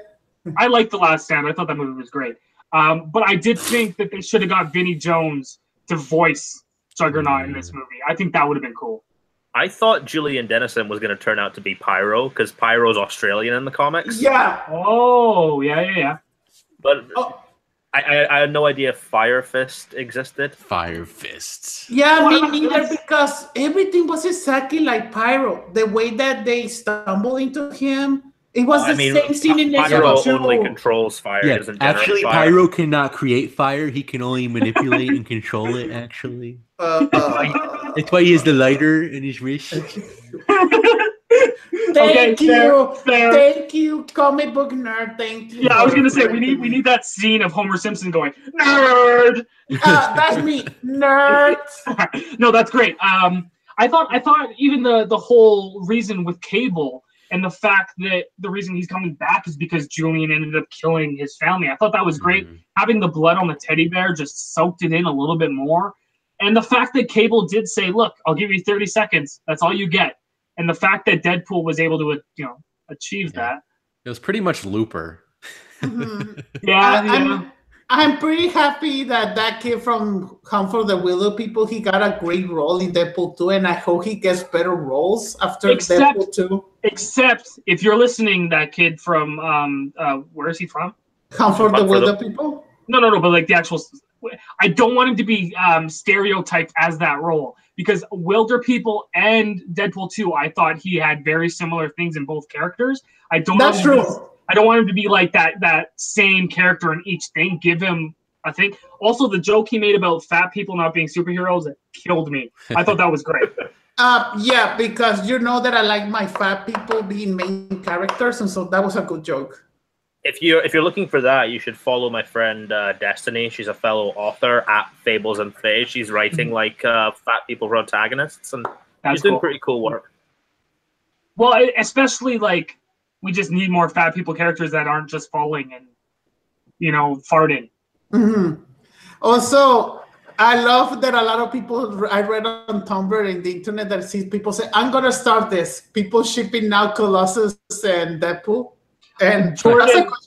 I like The Last Stand. I thought that movie was great. Um, but I did think that they should have got Vinnie Jones to voice Juggernaut in this movie. I think that would have been cool. I thought Julian Dennison was going to turn out to be Pyro because Pyro's Australian in the comics. Yeah. Oh, yeah, yeah, yeah. But Oh, I, I, I had no idea Fire Fist existed. Fire fists. Yeah, me neither, because everything was exactly like Pyro. The way that they stumble into him, it was I the mean, same scene in Pyro Exo only controls fire. Yeah, doesn't actually, fire. Pyro cannot create fire. He can only manipulate and control it. Actually, Uh, uh, that's why he has the lighter in his wrist. thank Okay, you, fair. thank you, comic book nerd. Thank you. Yeah, I was gonna say we need we need that scene of Homer Simpson going nerd. Uh, that's me, nerd. no, that's great. Um, I thought I thought even the the whole reason with Cable and the fact that the reason he's coming back is because Julian ended up killing his family. I thought that was great. Mhm. Having the blood on the teddy bear just soaked it in a little bit more. And the fact that Cable did say, "Look, I'll give you 30 seconds. That's all you get." And the fact that Deadpool was able to, you know, achieve Yeah. that. It was pretty much Looper. Mhm. Yeah, I- yeah. I'm, I'm pretty happy that that kid from Hunt for the Wilderpeople he got a great role in Deadpool 2, and I hope he gets better roles after Except- Deadpool 2. Except if you're listening, that kid from um, uh, where is he from? Hunt for the Hunt for the- Wilderpeople. No, no, no, but like the actual. I don't want him to be um, stereotyped as that role because Wilderpeople and Deadpool 2, I thought he had very similar things in both characters. I don't. That's want him to be- true. I don't want him to be like that that same character in each thing. Give him a thing. Also, the joke he made about fat people not being superheroes it killed me. I thought that was great. Uh, yeah, because you know that I like my fat people being main characters, and so that was a good joke. If you're if you're looking for that, you should follow my friend uh, Destiny. She's a fellow author at Fables and Fae. She's writing like uh, fat people protagonists, and That's she's doing cool. pretty cool work. Well, especially like we just need more fat people characters that aren't just falling and you know farting. hmm Also, I love that a lot of people I read on Tumblr and the internet that sees people say, "I'm gonna start this." People shipping now Colossus and Deadpool, and Jordan- that's a good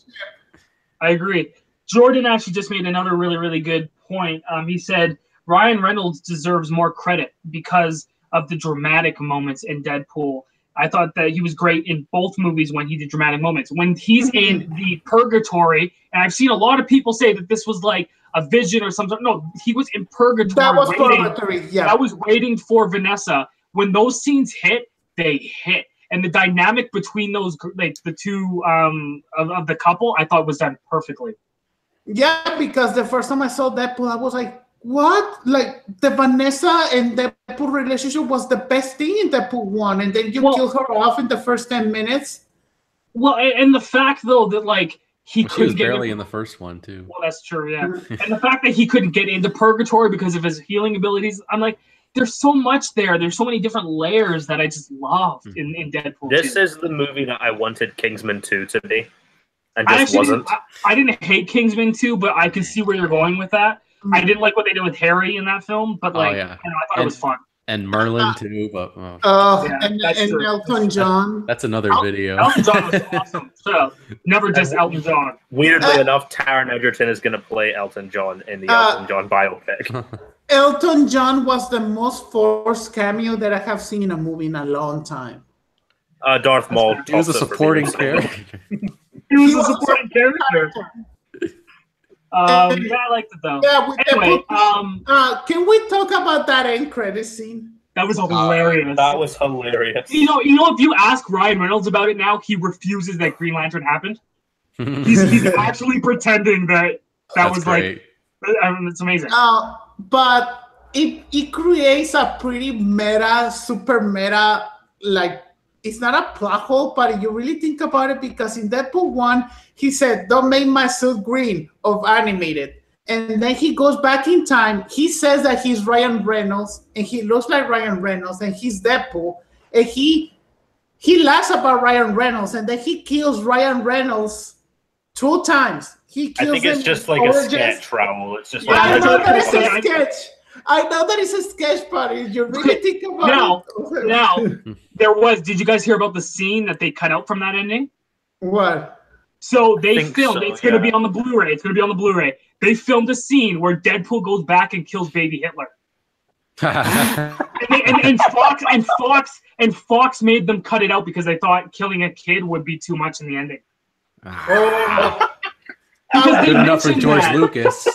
I agree. Jordan actually just made another really, really good point. Um, he said Ryan Reynolds deserves more credit because of the dramatic moments in Deadpool. I thought that he was great in both movies when he did dramatic moments. When he's in the purgatory, and I've seen a lot of people say that this was like a vision or something. No, he was in purgatory. That was waiting. purgatory. Yeah. I was waiting for Vanessa. When those scenes hit, they hit. And the dynamic between those, like the two um, of, of the couple, I thought was done perfectly. Yeah, because the first time I saw Deadpool, I was like, what? Like the Vanessa and Deadpool relationship was the best thing in Deadpool 1, and then you Well- kill her off in the first 10 minutes. Well, and the fact though that like he Well, she was couldn't get barely in- in the first one too. Well, that's true, yeah. and the fact that he couldn't get into purgatory because of his healing abilities, I'm like, there's so much there. There's so many different layers that I just loved Mhm. in, in Deadpool. This 2. is the movie that I wanted Kingsman 2 to be, and I just actually wasn't. didn't, I, I didn't hate Kingsman 2, but I can see where you're going with that. I didn't like what they did with Harry in that film, but Oh, like, yeah. you know, I thought it was fun. And Merlin too, but oh, Uh, Yeah, and that's and true. Elton John. that's another Al- video. Elton John was awesome. So never just Elton John. Weirdly Uh, enough, Taron Egerton is going to play Elton John in the Uh, Elton John biopic. Elton John was the most forced cameo that I have seen in a movie in a long time. Uh, Darth Maul. he was a supporting character. He was He a was supporting character. Um, yeah, I liked it though. Yeah, with Anyway, Deadpool. um, Uh, can we talk about that end credit scene? that was hilarious. That was hilarious. you know, you know, if you ask Ryan Reynolds about it now, he refuses that Green Lantern happened. He's, he's actually pretending that that That's was great. like, I mean, it's amazing. Uh, but it it creates a pretty meta, super meta, like it's not a plot hole, but you really think about it because in Deadpool 1, he said, Don't make my suit green of animated. And then he goes back in time. He says that he's Ryan Reynolds and he looks like Ryan Reynolds and he's Deadpool. And he he laughs about Ryan Reynolds and then he kills Ryan Reynolds two times. He kills I think it's just like a sketch, Raul. It's just Yeah, like I know that it's a sketch. I know that it's a sketch, but if you really think about Now- it. Now, there was. Did you guys hear about the scene that they cut out from that ending? what? So they filmed. so, it's going to be on the Blu-ray. It's going to be on the Blu-ray. They filmed a scene where Deadpool goes back and kills baby Hitler. And, they, and, and Fox and Fox and Fox made them cut it out because they thought killing a kid would be too much in the ending. Oh, Because they Good enough for George that. Lucas.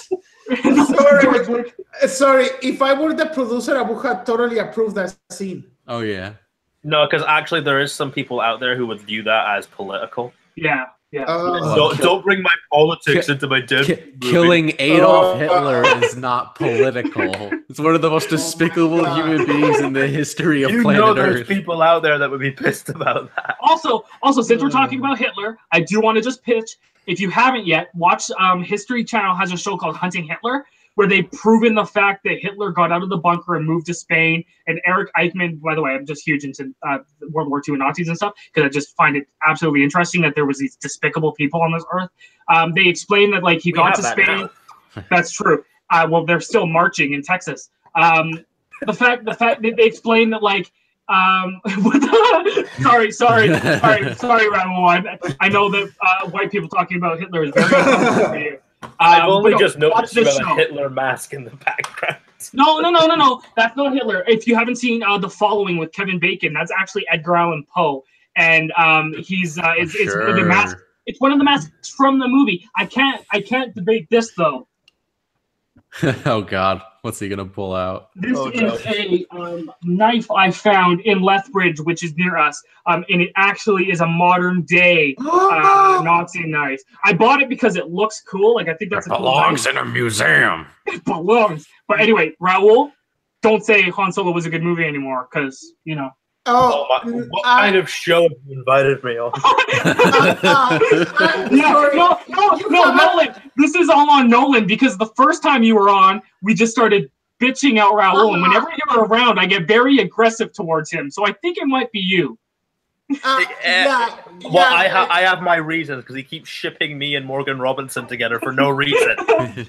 Sorry. George Lucas. Uh, Sorry, if I were the producer, I would have totally approved that scene. Oh yeah. No, because actually there is some people out there who would view that as political. Yeah, yeah. Oh, don't, don't bring my politics into my dead Ki- killing Adolf Oh. Hitler is not political. It's one of the most despicable God. human beings in the history of planet Earth. You planet know there's Earth. people out there that would be pissed about that. Also, also, since we're talking about Hitler, I do want to just pitch. If you haven't yet, watch um, History Channel has a show called Hunting Hitler, where they've proven the fact that Hitler got out of the bunker and moved to Spain. And Eric Eichmann, by the way, I'm just huge into uh, World War II and Nazis and stuff because I just find it absolutely interesting that there was these despicable people on this earth. Um, they explain that like he We got to that Spain. That's true. Uh, well, they're still marching in Texas. Um, the fact, the fact that they explain that, like, um, sorry, sorry, sorry, sorry, Raoul. I, I know that uh, white people talking about Hitler is very uncomfortable for you. Um, I've only but no, just noticed you this have a. Hitler mask in the background. No, no, no, no, no. That's not Hitler. If you haven't seen uh, the following with Kevin Bacon, that's actually Edgar Allan Poe, and um, he's uh, it's, it's one of the masks. Sure. It's one of the masks from the movie. I can't, I can't debate this though. oh God, what's he gonna pull out? This Oh, is no. a um, knife I found in Lethbridge, which is near us, um, and it actually is a modern day uh, Nazi knife. I bought it because it looks cool. Like I think that's a cool in a museum. It belongs. But anyway, Raul, don't say Han Solo was a good movie anymore, because you know. Oh, Oh, my, what I- kind of show have you invited me on? Yeah, no, no, no, Nolan. This is all on Nolan because the first time you were on, we just started bitching out Raul, and whenever you're around, I get very aggressive towards him. So I think it might be you. Uh, eh, eh, yeah, Well, yeah, I, ha- I have my reasons because he keeps shipping me and Morgan Robinson together for no reason.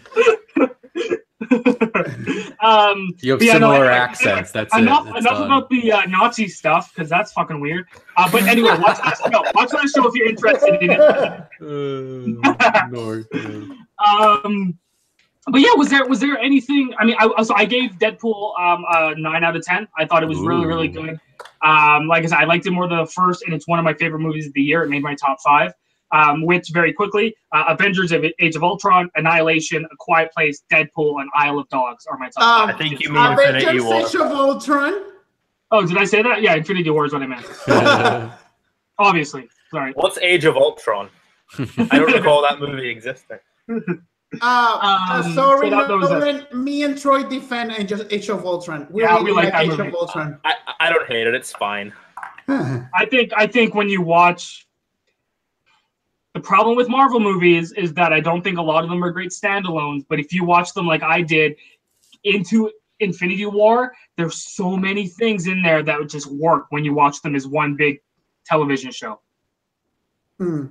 um, You have yeah, no, similar anyway, accents. That's enough, it. Enough done. about the uh, Nazi stuff because that's fucking weird. Uh, but anyway, watch that show. Watch that show if you're interested in it. Uh, Um, but yeah, was there was there anything? I mean, I so I gave Deadpool um, a nine out of ten. I thought it was really really good. Um, like I said, I liked it more than the first, and it's one of my favorite movies of the year. It made my top five. Um, which very quickly, uh, Avengers of Age of Ultron, Annihilation, A Quiet Place, Deadpool, and Isle of Dogs are my top Um, five. I think you mean Infinity Avengers War. Age of Ultron. Oh, did I say that? Yeah, Infinity War is what I meant. Obviously, sorry. What's Age of Ultron? I don't recall that movie existing. Uh, uh, Um, sorry, so that- that was it. Me and Troy defend Age of, Age of Ultron. We Yeah, really we like that Age movie. of Ultron. I, I don't hate it. It's fine. I think I think when you watch the problem with Marvel movies is that I don't think a lot of them are great standalones, but if you watch them like I did into Infinity War, there's so many things in there that would just work when you watch them as one big television show. Hmm.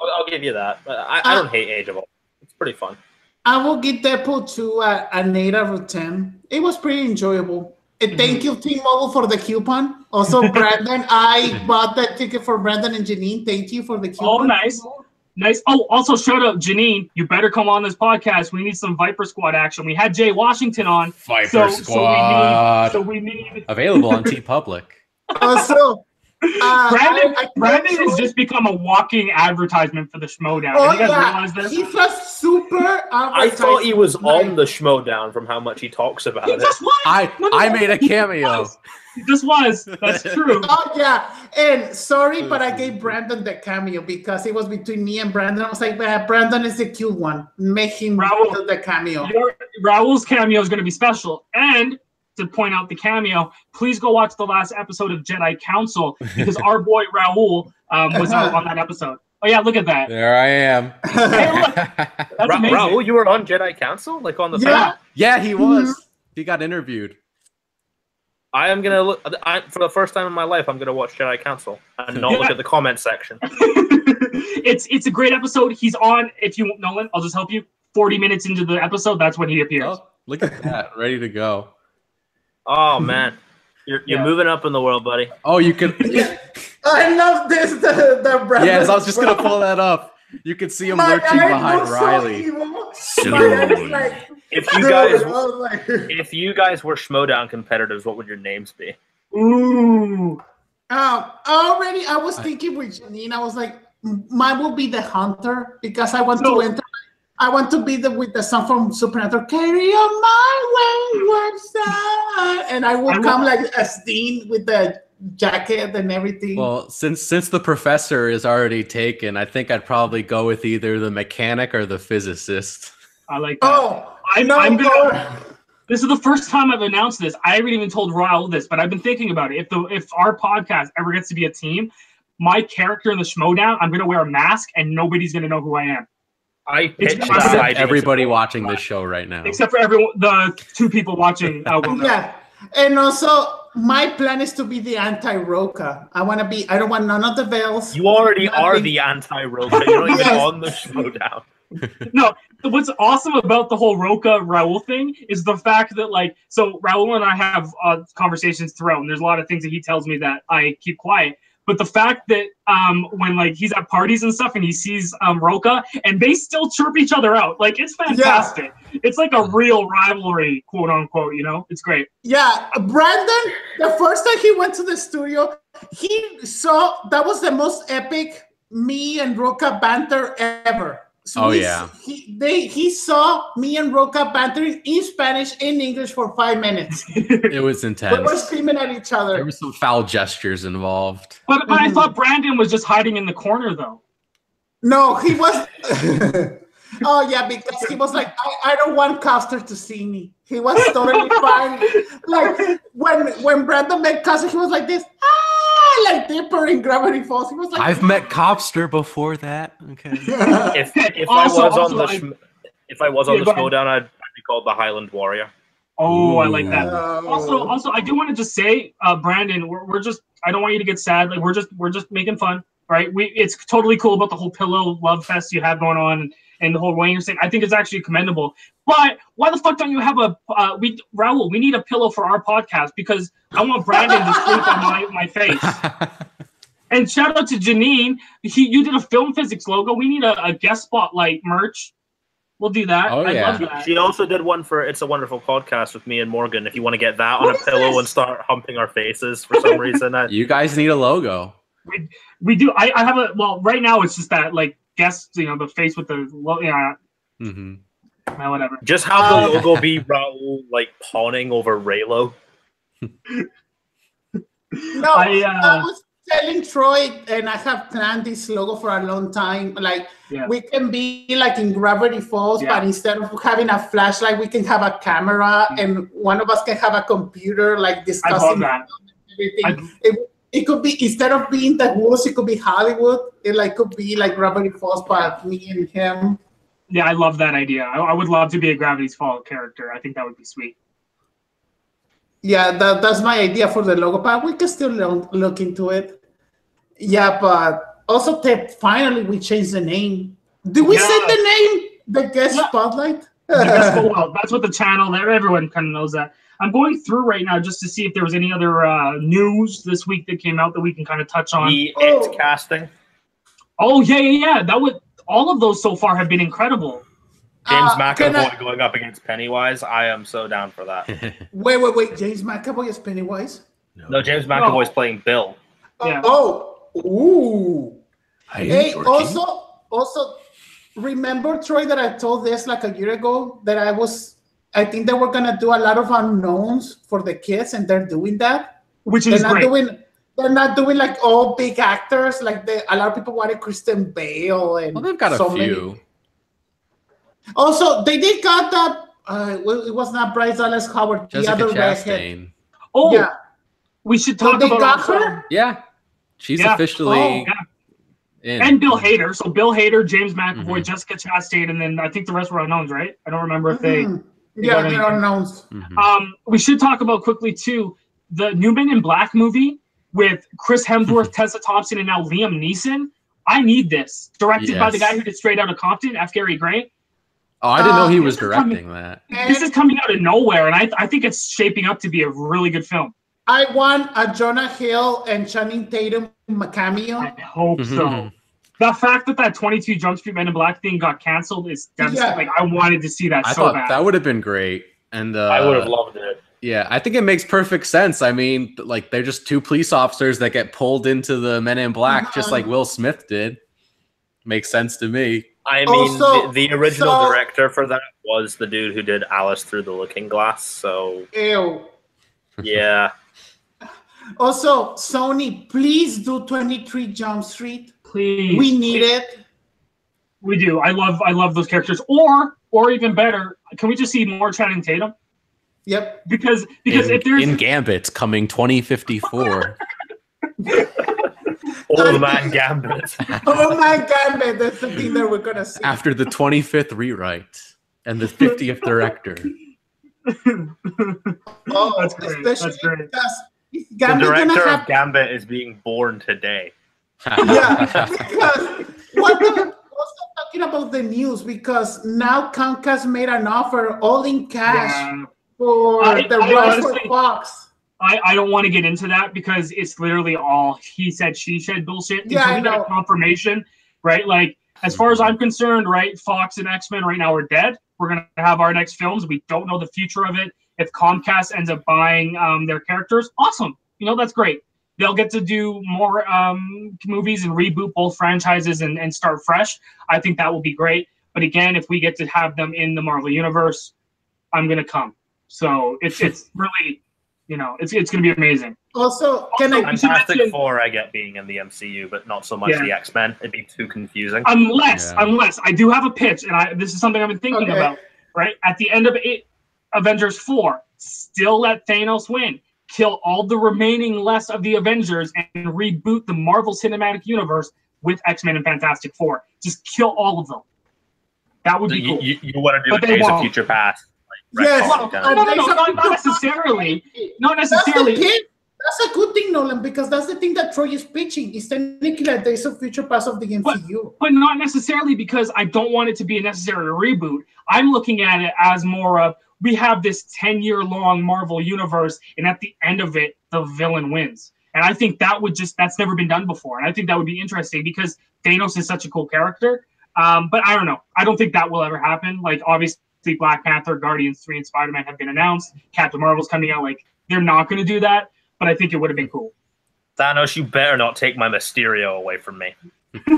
I'll, I'll give you that. But I, I don't hate Age of Ultron. It's pretty fun. I will give Deadpool 2 a, an 8 out of 10. It was pretty enjoyable. And thank you, T-Mobile, for the coupon. Also, Brandon, I bought that ticket for Brandon and Janine. Thank you for the oh, coupon. Oh, nice. Nice. Oh, also shout out Janine. You better come on this podcast. We need some Viper Squad action. We had Jay Washington on. Viper so, Squad. So we need so we need Available on T Public. Also, uh, Brandon, I- I Brandon has just become a walking advertisement for the Schmoedown. Oh, you guys yeah. realize this? He's a super I thought he was advertisement. on the Schmoedown from how much he talks about He it. just was. I No, no, I no, made a cameo. was. He just was. That's true. Oh yeah, and sorry, but I gave Brandon the cameo because it was between me and Brandon. I was like, "Man, Brandon is the cute one. Make him Raul. the cameo." Your, Raul's cameo is going to be special. And to point out the cameo, please go watch the last episode of Jedi Council because our boy Raul um, was out on that episode. Oh yeah, look at that. There I am. Hey, look, that's Ra- Raul, you were on Jedi Council, like on the Yeah. panel. yeah, he was. He got interviewed. I am gonna look I, for the first time in my life. I'm gonna watch Jedi Council and not look at the comment section. it's it's a great episode. He's on. If you Nolan, I'll just help you. Forty minutes into the episode, that's when he appears. Oh, look at that. Ready to go. Oh man, you're you're Yeah. moving up in the world, buddy. Oh, you can. I love this. The, the Brandon. yes, I was just gonna pull that up. You can see him My lurching behind was so Riley. My like, If you guys like- if you guys were Schmoedown competitors, what would your names be? Ooh. Um, already, I was thinking with Janine. I was like, mine will be the hunter because I want So- to enter I want to be the with the song from Supernatural, "Carry on my wayward son," and I I would will- come like a Dean with the jacket and everything. Well, since since the professor is already taken, I think I'd probably go with either the mechanic or the physicist. I like that. oh, I'm, no, I'm gonna. This is the first time I've announced this. I haven't even told Ryle this, but I've been thinking about it. If the if our podcast ever gets to be a team, my character in the Schmoedown, I'm gonna wear a mask and nobody's gonna know who I am, I It's pitched not that that. Everybody watching this show right now. except for everyone, the two people watching. Uh. Yeah, and also my plan is to be the anti-Rocha. I want to be. I don't want none of the veils. You already Nothing. are the anti-Rocha. You're not even Yes. on the showdown. no, what's awesome about the whole Rocha Raul thing is the fact that like so Raul and I have uh, conversations throughout, and there's a lot of things that he tells me that I keep quiet. But the fact that um when like he's at parties and stuff and he sees um Rocha and they still chirp each other out, like it's fantastic. It's like a real rivalry, quote unquote. You know, it's great. Yeah, Brandon. The first time he went to the studio, he saw that was the most epic me and Rocha banter ever. Oh, we- yeah. he they he saw me and Rocha bantering in Spanish in English for five minutes. It was intense. we intense. were screaming at each other. There were some foul gestures involved. But but I Mhm. thought Brandon was just hiding in the corner though. No, he was. oh yeah, because he was like, I, I don't want Custer to see me. He was totally fine. Like when when Brandon met Custer, he was like this, ah, like Dipper in Gravity Falls. He was like, I've met Copster before that. Okay. If if Also- I was on also, the I- Schm- if I was on Yeah, the go showdown, I'd, I'd be called the Highland Warrior. Oh, I like that. Also, also, I do want to just say, uh, Brandon, we're, we're just, I don't want you to get sad. Like, we're just, we're just making fun, right? We, it's totally cool about the whole pillow love fest you have going on and, and the whole Wayne thing. I think it's actually commendable. But why the fuck don't you have a, uh, we, Raul, we need a pillow for our podcast because I want Brandon to sleep on my, my face. And shout out to Janine. He, you did a film physics logo. We need a, a guest spotlight merch. We'll do that. Oh, I yeah. love that. She also did one for It's a Wonderful Podcast with me and Morgan. If you want to get that on a pillow this? and start humping our faces for some reason, I, you guys need a logo. We, We do. I, I have a, well, right now it's just that, like, guest, you know, the face with the, lo- yeah, hmm uh, whatever. just have the Uh, logo be Raul like pawning over Reylo. No, I, I, uh, was telling Troy, and I have planned this logo for a long time. Like Yeah. we can be like in Gravity Falls, Yeah. but instead of having a flashlight, we can have a camera, and one of us can have a computer, like I love discussing that. everything. I- it, it could be instead of being the woods, it could be Hollywood. It like could be like Gravity Falls, but me and him. Yeah, I love that idea. I, I would love to be a Gravity's Fall character. I think that would be sweet. Yeah, that, that's my idea for the logo, but we can still lo- look into it. Yeah, but also te- finally we changed the name. Did we say Yeah. the name? The guest Yeah. spotlight? The of well, that's what the channel there. Everyone kind of knows that. I'm going through right now just to see if there was any other uh, news this week that came out that we can kind of touch on. The Oh. It casting. Oh yeah, yeah, yeah. That would all of those so far have been incredible. James Uh, McAvoy I- going up against Pennywise. I am so down for that. Wait, wait, wait. James McAvoy is Pennywise? No, James McAvoy's playing Bill. Yeah. Oh, ooh. Hey, Hey, also, also, remember Troy that I told this like a year ago that I was, I think they were gonna do a lot of unknowns for the kids, and they're doing that. Which They're is not great. doing. They're not doing like all big actors. Like they, a lot of people wanted Kristen Bale and Well, they've got a so many- few. Also, they did got that. Uh, it was not Bryce Dallas Howard, the Jessica other redhead. Chastain. oh, Yeah, we should talk they about got her. Yeah, she's Yeah. officially Oh, yeah. in. and Bill Hader. So Bill Hader, James McAvoy, Mhm. Jessica Chastain, and then I think the rest were unknowns, right? I don't remember if they. Mhm. They Yeah, got they're anything. unknowns. Mhm. Um, we should talk about quickly too the new Men in Black movie with Chris Hemsworth, Tessa Thompson, and now Liam Neeson. I need this. Directed by the guy who did Straight Outta Compton, F. Gary Gray. Oh, I didn't know he Um, was this is coming- directing that. This is coming out of nowhere, and I, I think it's shaping up to be a really good film. I want a Jonah Hill and Channing Tatum cameo. I hope Mm-hmm. so. The fact that that 22 Jump Street Men in Black thing got canceled is devastating. Yeah. Like I wanted to see that I so thought bad. that would have been great. And uh, I would have loved it. Yeah, I think it makes perfect sense. I mean, like they're just two police officers that get pulled into the Men in Black, just like Uh-huh. Will Smith did. Makes sense to me. I mean, Also, the, the original so- director for that was the dude who did Alice Through the Looking Glass. So Ew. yeah, Also, Sony, please do 23 Jump Street. Please, We need it. We do. I love I love those characters. Or or even better, can we just see more Channing Tatum? Yep. Because because in, if there's in Gambit coming 2054. Old Man Gambit. Oh my God, man, that's the thing that we're gonna see. after the 25th rewrite and the 50th director. Oh, That's great. especially That's great. because is the Gambit gonna director have of Gambit is being born today. Yeah, because what the, also talking about the news because now Comcast made an offer all in cash Yeah. for I- the I rights for Fox. I, I don't want to get into that because it's literally all he said, she said bullshit. Yeah, Until I we get know. a confirmation, right? Like, as far as I'm concerned, right, Fox and X Men right now are dead. We're gonna have our next films. We don't know the future of it. If Comcast ends up buying um, their characters, awesome. You know that's great. They'll get to do more um, movies and reboot both franchises and, and start fresh. I think that will be great. But again, if we get to have them in the Marvel universe, I'm gonna come. So it's it's really, you know, it's it's gonna be amazing. Also, can I? Also, Fantastic mention- Four, I get being in the MCU, but not so much Yeah. the X Men. It'd be too confusing. Unless, Yeah. unless I do have a pitch, and I this is something I've been thinking Okay. about. Right at the end of eight, Avengers four, still let Thanos win, kill all the remaining less of the Avengers, and reboot the Marvel Cinematic Universe with X Men and Fantastic Four. Just kill all of them. That would So be you, cool. you, you want to do But they Days of won't. Future Past? Like, Yes. Well, kind no, no, no, not, not necessarily. Not necessarily. thing. That's a good thing, Nolan, because that's the thing that Troy is pitching. It's technically a Days of Future Past of the MCU. but not necessarily because I don't want it to be a necessary reboot. I'm looking at it as more of we have this 10 year long Marvel universe, and at the end of it, the villain wins. And I think that would just, that's never been done before. And I think that would be interesting because Thanos is such a cool character. Um, but I don't know. I don't think that will ever happen. Like, obviously, Black Panther, Guardians 3, and Spider Man have been announced. Captain Marvel's coming out. Like, they're not going to do that, but I think it would have been cool. Thanos, you better not take my Mysterio away from me.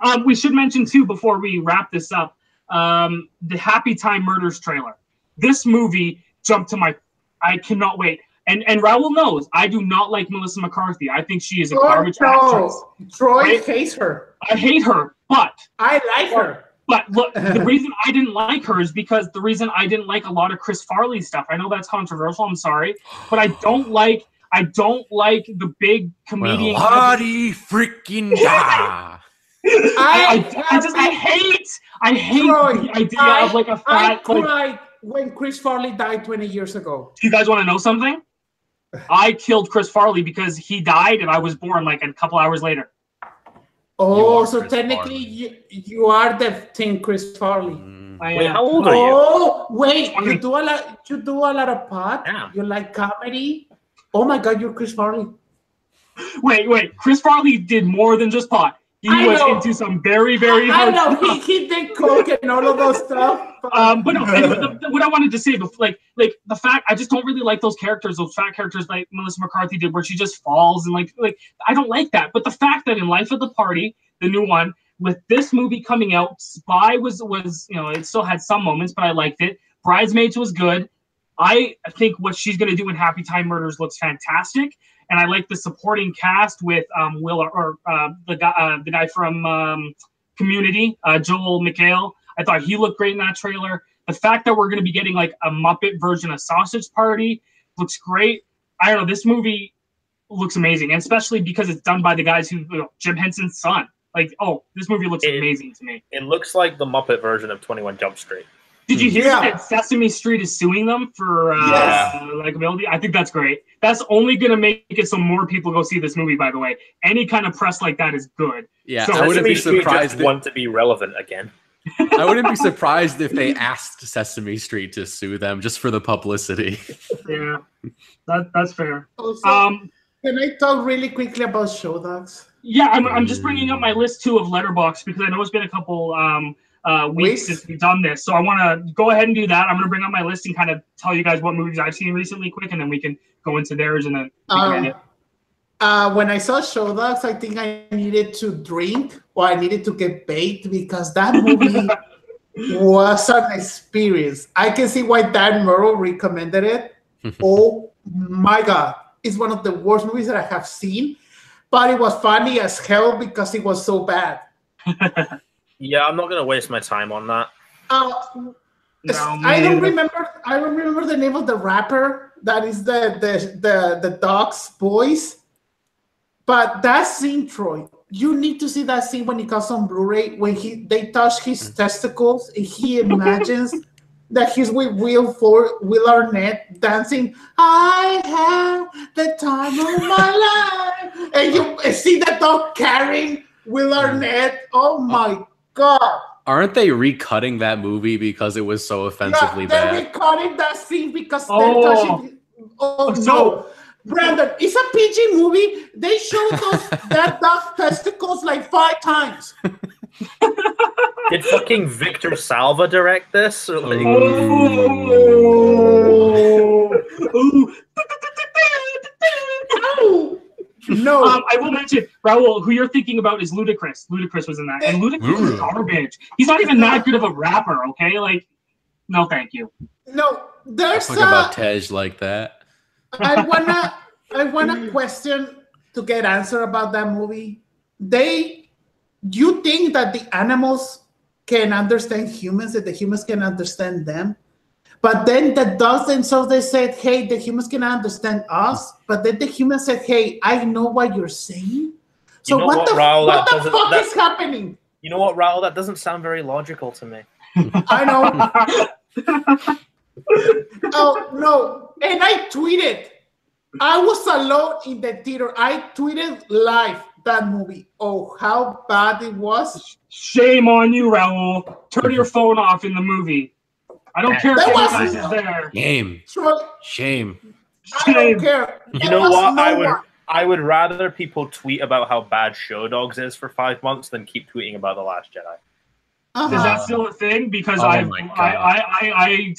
um, we should mention too before we wrap this up um, the Happy Time Murders trailer. This movie jumped to my. I cannot wait. And and Raul knows I do not like Melissa McCarthy. I think she is a Oh, garbage actress. Troy Right? hates her. I hate her, but I like her. but look, the reason I didn't like her is because the reason I didn't like a lot of Chris Farley stuff. I know that's controversial. I'm sorry, but I don't like. I don't like the big comedian. Well, hardy freaking da. I, I, I just I I- hate I hate Troy, the idea I- of like a I fat like cried when Chris Farley died 20 years ago. Do you guys want to know something? I killed Chris Farley because he died and I was born like a couple hours later. Oh, so Chris technically you, you are the thing, Chris Farley. Mm. Wait, how old are you? Oh, wait, Twenty. you do a lot you do a lot of pot? Yeah. You like comedy? Oh my god, you're Chris Farley. wait, wait. Chris Farley did more than just pot. He I was know. into some very, very I know stuff. he, he did coke and all of those stuff. but- Um, but no, the, the- what I wanted to say, before, like, like the fact I just don't really like those characters, those fat characters like Melissa McCarthy did, where she just falls and like, like I don't like that. But the fact that in Life of the Party, the new one, with this movie coming out, Spy was was you know it still had some moments, but I liked it. Bridesmaids was good. I think what she's going to do in Happy Time Murders looks fantastic, and I like the supporting cast with um, Will or uh, the guy uh, the guy from um, Community, uh, Joel McHale. I thought he looked great in that trailer. The fact that we're going to be getting like a Muppet version of Sausage Party looks great. I don't know. This movie looks amazing, and especially because it's done by the guys who you know, Jim Henson's son. Like, oh, this movie looks It- amazing to me. It looks like the Muppet version of Twenty One Jump Street. Did you hear Yeah. that Sesame Street is suing them for uh, Yes. likability? I think that's great. That's only going to make it so more people go see this movie. By the way, any kind of press like that is good. Yeah, So I wouldn't be Sesame Street surprised. Just If, want to be relevant again. I wouldn't be surprised if they asked Sesame Street to sue them just for the publicity. Yeah, that, that's fair. also, Um, can I talk really quickly about show dogs? Yeah, I'm, I'm just bringing up my list too of Letterboxd because I know it's been a couple um, uh, weeks Weeks? since we've done this. So I want to go ahead and do that. I'm going to bring up my list and kind of tell you guys what movies I've seen recently, quick, and then we can go into theirs and then Um, it. uh, when I saw Show Dogs, I think I needed to drink or I needed to get baked because that movie was an experience. I can see why Dan Murrell recommended it. oh my god, it's one of the worst movies that I have seen, but it was funny as hell because it was so bad. Yeah, I'm not gonna waste my time on that. Uh, No, I don't remember. I don't remember the name of the rapper. That is the the the the dog's voice. But that scene, Troy, you need to see that scene when it comes on Blu-ray when he they touch his testicles and he imagines that he's with Will for Will Arnett dancing. I have the time of my life, and you see that dog carrying Will Arnett. Oh my god! Aren't they recutting that movie because it was so offensively yeah, they're bad? recording that scene because Oh. they're touching. Oh, oh no, Brandon, it's a PG movie. They showed those that dog testicles like five times. Did fucking Victor Salva direct this? Like- Oh. Ooh. No, no. Um, I will mention, Raul, who you're thinking about is Ludacris. Ludacris was in that, and Ludacris is garbage. He's not even that good of a rapper. Okay, like, no, thank you. no, there's Talk a, about Tej like that. I wanna I wanna question to get answer about that movie. They you think that the animals can understand humans, that the humans can understand them? But then the dogs themselves they said, Hey, the humans can understand us, but then the humans said, Hey, I know what you're saying. So know what, what, the, Raul, what that the doesn't- fuck that- is happening? you know what, Raul? That doesn't sound very logical to me. I know. oh no and i tweeted i was alone in the theater i tweeted live that movie oh how bad it was Shame on you, Raul. Turn your phone off in the movie. I don't care if That anyone was- is there. Game. Troy, Shame. i don't Shame. care You know what? no I would one. I would rather people tweet about how bad Show Dogs is for five months than keep tweeting about The Last Jedi. Uh-huh. Is that still a thing? Because Oh I, my God. I, I, I, I,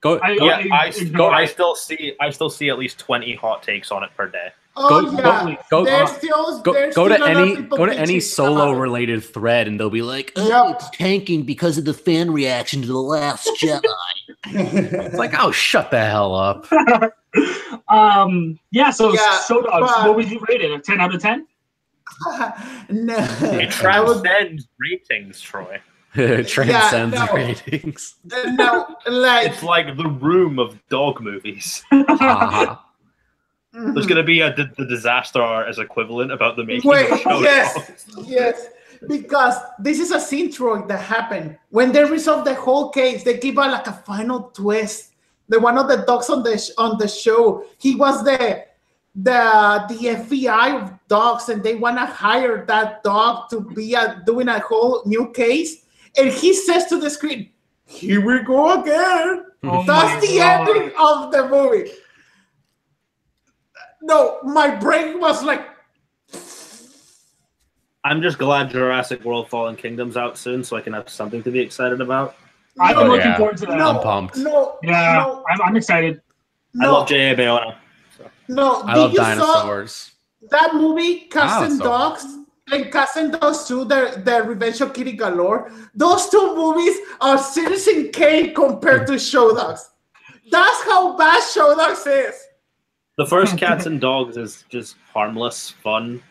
Go. I, Yeah, I, ignore I still see I still see at least twenty hot takes on it per day. Oh go- yeah go- there's still go, there's go to still a lot of any go to any solo about. related thread and they'll be like, Oh, Yep. it's tanking because of the fan reaction to the Last Jedi. it's like, oh, shut the hell up. um, yeah. So, Yeah, Show Dogs. but- What would you rate it? A ten out of ten? no It I would transcends ratings, Troy. Transcends no. ratings. no like It's like the room of dog movies. Ah. There's going to be a the Disaster Artist equivalent about the making Wait, of Show yes, yes, because this is a scene, Troy, that happened when they resolve the whole case. They give a, like a final twist. The one of the dogs on the sh- on the show, he was the the the FBI of dogs, and they want to hire that dog to be a, doing a whole new case. And he says to the screen, "Here we go again." Oh That's the God. ending of the movie. No, my brain was like. I'm just glad Jurassic World Fallen Kingdom's out soon so I can have something to be excited about. I've been Oh, looking yeah. forward to that. No, I'm pumped. No, yeah, no, I'm, I'm excited. I love J.A. Bayona. no. I love you dinosaurs. that movie, Cats and Dogs, and Cats and Dogs 2, the, the Revenge of Kitty Galore? Those two movies are Citizen Kane compared to Show Dogs. That's how bad Show Dogs is. The first Cats and Dogs is just harmless, fun,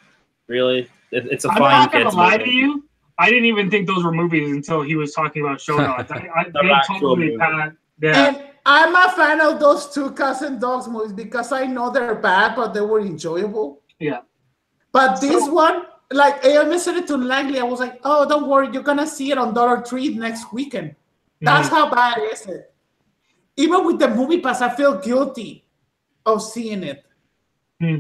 really. It, it's a I'm fine not gonna lie movie. to you. I didn't even think those were movies until he was talking about Show Dogs. I, I, They're they actual totally movies. pat. Yeah. And I'm a fan of those two Cats and Dogs movies because I know they're bad, but they were enjoyable. Yeah. But this So- one, like I mentioned it to Langley, I was like, oh, don't worry, you're gonna see it on Dollar Tree next weekend. That's Mm-hmm. how bad is it. Even with the movie pass, I feel guilty of seeing it. Hmm.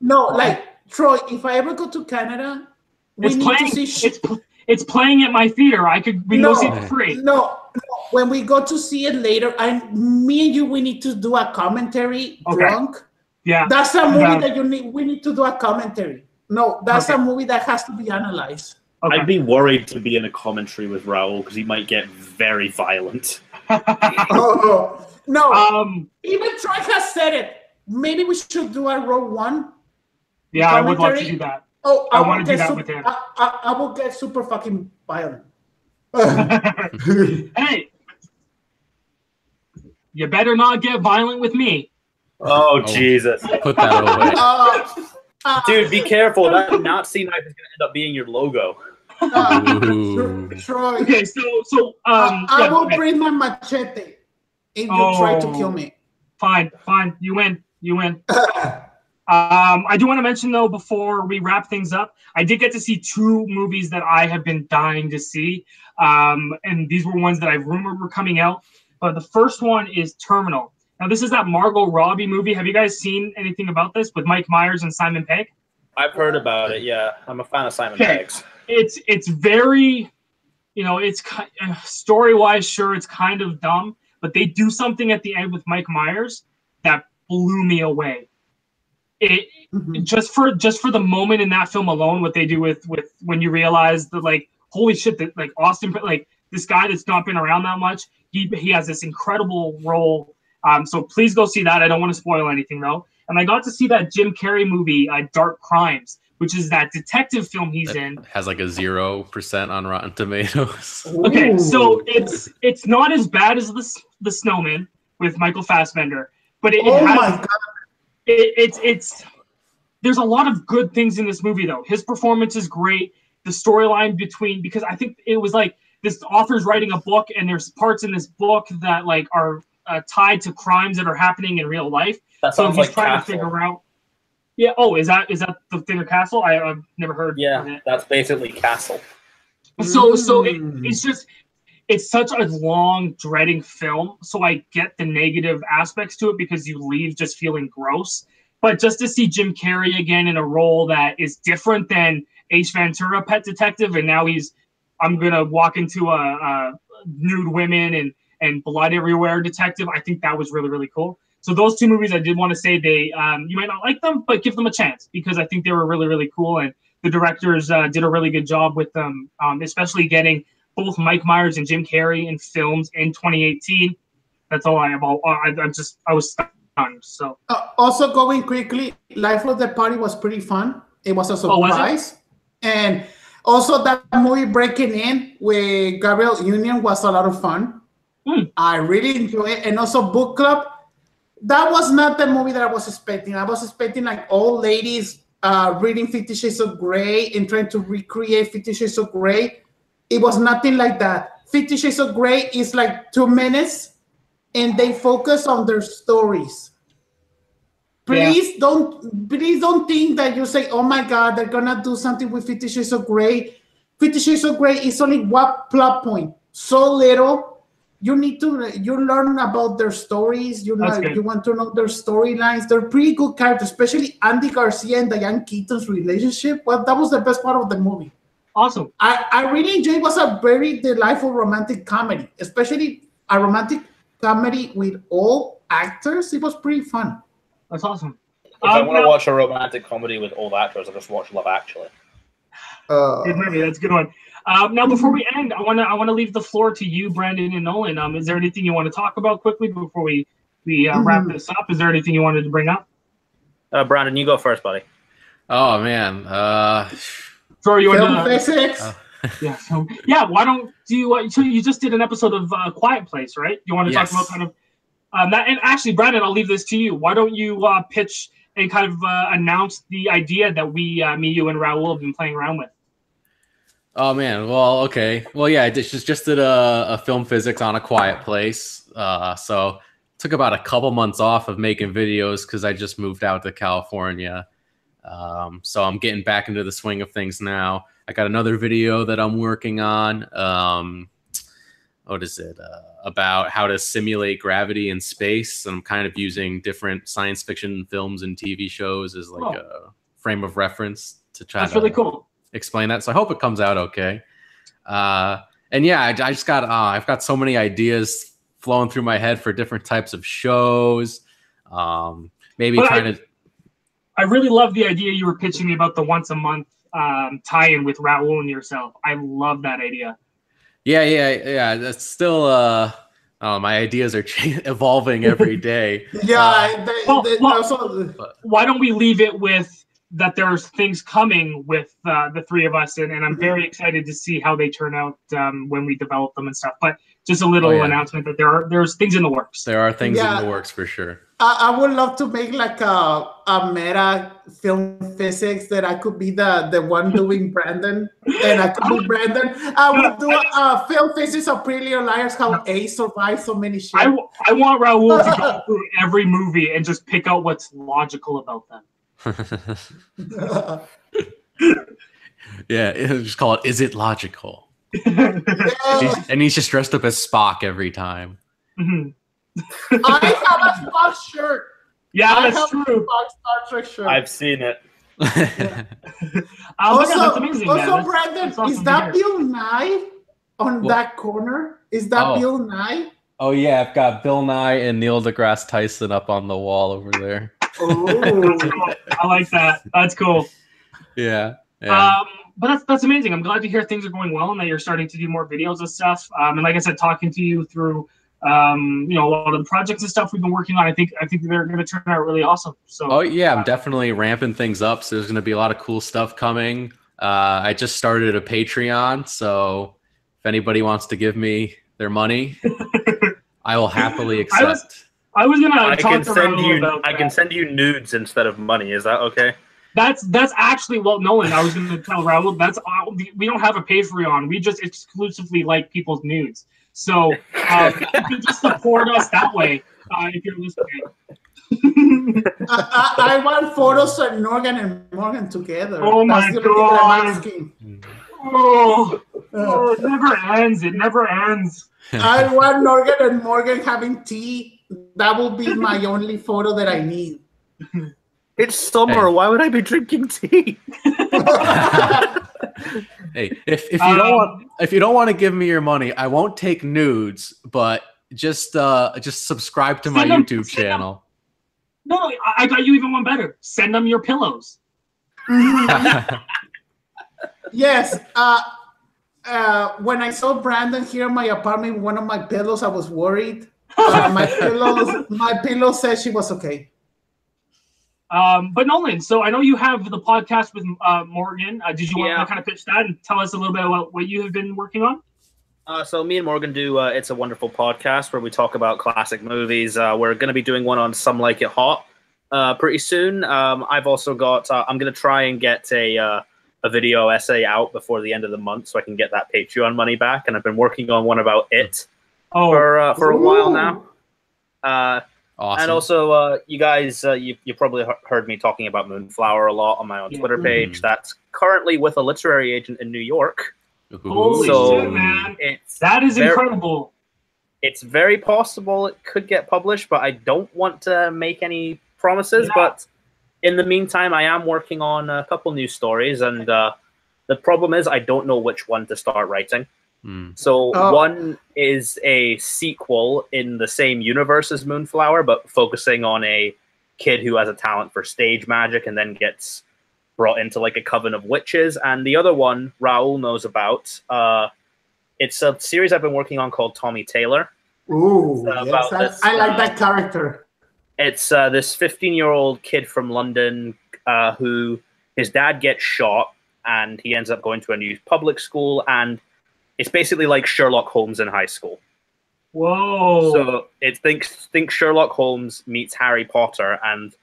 No, like Troy, if I ever go to Canada, we it's need playing. to see. sh- It's pl- it's playing at my theater. I could we can No. go see it for free. no, no, when we go to see it later, I, me and you, we need to do a commentary Okay. drunk. Yeah. That's a movie Yeah. that you need. We need to do a commentary. No, that's Okay. a movie that has to be analyzed. Okay. I'd be worried to be in a commentary with Raul because he might get very violent. oh no! um. Even Troy has said it. Maybe we should do a row one Yeah, I would love to do that. Oh, I will wanna do that sup- with him. I, I, I will get super fucking violent. hey, you better not get violent with me. Oh, Oh. Jesus. Put that away. uh, uh, Dude, be careful. That Nazi knife is going to end up being your logo. uh, Troy, Okay, so so um, I, I yeah, will okay. bring my machete if you try to Oh. kill me. fine, fine. You win. You win. Um, I do want to mention though before we wrap things up, I did get to see two movies that I have been dying to see, um, and these were ones that I've rumored were coming out. But the first one is Terminal. Now this is that Margot Robbie movie. Have you guys seen anything about this with Mike Myers and Simon Pegg? I've heard about it. Yeah, I'm a fan of Simon Okay. Peggs. It's it's very, you know, it's story wise, sure, it's kind of dumb, but they do something at the end with Mike Myers that blew me away. It Mhm. just for just for the moment in that film alone, what they do with with when you realize that like holy shit that like Austin like this guy that's not been around that much, he he has this incredible role. Um, so please go see that. I don't want to spoil anything though. And I got to see that Jim Carrey movie, uh, Dark Crimes, which is that detective film he's in. Has like a zero percent on Rotten Tomatoes. Okay, so it's it's not as bad as the the Snowman with Michael Fassbender, but it, it oh has my god! it, it's it's there's a lot of good things in this movie though. His performance is great. The storyline between because I think it was like this author's writing a book and there's parts in this book that like are uh, tied to crimes that are happening in real life. That So sounds he's like trying Castle. to figure out. Yeah. Oh, is that is that the Thinner Castle? I, I've never heard. of Yeah, it. that's basically Castle. So so it, Mm. it's just it's such a long dreading film. So I get the negative aspects to it because you leave just feeling gross. But just to see Jim Carrey again in a role that is different than Ace Ventura, Pet Detective, and now he's I'm gonna walk into a, a nude women and and blood everywhere detective. I think that was really really cool. So those two movies, I did want to say they um, you might not like them, but give them a chance because I think they were really really cool and the directors uh, did a really good job with them, um, especially getting both Mike Myers and Jim Carrey in films in 2018. That's all I have. All I, I'm just I was stunned. So Uh, also, going quickly, Life of the Party was pretty fun. It was a Oh, was surprise, and also that movie Breaking In with Gabrielle Union was a lot of fun. Hmm. I really enjoyed it, and also Book Club. That was not the movie that I was expecting. I was expecting like old ladies uh, reading Fifty Shades of Grey and trying to recreate Fifty Shades of Grey. It was nothing like that. Fifty Shades of Grey is like two minutes, and they focus on their stories. Yeah. Please don't, please don't think that you say, "Oh my God, they're gonna do something with Fifty Shades of Grey." Fifty Shades of Grey is only one plot point, so little. You need to you learn about their stories. You know, you want to know their storylines. They're pretty good characters, especially Andy Garcia and Diane Keaton's relationship. Well, that was the best part of the movie. awesome. I, I really enjoyed it was a very delightful romantic comedy, especially a romantic comedy with all actors. It was pretty fun. That's awesome. If I Um, want to watch a romantic comedy with all actors, I just watch Love Actually. Uh, Good movie. That's a good one. Um, now, before we end, I want to I want to leave the floor to you, Brandon and Nolan. Um, is there anything you want to talk about quickly before we we uh, wrap Mhm. this up? Is there anything you wanted to bring up? Uh, Brandon, you go first, buddy. Oh man. Uh, Sorry, you film want to? physics. Oh. Yeah. So yeah, why don't do you? Uh, so you just did an episode of uh, Quiet Place, right? You want to Yes. talk about kind of um, that? And actually, Brandon, I'll leave this to you. Why don't you uh, pitch and kind of uh, announce the idea that we, uh, me, you, and Raul have been playing around with? Oh man, well, okay, well, yeah, I just just did a, a film physics on a quiet place. Uh, so took about a couple months off of making videos because I just moved out to California. Um, so I'm getting back into the swing of things now. I got another video that I'm working on. Um, what is it uh, about how to simulate gravity in space? And I'm kind of using different science fiction films and TV shows as like Oh. a frame of reference to try That's to really cool. Explain that. So I hope it comes out okay. Uh, and yeah, I, I just got uh, I've got so many ideas flowing through my head for different types of shows. Um, maybe But trying I- to I really love the idea you were pitching me about the once a month um, tie-in with Raul and yourself. I love that idea. yeah yeah yeah. That's still uh, oh, my ideas are cha- evolving every day. Yeah, Uh, they, well, well- also, Why don't we leave it with that there's things coming with uh, the three of us, and, and I'm very excited to see how they turn out um, when we develop them and stuff. But just a little Oh, yeah. announcement that there are there's things in the works. There are things Yeah. in the works for sure. I, I would love to make like a, a meta film physics that I could be the, the one doing Brandon and I could be Brandon. I would do a, a film physics of Pretty Little Liars, how A survived so many shit. I, w- I want Raul to go through every movie and just pick out what's logical about them. yeah, it'll just call it. Is it logical? Yeah. He's- and he's just dressed up as Spock every time. Mhm. I have a Spock shirt. Yeah, I that's have true. a Spock Star Trek shirt. I've seen it. Yeah, also, that's amazing, also That's- Brandon, that's awesome is that hear. Bill Nye on What? that corner? Is that Oh. Bill Nye? oh yeah, I've got Bill Nye and Neil deGrasse Tyson up on the wall over there. Oh. I like that. That's cool. Yeah, yeah. Um, but that's that's amazing. I'm glad to hear things are going well and that you're starting to do more videos and stuff. Um, and like I said, talking to you through um, you know, a lot of the projects and stuff we've been working on, I think I think they're going to turn out really awesome. So Oh yeah, I'm definitely ramping things up. So there's going to be a lot of cool stuff coming. Uh, I just started a Patreon, so if anybody wants to give me their money, I will happily I was- accept. I was gonna I talk can to send you. about I can send you nudes instead of money. Is that okay? That's that's actually well, Nolan. I was going to tell Raul that's all, we we don't have a Patreon. We just exclusively like people's nudes. So um, you can just support us that way uh, if you're listening. I, I, I want photos of Morgan and Morgan together. Oh my That's the only thing I'm God. oh, Uh, oh, it never ends. It never ends. I want Morgan and Morgan having tea. That will be my only photo that I need. It's summer. Hey. Why would I be drinking tea? Hey, if if you don't Um, want if you don't want to give me your money, I won't take nudes, but just uh just subscribe to my Send 'em- YouTube send 'em. channel. No, I, I got you even one better. Send them your pillows. Yes. Uh, uh, when I saw Brandon here in my apartment, one of my pillows, I was worried. Uh, my pillows, my pillow said she was okay. Um, but Nolan, so I know you have the podcast with uh, Morgan. Uh, did you want Yeah. to kind of pitch that and tell us a little bit about what you have been working on? Uh, so me and Morgan do uh, it's a wonderful podcast where we talk about classic movies. Uh, we're going to be doing one on Some Like It Hot uh, pretty soon. Um, I've also got uh, I'm going to try and get a uh, a video essay out before the end of the month so I can get that Patreon money back. And I've been working on one about it Oh, for uh, for a while now. Uh, awesome. And also, uh, you guys, uh, you, you probably heard me talking about Moonflower a lot on my own Yeah. Twitter page. That's currently with a literary agent in New York. holy So- shit, man! It's That is very- incredible. it's very possible it could get published, but I don't want to make any promises. Yeah. But in the meantime, I am working on a couple new stories, and uh, the problem is I don't know which one to start writing. Hmm. So Oh. one is a sequel in the same universe as Moonflower, but focusing on a kid who has a talent for stage magic and then gets brought into like a coven of witches. And the other one Raul knows about. Uh, it's a series I've been working on called Tommy Taylor. Ooh, Uh, yes, about I, this, I like uh, that character. It's uh, this 15 year old kid from London uh, who his dad gets shot and he ends up going to a new public school. And it's basically like Sherlock Holmes in high school. Whoa! So it thinks think Sherlock Holmes meets Harry Potter, and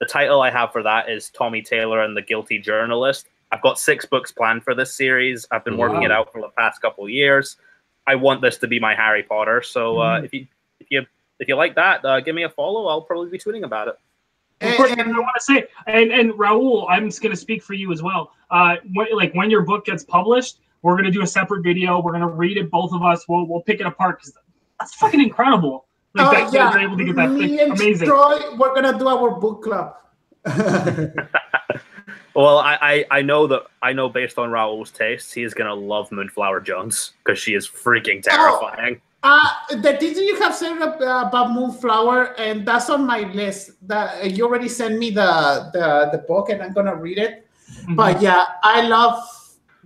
the title I have for that is Tommy Taylor and the Guilty Journalist. I've got six books planned for this series. I've been working it out for the past couple of years. I want this to be my Harry Potter. So uh, Mhm. if you if you if you like that, uh, give me a follow. I'll probably be tweeting about it. Of And- course, and- and I want to say, and and Raul, I'm just going to speak for you as well. Uh, when, like when your book gets published, we're going to do a separate video. We're going to read it, both of us. We'll we'll pick it apart because that's fucking incredible. Like Oh, that, that you're able to get that. Me Like, and amazing. Troy, we're gonna do our book club. Well, I, I I know that I know based on Raul's tastes, he is gonna love Moonflower Jones because she is freaking terrifying. Uh, the things you have said about Moonflower, and that's on my list. That uh, you already sent me the, the the book, and I'm gonna read it. Mhm. But yeah, I love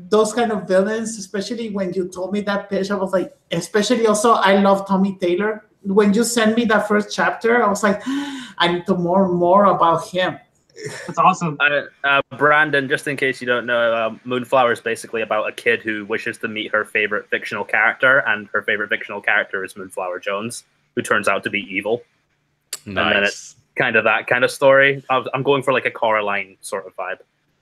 those kind of villains, especially when you told me that pitch. I was like, especially also, I love Tommy Taylor. When you sent me that first chapter, I was like, I need to more more about him. That's awesome. Uh, uh, Brandon, just in case you don't know, uh, Moonflower is basically about a kid who wishes to meet her favorite fictional character, and her favorite fictional character is Moonflower Jones, who turns out to be evil. then Nice. Kind of that kind of story. I was- I'm going for like a Coraline sort of vibe.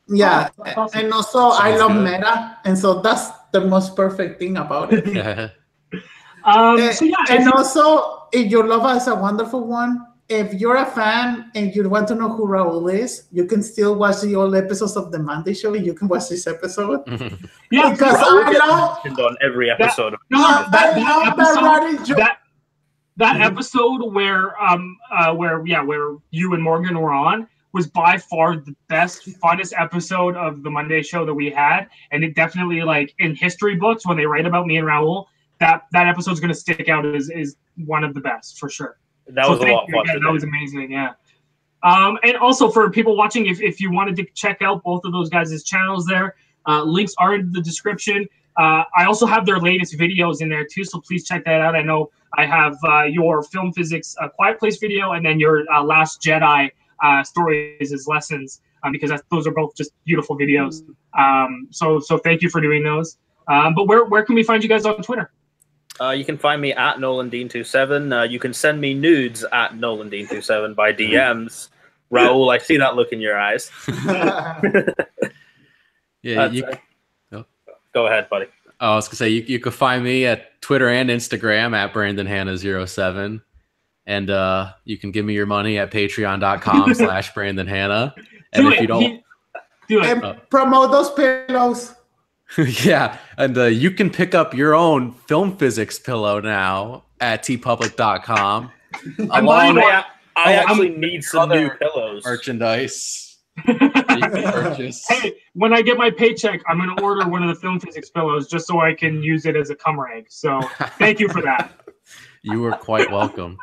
Yeah, Oh, that's awesome. and also I love good. meta, and so that's the most perfect thing about it. Um, Eh, so yeah, if and you- also, if your love is a wonderful one, if you're a fan and you want to know who Raul is, you can still watch the old episodes of the Monday Show. You can watch this episode yeah, because Raul I gets love mentioned on every episode of no, I that, that that episode, running joke. that that Mhm. episode where um uh where yeah where you and Morgan were on was by far the best funnest episode of the Monday show that we had and it definitely like in history books when they write about me and Raul that that episode's going to stick out as is one of the best for sure. That So was a lot of fun. again. That was amazing. Yeah. Um, and also for people watching, if, if you wanted to check out both of those guys' channels there, uh, links are in the description. Uh, I also have their latest videos in there too, so please check that out. I know I have uh, your film physics uh, Quiet Place video and then your uh, Last Jedi uh, stories as lessons um, because that's, those are both just beautiful videos. Um, so so thank you for doing those. Um, but where where can we find you guys on Twitter? Uh, you can find me at Nolan Dean 27 uh, You can send me nudes at Nolan Dean 27 by DMs. Raul, I see that look in your eyes. Yeah, That's- you, Go ahead, buddy. Oh, I was gonna say you, you can find me at Twitter and Instagram at Brandon Hannah 07 and uh, you can give me your money at patreon.com slash Brandon Hannah. And Do if it. you don't, He- do it. and promote those pillows. yeah, and uh, you can pick up your own film physics pillow now at teepublic.com I'm along buying with one. I, I actually need some other new pillows. merchandise that you can purchase. Hey, when I get my paycheck, I'm going to order one of the film physics pillows just so I can use it as a cum rag. So thank you for that. You are quite welcome.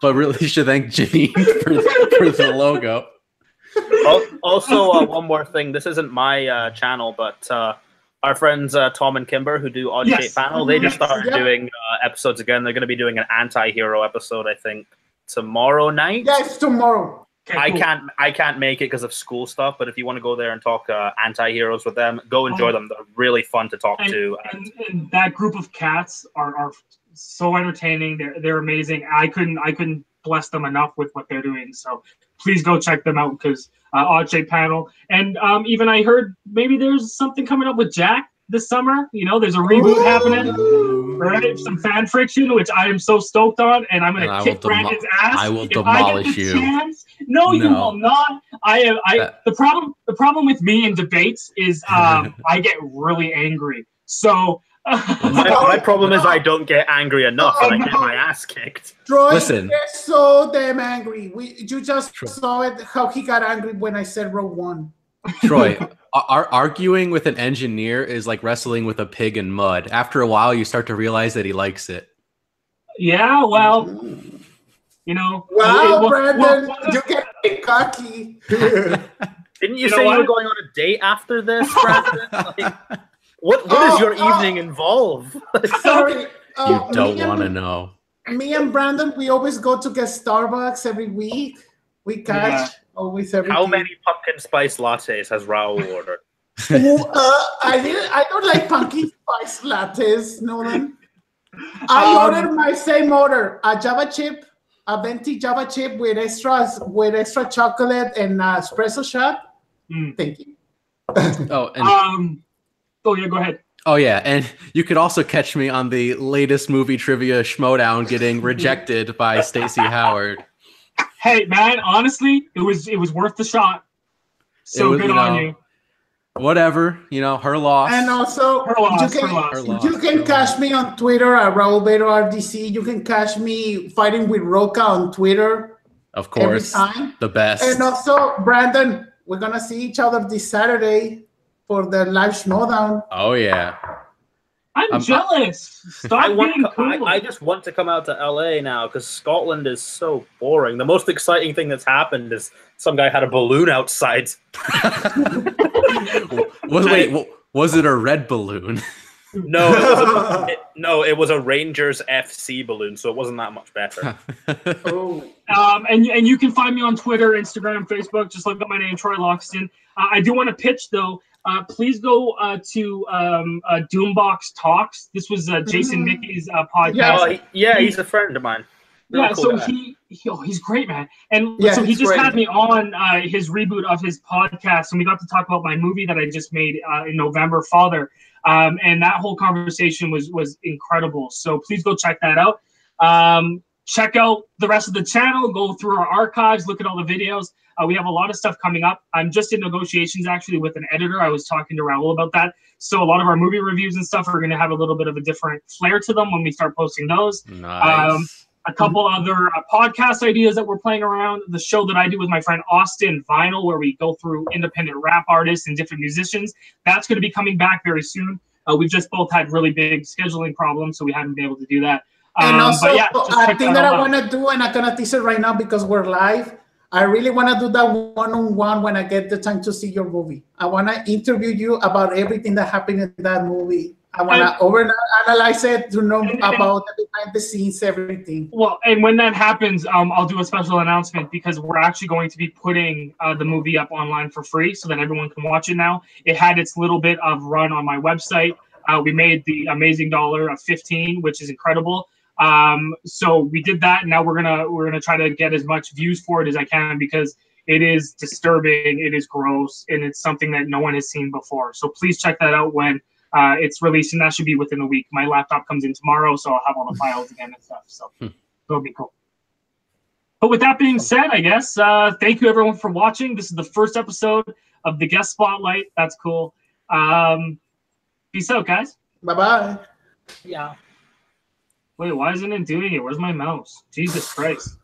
But really should thank Janine for, for the logo. Also, uh, one more thing. This isn't my uh, channel, but uh, our friends uh, Tom and Kimber, who do Odd Yes. Shape Panel, they just started Yeah. doing uh, episodes again. They're going to be doing an anti-hero episode, I think, tomorrow night. Yes, tomorrow. Okay, I cool. can't I can't make it because of school stuff. But if you want to go there and talk uh, anti-heroes with them, go enjoy Oh. them. They're really fun to talk And, to. and, and that group of cats are, are so entertaining. They're, they're amazing. I couldn't I couldn't bless them enough with what they're doing. So please go check them out because uh, Odd Shape Panel. And um, even I heard maybe there's something coming up with Jack this summer. You know, there's a reboot happening. Right, some fan friction, which I am so stoked on, and I'm gonna will kick demo- Brandon's ass. I will if I get demolish the you. chance. No, you will not. I am. I That- the problem. The problem with me in debates is um, I get really angry. So my, my problem is I don't get angry enough and I get Oh, my ass kicked. Troy Listen. is so damn angry. We you just Troy. saw it how he got angry when I said row One. Troy, ar- arguing with an engineer is like wrestling with a pig in mud. After a while, you start to realize that he likes it. yeah, well, you know. Wow, well, Brandon, well, you get me cocky. Didn't you, You say you were going on a date after this, Brandon? like, what what does Oh, your oh. evening involve? Sorry. You uh, don't want to know. Me and Brandon, we always go to get Starbucks every week. We catch Yeah. always every How week. many pumpkin spice lattes has Raul ordered? Ooh, uh, I didn't. I don't like pumpkin spice lattes, Nolan. I Um, ordered my same order: a Java chip, a venti Java chip with extras, with extra chocolate and uh, espresso shot. Mm. Thank you. Oh, and Um. Oh yeah, go ahead. oh yeah, and you could also catch me on the latest movie trivia Schmoedown getting rejected by Stacy Howard. Hey man, honestly, it was it was worth the shot. So was, good you on you. Whatever, you know, her loss. And also, Her loss, you her can loss. Her loss, you can her catch loss. me on Twitter at Raul Beto RDC. You can catch me fighting with Rocha on Twitter Of course, every course, time. the best. And also, Brandon, we're gonna see each other this Saturday for the live showdown. Oh yeah. I'm I'm- jealous. Stop I want. being To, cool. I, I just want to come out to LA now because Scotland is so boring. The most exciting thing that's happened is some guy had a balloon outside. was wait, was it a red balloon? No, it was a, it, no, it was a Rangers FC balloon, so it wasn't that much better. oh, Um, and and you can find me on Twitter, Instagram, Facebook. Just look up my name, Troy Loxton. Uh, I do want to pitch though. Uh, please go uh, to um, uh, Doombox Talks. This was uh, Jason Mhm. Mickey's uh, podcast. Yeah. Oh, he- yeah, he's a friend of mine. Really yeah, cool so he, he oh, he's great, man. And Yeah, so he just great. had me on uh, his reboot of his podcast, and we got to talk about my movie that I just made uh, in November, Father. Um, and that whole conversation was was incredible. So please go check that out. Um, check out the rest of the channel. Go through our archives, look at all the videos. Uh, we have a lot of stuff coming up. I'm just in negotiations actually with an editor. I was talking to Raul about that. So a lot of our movie reviews and stuff are going to have a little bit of a different flair to them when we start posting those nice. Um, a couple other uh, podcast ideas that we're playing around. The show that I do with my friend Austin Vinyl, where we go through independent rap artists and different musicians. That's going to be coming back very soon. Uh, we've just both had really big scheduling problems, so we haven't been able to do that. and Um, also, but yeah, just I think that that I want to do, and I'm gonna tease it right now because we're live. I really want to do that one-on-one when I get the time to see your movie. I want to interview you about everything that happened in that movie. I want to over analyze it to know and- about the behind the scenes, everything. Well, and when that happens, um, I'll do a special announcement because we're actually going to be putting uh, the movie up online for free so that everyone can watch it now. It had its little bit of run on my website. Uh, we made the amazing dollar of 15, which is incredible. Um, so we did that, and now we're gonna we're gonna try to get as much views for it as I can because it is disturbing, it is gross, and it's something that no one has seen before. So please check that out when uh, it's released, and that should be within a week. My laptop comes in tomorrow, so I'll have all the files again and stuff. So Hmm. it'll be cool. But with that being said, I guess uh, thank you everyone for watching. This is the first episode of the guest spotlight. That's cool. Um, peace out, guys. Bye bye. Yeah. Wait, why isn't it doing it? Where's my mouse? Jesus Christ.